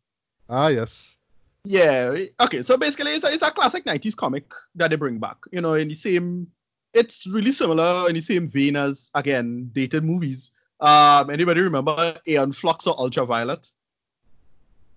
Ah, yes. Yeah. Okay. So basically, it's a, it's a classic '90s comic that they bring back. You know, in the same. It's really similar in the same vein as again dated movies. Um, anybody remember Aeon Flux or Ultraviolet?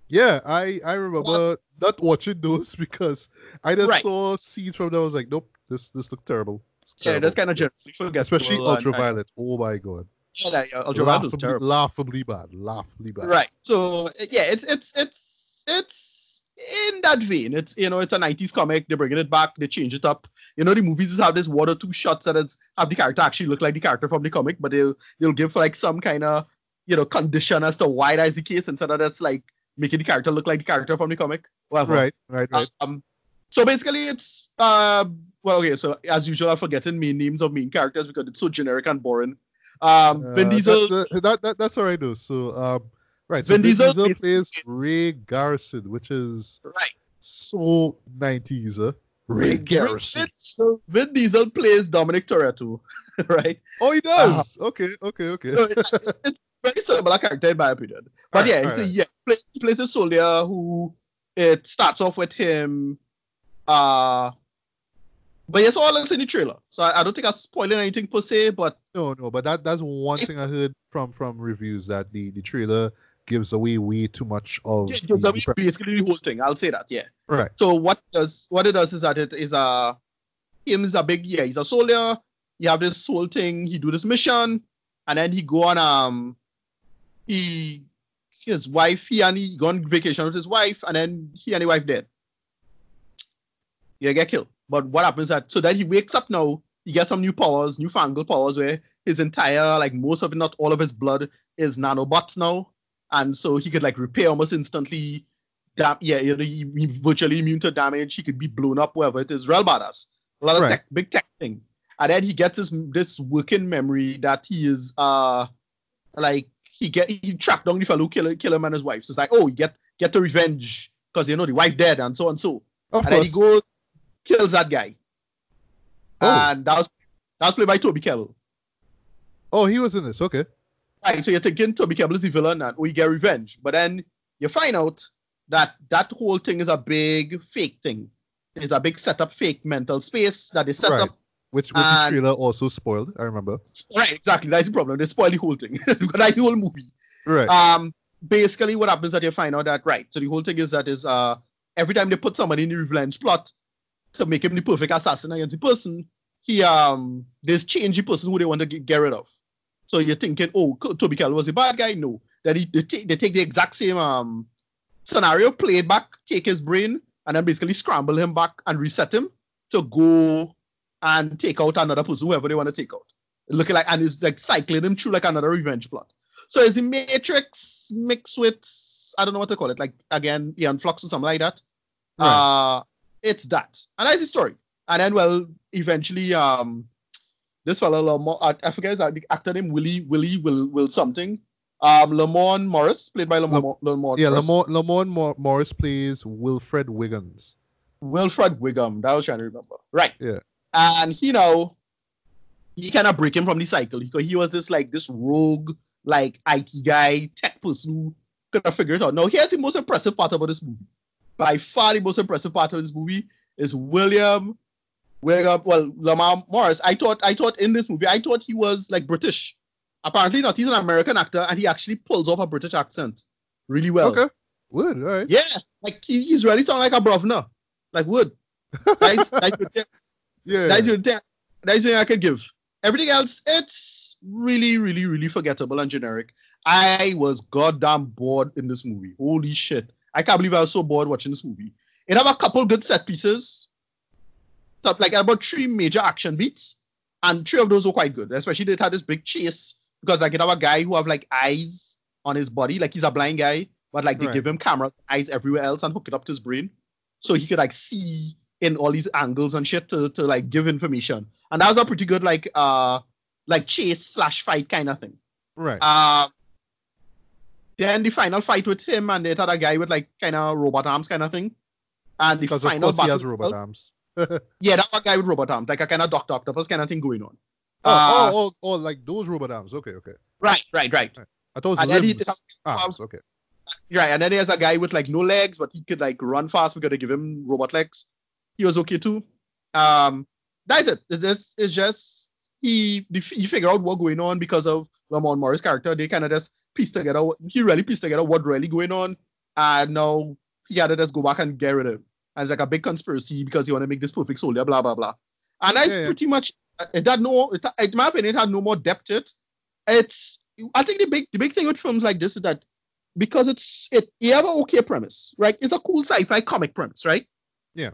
Yeah, I I remember not watching those *laughs* because I just Right. saw scenes from them. I was like, nope, this this looked terrible. It's Yeah, that's kind of generally forgettable. especially and- and- Ultraviolet. Oh my god, Yeah, yeah, Ultraviolet was laughably, terrible. laughably bad, laughably bad. Right. So yeah, it's it's it's it's in that vein. It's you know it's a '90s comic. They're bringing it back. They change it up. You know the movies just have this one or two shots that is, have the character actually look like the character from the comic, but they'll they'll give like some kind of you know condition as to why that is the case instead of just like making the character look like the character from the comic. Whatever. Right, right, right. Um, so basically, it's uh, well, okay. So as usual, I'm forgetting main names of main characters because it's so generic and boring. Um, Vin Uh, Diesel. That, that, that, that- that's all right though. So um, right. So Vin Diesel Diesel, plays Ray Garrison, which is right. so nineties. Uh? Ray Garrison. Vin, so Vin Diesel plays Dominic Toretto, *laughs* right? Oh, he does. okay, okay, okay. So it's, it's very similar character in my opinion. But Alright, yeah, a, alright. yeah, plays, plays a soldier who it starts off with him. Uh, but yes, all that's in the trailer. So I, I don't think I'm spoiling anything per se, but No, no, but that that's one thing I heard from from reviews that the the trailer gives away way too much of yeah, the, so the pre- basically the whole thing. I'll say that, yeah. right. So what does what it does is that it is a him is a big yeah he's a soldier. You have this whole thing. He do this mission, and then he go on um he his wife he and he go on vacation with his wife, and then he and the wife dead. Yeah, get killed. But what happens that so then he wakes up now. He gets some new powers, newfangled powers where his entire like most of it, not all of his blood is nanobots now, and so he could like repair almost instantly. Dam- yeah, you know, he, he virtually immune to damage. He could be blown up wherever it is. Real badass. A lot of Right. tech, big tech thing. And then he gets this this working memory that he is uh like he get he tracked down the fellow who kill kill him and his wife. So it's like, oh, you get get the revenge because you know the wife dead and so and so. Of and then he goes kills that guy. Oh. And that was that was played by Toby Kebbell. Oh, he was in this. Okay. Right, so you're thinking Toby Kebbell is the villain and we get revenge. But then you find out that that whole thing is a big fake thing. It's a big setup, fake mental space that they set Right. up. Which, which the trailer also spoiled. I remember. Right, exactly. That's the problem. They spoil the whole thing. *laughs* that's the whole movie. Right. Um, basically, what happens that you find out that right. So the whole thing is that is uh every time they put somebody in the revenge plot to make him the perfect assassin against the person, he um there's change the person who they want to get, get rid of. So you're thinking, oh, Toby Kebbell was a bad guy? No, that he they take, they take the exact same um scenario, play it back, take his brain, and then basically scramble him back and reset him to go and take out another person, whoever they want to take out. Looking like and it's like cycling him through like another revenge plot. So it's the Matrix mixed with I don't know what to call it, like again, Aeon Flux or something like that. Right. Uh it's that. And that's the story. And then well, eventually um this fellow Lamorne, I, I forget his actor name Willie Willie Will Will something. Um Lamorne Morris, played by Lamorne Lamorne yeah. Lamorne, Lamorne Mor- Morris plays Wilfred Wiggins. Wilfred Wiggum. That was trying to remember. Right. Yeah. And he know he kind of break him from the cycle because he was this like this rogue, like IT guy, tech person who could have figured it out. Now here's the most impressive part about this movie. By far the most impressive part of this movie is William Wiggum. Uh, well, Lamorne Morris. I thought I thought in this movie, I thought he was like British. Apparently not. He's an American actor and he actually pulls off a British accent really well. Okay. Would, all right. Yeah, like he, he's really sound like a brother. Like wood. That's, that's, your thing- Yeah. that's your thing- that's the thing I could give. Everything else, it's really, really, really forgettable and generic. I was goddamn bored in this movie. Holy shit. I can't believe I was so bored watching this movie. It have a couple good set pieces. Stuff like about three major action beats, and three of those were quite good. Especially they had this big chase because like it have a guy who have like eyes on his body, like he's a blind guy, but like they Right. give him cameras, eyes everywhere else, and hook it up to his brain, so he could like see in all these angles and shit to, to like give information. And that was a pretty good like uh like chase slash fight kind of thing. right. Uh, then the final fight with him and the other guy with like kind of robot arms kind of thing. And the because of final course he has robot arms. Yeah, that guy with robot arms, like a kind of Doctor Octopus kind of thing going on. Oh, Uh, oh, oh, oh, like those robot arms. Okay, okay. Right, right, right. I thought it limbs. arms. Okay. Right, and then there's a guy with like no legs, but he could like run fast. We gotta give him robot legs. He was okay too. Um, that's it. It's just, it's just he he figure out what going on because of Lamorne Morris' character. They kind of just piece together. what- He really pieced together what really going on, and now he had to just go back and get rid of him. And it's like a big conspiracy because he want to make this perfect soldier. Blah blah blah. And that's Yeah, pretty much. It had no. It, in my opinion, it had no more depth to it. It's. I think the big the big thing with films like this is that because it's it you have an okay premise, right? It's a cool sci-fi comic premise, right? Yeah.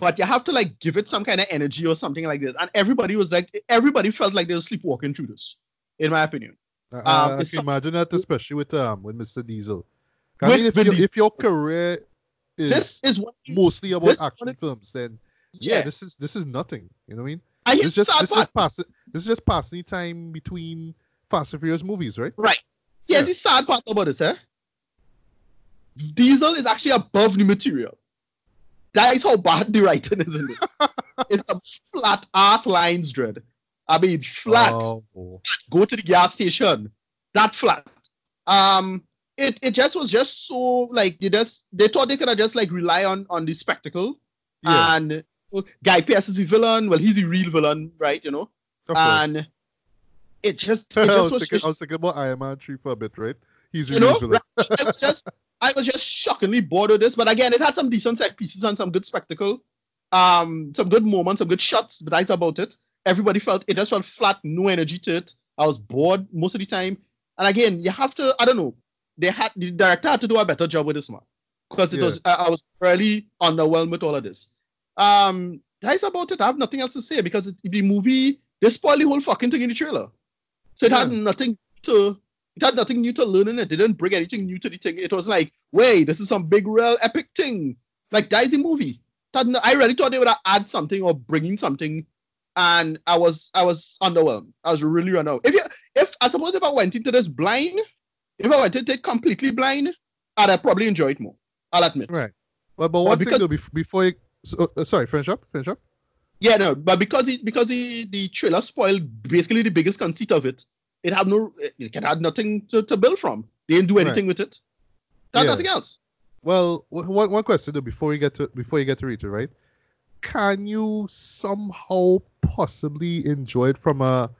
But you have to like give it some kind of energy or something like this. And everybody was like everybody felt like they were sleepwalking through this, in my opinion. Uh, Um, I can some- imagine that, especially with um with Mr. Diesel. I With mean, if, Diesel. if your career is This is what mostly about action films, then yeah, yeah. this is this is nothing. You know what I mean? I This is just this part. just passing this is just passing time between Fast and Furious movies, right? Right. Here's Yeah. the sad part about this, eh? Diesel is actually above the material. That is how bad the writing is in this. *laughs* it's a flat ass lines, dread. I mean, flat. Oh, go to the gas station. That flat. Um, it, it just was just so like they just they thought they could have just like rely on on the spectacle yeah, and uh, Guy Pearce is the villain. Well, he's the real villain, right? You know, and it just it *laughs* I, just was was, thinking, I was thinking about Iron Man 3 for a bit, right? He's you know, villain. right? I was just *laughs* I was just shockingly bored with this. But again, it had some decent set pieces and some good spectacle, um, some good moments, some good shots. But that's about it. Everybody felt it just felt flat, no energy to it. I was bored most of the time. And again, you have to I don't know. They had the director had to do a better job with this one because it Yeah. was I, I was really underwhelmed with all of this. Um, that's about it. I have nothing else to say because it, the movie they spoiled the whole fucking thing in the trailer. So it had nothing to it had nothing new to learn in it. They didn't bring anything new to the thing. It was like, wait, this is some big real epic thing. Like that is the movie. I really thought they would add something or bringing something, and I was I was underwhelmed. I was really run out. If you if I suppose if I went into this blind, if I went into it completely blind, I'd have probably enjoy it more. I'll admit. Right. Well, but one because- thing though, before you, so, uh, sorry, finish up, finish up. Yeah, no, but because it because the, the trailer spoiled basically the biggest conceit of it, it had no it can had nothing to, to build from. They didn't do Right. anything with it. Yeah. nothing else. Well, w- one one question though, before you get to before you get to read it, right? Can you somehow possibly enjoy it from a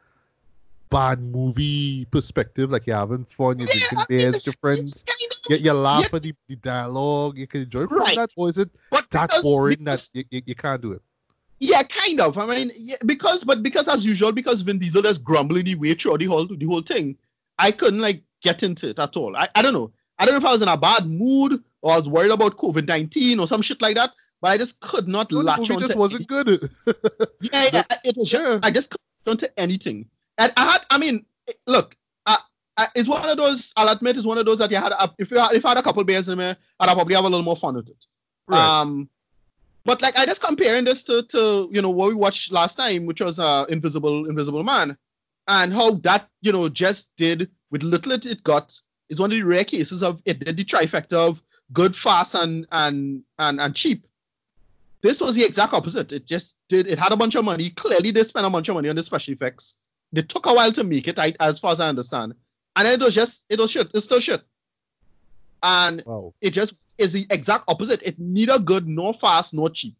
bad movie perspective, like you're having fun, you're Yeah, drinking beers with your friends, kind of- you, you laugh Yeah. at the, the dialogue, you can enjoy it Right. that, or is it but that because- boring because- that you, you, can't do it? Yeah, kind of. I mean, yeah, because but because as usual, because Vin Diesel is grumbling the way through the whole the whole thing, I couldn't like get into it at all. I, I don't know. I don't know if I was in a bad mood or I was worried about COVID nineteen or some shit like that. But I just could not No, latch on just wasn't good. *laughs* Yeah, yeah, it was just. I just couldn't to anything. And I had, I mean, look, I, I, it's one of those. I'll admit, it's one of those that you had. If you had, if I had a couple beers in me, I'd probably have a little more fun with it. right. Um, but like I just comparing this to to you know what we watched last time, which was uh Invisible Invisible Man, and how that you know just did with little it, it got is one of the rare cases of it did the trifecta of good, fast, and and and and cheap. This was the exact opposite. It just did. It had a bunch of money. Clearly, they spent a bunch of money on the special effects. They took a while to make it, I, as far as I understand. And then it was just, it was shit. It's still shit. And wow. it just is the exact opposite. It neither good nor fast nor cheap.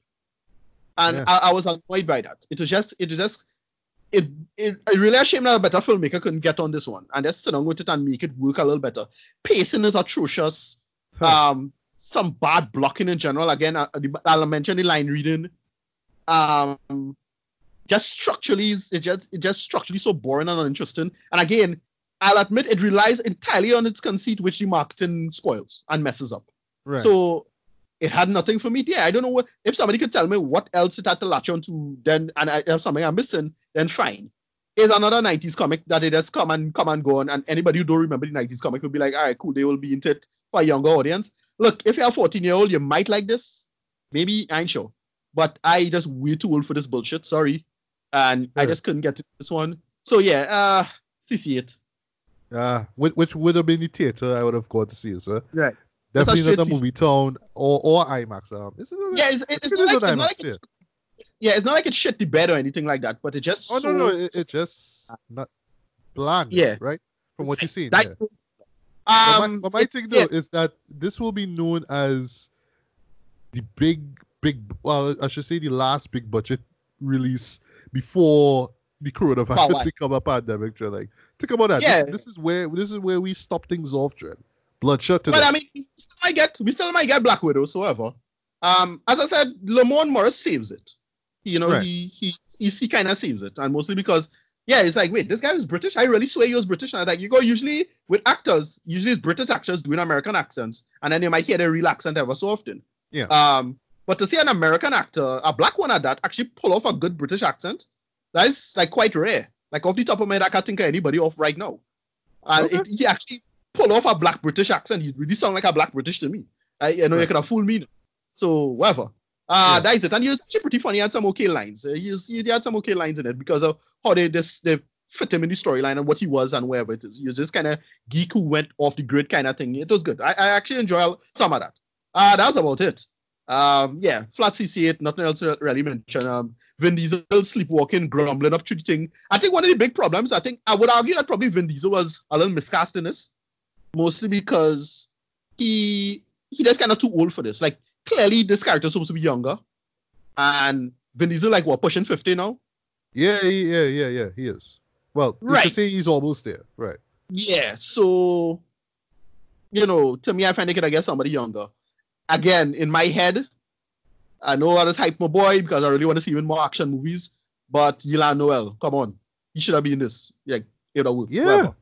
And Yeah. I, I was annoyed by that. It was just, it was just, it, it, it really a shame that a better filmmaker couldn't get on this one and just sit down with it and make it work a little better. Pacing is atrocious. Huh. Um, some bad blocking in general. Again, I, I'll mention the line reading. Um, just structurally, it just it just structurally so boring and uninteresting. And again, I'll admit it relies entirely on its conceit, which the marketing spoils and messes up. right. So it had nothing for me. Yeah, I don't know what if somebody could tell me what else it had to latch on to, then and I have something I'm missing, then fine. It's another 90s comic that it has come and come and gone, and anybody who don't remember the 90s comic will be like, all right, cool, they will be into it for a younger audience. Look, if you're a 14 year old, you might like this. Maybe I ain't sure. But I just way too old for this bullshit. Sorry. And I just couldn't get to this one. So yeah, uh CC it. Uh, which, which would have been the theater I would have gone to see it, sir. Right. Definitely not a movie town or, or IMAX. Um, is it? Yeah, it's, it's, it not like, an it's not IMAX, like yeah. yeah, it's not like it shit the bed or anything like that, but it just Oh so, no, no, it, it just not bland. Yeah. right. From what you've seen. that, yeah. But um, my, but my it- thing though yeah, is that this will be known as the big, big. Well, I should say the last big budget release before the coronavirus become a pandemic. Trend. Like, think about that. Yeah. This, this is where this is where we stop things off. Trend. Bloodshot to But. I mean, we still might get we still might get Black Widow, so whatever. Um, as I said, Lamorne Morris saves it. You know, Right. he he he, he kind of saves it, and mostly because yeah, it's like wait, this guy was British. I really swear he was British. And I was like, you go usually with actors, usually it's British actors doing American accents, and then you might hear the real accent ever so often. Yeah. Um, but to see an American actor, a black one at that, actually pull off a good British accent, that is like quite rare. Like off the top of my head, I can't think of anybody off right now. And Okay. it, he actually pull off a black British accent. He really sound like a black British to me. I you know you Right. could have fooled me. So whatever. Uh Yeah. that is it. And he was actually pretty funny. He had some okay lines. Uh, he, was, he had some okay lines in it because of how they just they fit him in the storyline and what he was and wherever it is. He was just kind of geek who went off the grid kind of thing. It was good. I, I actually enjoy some of that. Uh that was about it. Um, yeah, flat CC8, nothing else to really mention. Um, Vin Diesel sleepwalking, grumbling up the thing. I think one of the big problems, I think I would argue that probably Vin Diesel was a little miscast in this, mostly because he he just kind of too old for this. Like clearly this character's supposed to be younger, and Vin Diesel like what pushing fifty now. Yeah, yeah, yeah, yeah. He is. Well, you Right. could say he's almost there. Right. Yeah, so you know, to me, I find they could have get somebody younger. Again, in my head, I know I just hype my boy because I really want to see him in more action movies. But Yilan Noel, come on, he should have been in this. Yeah, it would. Yeah. whatever.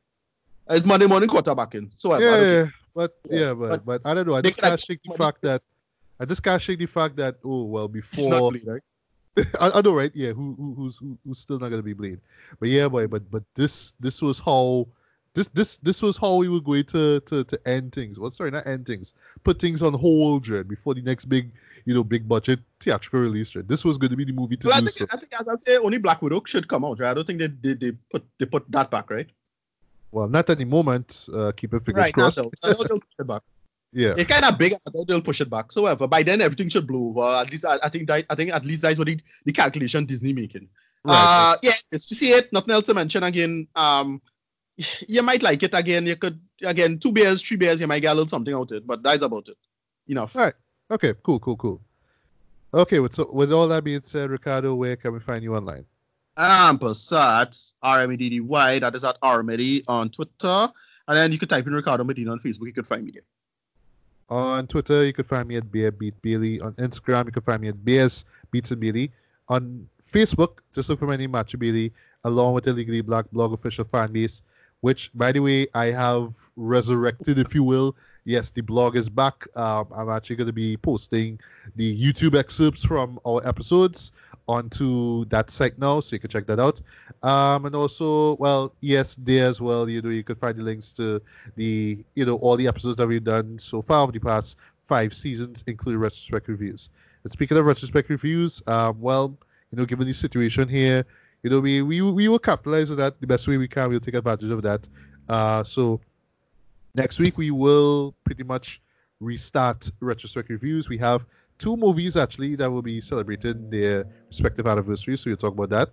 It's Monday morning quarterbacking. So whatever, I. Yeah, but Yeah, yeah, but, but but I don't know. I just can't shake the fact that I just can't shake the fact that oh well He's before not bleeding, right? *laughs* I, I know, right? Yeah, who, who who's who, who's still not gonna be Blade? But yeah, boy, but but this this was how this this this was how we were going to to to end things. Well, sorry, not end things, put things on hold, Dread, before the next big you know big budget theatrical release. Dread. This was going to be the movie to Well, I think, so. I think as I say, only Black Widow should come out, right? I don't think they they, they put they put that back, right? Well, not at the moment. Uh, keep your fingers right now, crossed. though. I know they'll push it back. *laughs* Yeah. It's kind of big. I know they'll push it back. So, however, by then everything should blow over. At least I, I think that, I think at least that's what the, the calculation Disney making. Right. Uh, yeah, it's to see it. Nothing else to mention again. Um, *laughs* you might like it again. You could again two beers, three beers. You might get a little something out of it, but that's about it. Enough. All right. Okay. Cool. Cool. Cool. Okay. With so with all that being said, Ricardo, where can we find you online? Um, Passat, R-M-E-D-D-Y, that is at RMED on Twitter. And then you could type in Ricardo Medina on Facebook, you could find me there. On Twitter, you can find me at Bear Beat Bailey. On Instagram, you can find me at Bears Beats and Bailey. On Facebook, just look for my name, Matthew Bailey, along with the Legally Black blog official fan base, which, by the way, I have resurrected, if you will. Yes, the blog is back. Um, I'm actually going to be posting the YouTube excerpts from our episodes onto that site now, so you can check that out. Um, and also, well, yes, there as well. You know, you can find the links to the, you know, all the episodes that we've done so far over the past five seasons, including retrospect reviews. And speaking of retrospect reviews, um, well, you know, given the situation here, you know, we we we will capitalize on that the best way we can. We'll take advantage of that. Uh, so next week we will pretty much restart retrospect reviews. We have two movies actually that will be celebrating their respective anniversaries, so we'll talk about that.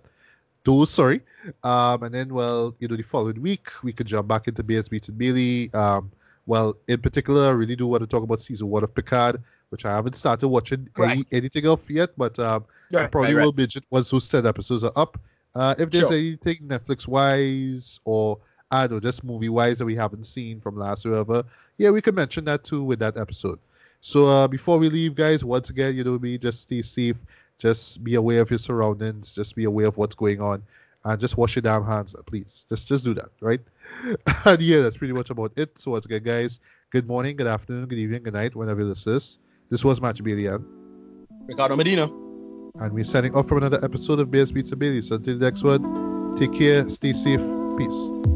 Those, sorry. Um, and then, well, you know, the following week we could jump back into BS Beats and Bailey. Um, well, in particular, I really do want to talk about season one of Picard, which I haven't started watching any, anything of yet, but um, I probably right, right. will binge it once those 10 episodes are up. Uh, if there's Sure. anything Netflix wise or I don't know, just movie wise that we haven't seen from last or ever, yeah, we can mention that too with that episode. So uh, before we leave, guys, once again, you know me, just stay safe, just be aware of your surroundings, just be aware of what's going on, and just wash your damn hands, please. Just just do that, right? *laughs* and yeah, that's pretty much about it. So once again, guys, good morning, good afternoon, good evening, good night, whenever you listen. to This This was Match Billion. Ricardo Medina. And we're signing off from another episode of Beats and Bailey. So until the next one, take care, stay safe, peace.